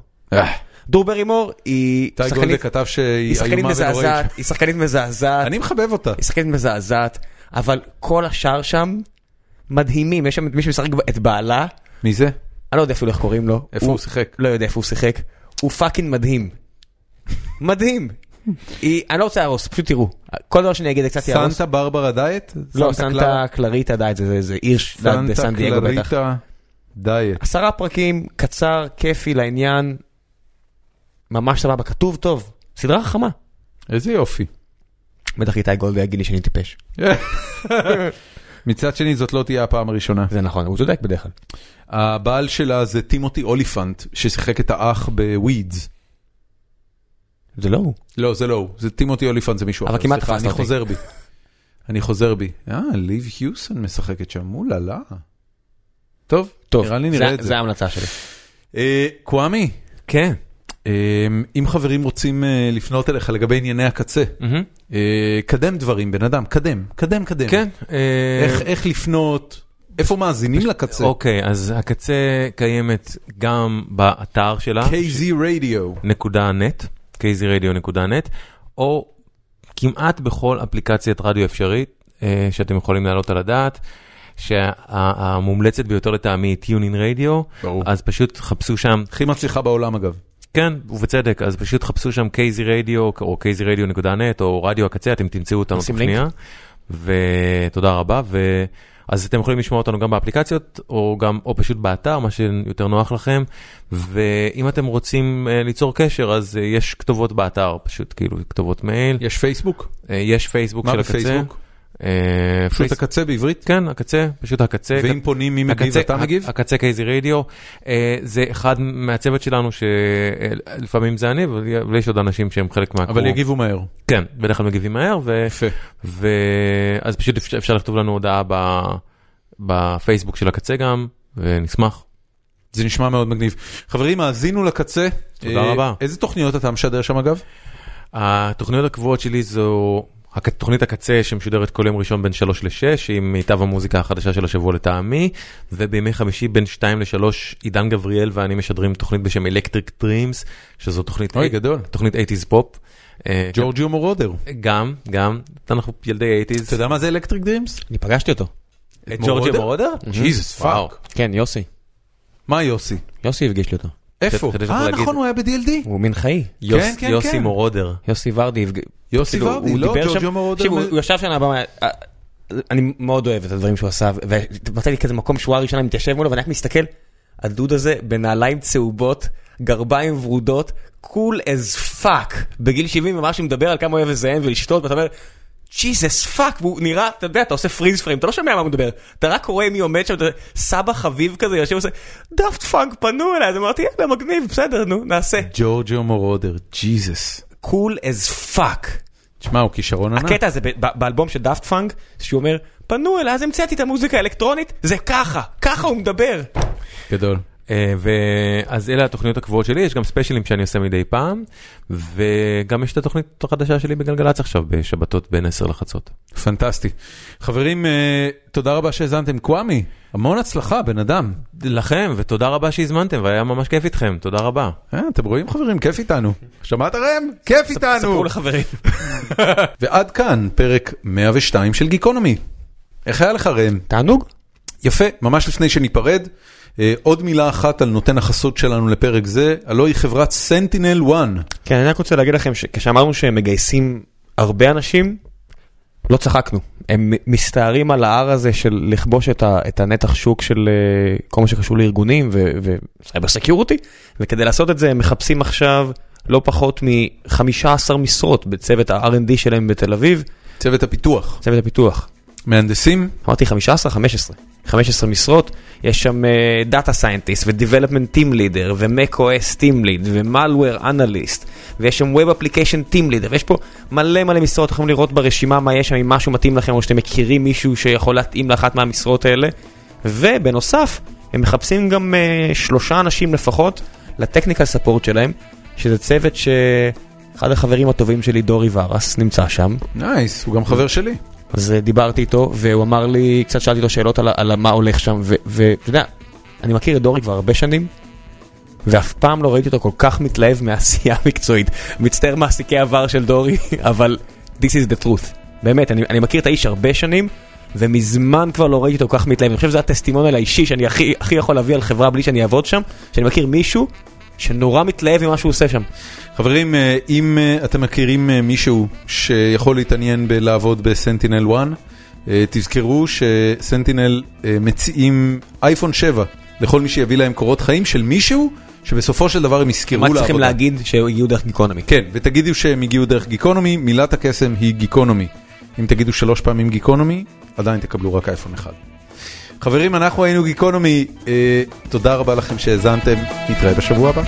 דרו ברימור היא שחקנית- כתב היא שהיא. מזעזעת, היא שחקנית מזעזעת, אני מחבב אותה. היא שחקנית מזעזעת, אבל כל השאר שם מדהימים, יש שם את מי שמשחק את בעלה, מי זה? אני לא יודע אפילו איך קוראים לו, איפה הוא שיחק? לא יודע איפה הוא שיחק, הוא fucking מדהים. מדהים. היא, אני לא רוצה להרוס, פשוט תראו, כל דבר שאני אגיד קצת יהרוס. Santa Barbara Diet? לא? Santa Clarita Diet, זה- עיר Santa בסן דייגו בטח. Clarita Diet. עשרה פרקים, קצר, כיפי לעניין, ממש סבבה, כתוב טוב, סדרה חכמה. איזה יופי. בטח איתי גולדה יגיד לי שאני טיפש. מצד שני זאת לא תהיה הפעם הראשונה. זה נכון, הוא צודק בדרך כלל. הבעל שלה זה טימותי אוליפנט ששיחק את האח בווידס. זה לא הוא. לא זה לא הוא, זה טימותי אוליפנט זה מישהו אבל אחר. כמעט סליחה, תפסת אני אותי. חוזר בי. אני חוזר בי. אה, ליב היוסון משחקת שם, אוללה. טוב, טוב, נראה לי נראה את זה. זה ההמלצה שלי. אה, קוואמי, כן. אה, אם חברים רוצים אה, לפנות אליך לגבי ענייני הקצה, אה, קדם דברים, בן אדם, קדם, קדם, קדם. כן. אה, איך, לפנות, איפה מאזינים לקצה? אוקיי, אז הקצה קיימת גם באתר שלה, KZ Radio. נקודה נט, kzradio.net, או כמעט בכל אפליקציית רדיו אפשרית שאתם יכולים להעלות על הדעת. שהמומלצת ביותר לטעמי היא טיונין רדיו. אז פשוט חפשו שם, הכי מצליחה בעולם אגב. כן, ובצדק, אז פשוט חפשו שם KZ רדיו או kzradio.net או רדיו הקצה, אתם תמצאו אותנו בפנייה, ותודה רבה, ו... אז אתם יכולים לשמוע אותנו גם באפליקציות, או גם, או פשוט באתר, מה שיותר נוח לכם, ואם אתם רוצים אה, ליצור קשר, אז אה, יש כתובות באתר, פשוט כאילו כתובות מייל, יש פייסבוק? אה, יש פייסבוק מה של הקצה. בפייסבוק? אה, פשוט הקצה בעברית? כן, הקצה, פשוט הקצה. ואם פונים מי מגיב אתה מגיב? הקצה קייזי רדיו, אה, זה אחד מהצוות שלנו שלפעמים זה אני, אבל יש עוד אנשים שהם חלק מהקרוב. אבל יגיבו מהר. כן, בדרך כלל מגיבים מהר, ו- יפה. ואז פשוט אפשר- לכתוב לנו הודעה ב- בפייסבוק של הקצה גם, ונשמח. זה נשמע מאוד מגניב. חברים, האזינו לקצה. תודה אה, רבה. איזה תוכניות אתה משדר שם אגב? התוכניות הקבועות שלי זו תוכנית הקצה שמשודרת כל יום ראשון בין 3 ל-6 עם מיטב המוזיקה החדשה של השבוע לטעמי ובימי חמישי בין 2 ל-3 עידן גבריאל ואני משדרים תוכנית בשם Electric Dreams שזו תוכנית אוי, גדול. תוכנית 80's פופ. אה, ג'ורג'יו מורודר. גם גם אנחנו ילדי אתה 80's. יודע מה זה Electric Dreams? אני פגשתי אותו. את ג'ורג'יו מורודר? ג'יזוס וואו. Fuck. כן, יוסי. מה יוסי? יוסי הפגיש לי אותו. איפה? אה נכון הוא היה ב-DLD. הוא מנחאי. יוס- כן, כן, יוסי כן. מורודר. יוסי ורדי יוסי ורדי, לא ג'ורג'יו מורודר. תקשיב, הוא ישב שם על הבמה, אה, אני מאוד אוהב את הדברים שהוא עשה, ומצא לי כזה מקום שורה ראשונה, מתיישב מולו, ואני רק מסתכל, הדוד הזה בנעליים צהובות, גרביים ורודות, cool as fuck, בגיל 70 ומשהו מדבר על כמה הוא אוהב לזיין ולשתות, ואתה אומר, Jesus fuck, והוא נראה, אתה יודע, אתה עושה freeze frame, אתה לא שומע מה הוא מדבר, אתה רק רואה מי עומד שם, סבא חביב כזה, יושב ועושה, Daft Punk פנו אליי, אז אמרתי, יאללה, מגניב, בסדר, נו, נעשה. ג'ורג'יו מורודר, ג'יזוס. Cool as fuck. תשמע, הוא כישרון ענק. הקטע הזה באלבום של דאפט פאנק, שהוא אומר, פנו אליי, אז המצאתי את המוזיקה האלקטרונית, זה ככה, ככה הוא מדבר. גדול. אה, ואז אלה התוכניות הקבועות שלי, יש גם ספיישלים שאני עושה מדי פעם, וגם יש את התוכנית החדשה שלי בגלגלצ עכשיו, בשבתות בין 10 לחצות. פנטסטי. חברים, אה, תודה רבה שהאזנתם. קוואמי, המון הצלחה, בן אדם. לכם, ותודה רבה שהזמנתם, והיה ממש כיף איתכם, תודה רבה. אה, אתם רואים חברים, כיף איתנו. שמעת ראם? כיף איתנו. ספרו לחברים. ועד כאן פרק 102 של גיקונומי. איך היה לך ראם? תענוג? יפה, ממש לפני שניפרד, עוד מילה אחת על נותן החסות שלנו לפרק זה, הלוא היא חברת סנטינל 1. כן, אני רק רוצה להגיד לכם שכשאמרנו שהם מגייסים הרבה אנשים, לא צחקנו. הם מסתערים על ההר הזה של לכבוש את, ה, את הנתח שוק של אה, כל מה שקשור לארגונים וסייבר סקיורטי, וכדי לעשות את זה הם מחפשים עכשיו לא פחות מ-15 משרות בצוות ה-R&D שלהם בתל אביב, צוות הפיתוח. צוות הפיתוח. מהנדסים? אמרתי 15, 15. 15 משרות, יש שם Data Scientist ו-Development Team Leader ו-MacOS Team Lead ו-Malware Analyst ויש שם Web Application Team Leader ויש פה מלא מלא משרות, אתם יכולים לראות ברשימה מה יש שם, אם משהו מתאים לכם או שאתם מכירים מישהו שיכול להתאים לאחת מהמשרות האלה ובנוסף, הם מחפשים גם אה, שלושה אנשים לפחות ל Technical Support שלהם, שזה צוות שאחד החברים הטובים שלי, דורי ורס, נמצא שם. Nice, הוא גם חבר שלי. אז אה, דיברתי איתו, והוא אמר לי, קצת שאלתי אותו שאלות על, על מה הולך שם, ואתה יודע, אני מכיר את דורי כבר הרבה שנים, ואף פעם לא ראיתי אותו כל כך מתלהב מעשייה מקצועית. מצטער מעסיקי עבר של דורי, אבל this is the truth. באמת, אני, אני מכיר את האיש הרבה שנים, ומזמן כבר לא ראיתי אותו כל כך מתלהב. אני חושב שזה הטסטימוניאל האישי שאני הכי, הכי יכול להביא על חברה בלי שאני אעבוד שם, שאני מכיר מישהו שנורא מתלהב ממה שהוא עושה שם. חברים, אה, אם אה, אתם מכירים אה, מישהו שיכול להתעניין בלעבוד בסנטינל 1, תזכרו שסנטינל מציעים אייפון 7 לכל מי שיביא להם קורות חיים של מישהו שבסופו של דבר הם יזכרו לעבודה. מה צריכים להגיד שהגיעו דרך גיקונומי? כן, ותגידו שהם הגיעו דרך גיקונומי, מילת הקסם היא גיקונומי. אם תגידו שלוש פעמים גיקונומי, עדיין תקבלו רק אייפון אחד. חברים, אנחנו היינו גיקונומי, תודה רבה לכם שהאזנתם, נתראה בשבוע הבא.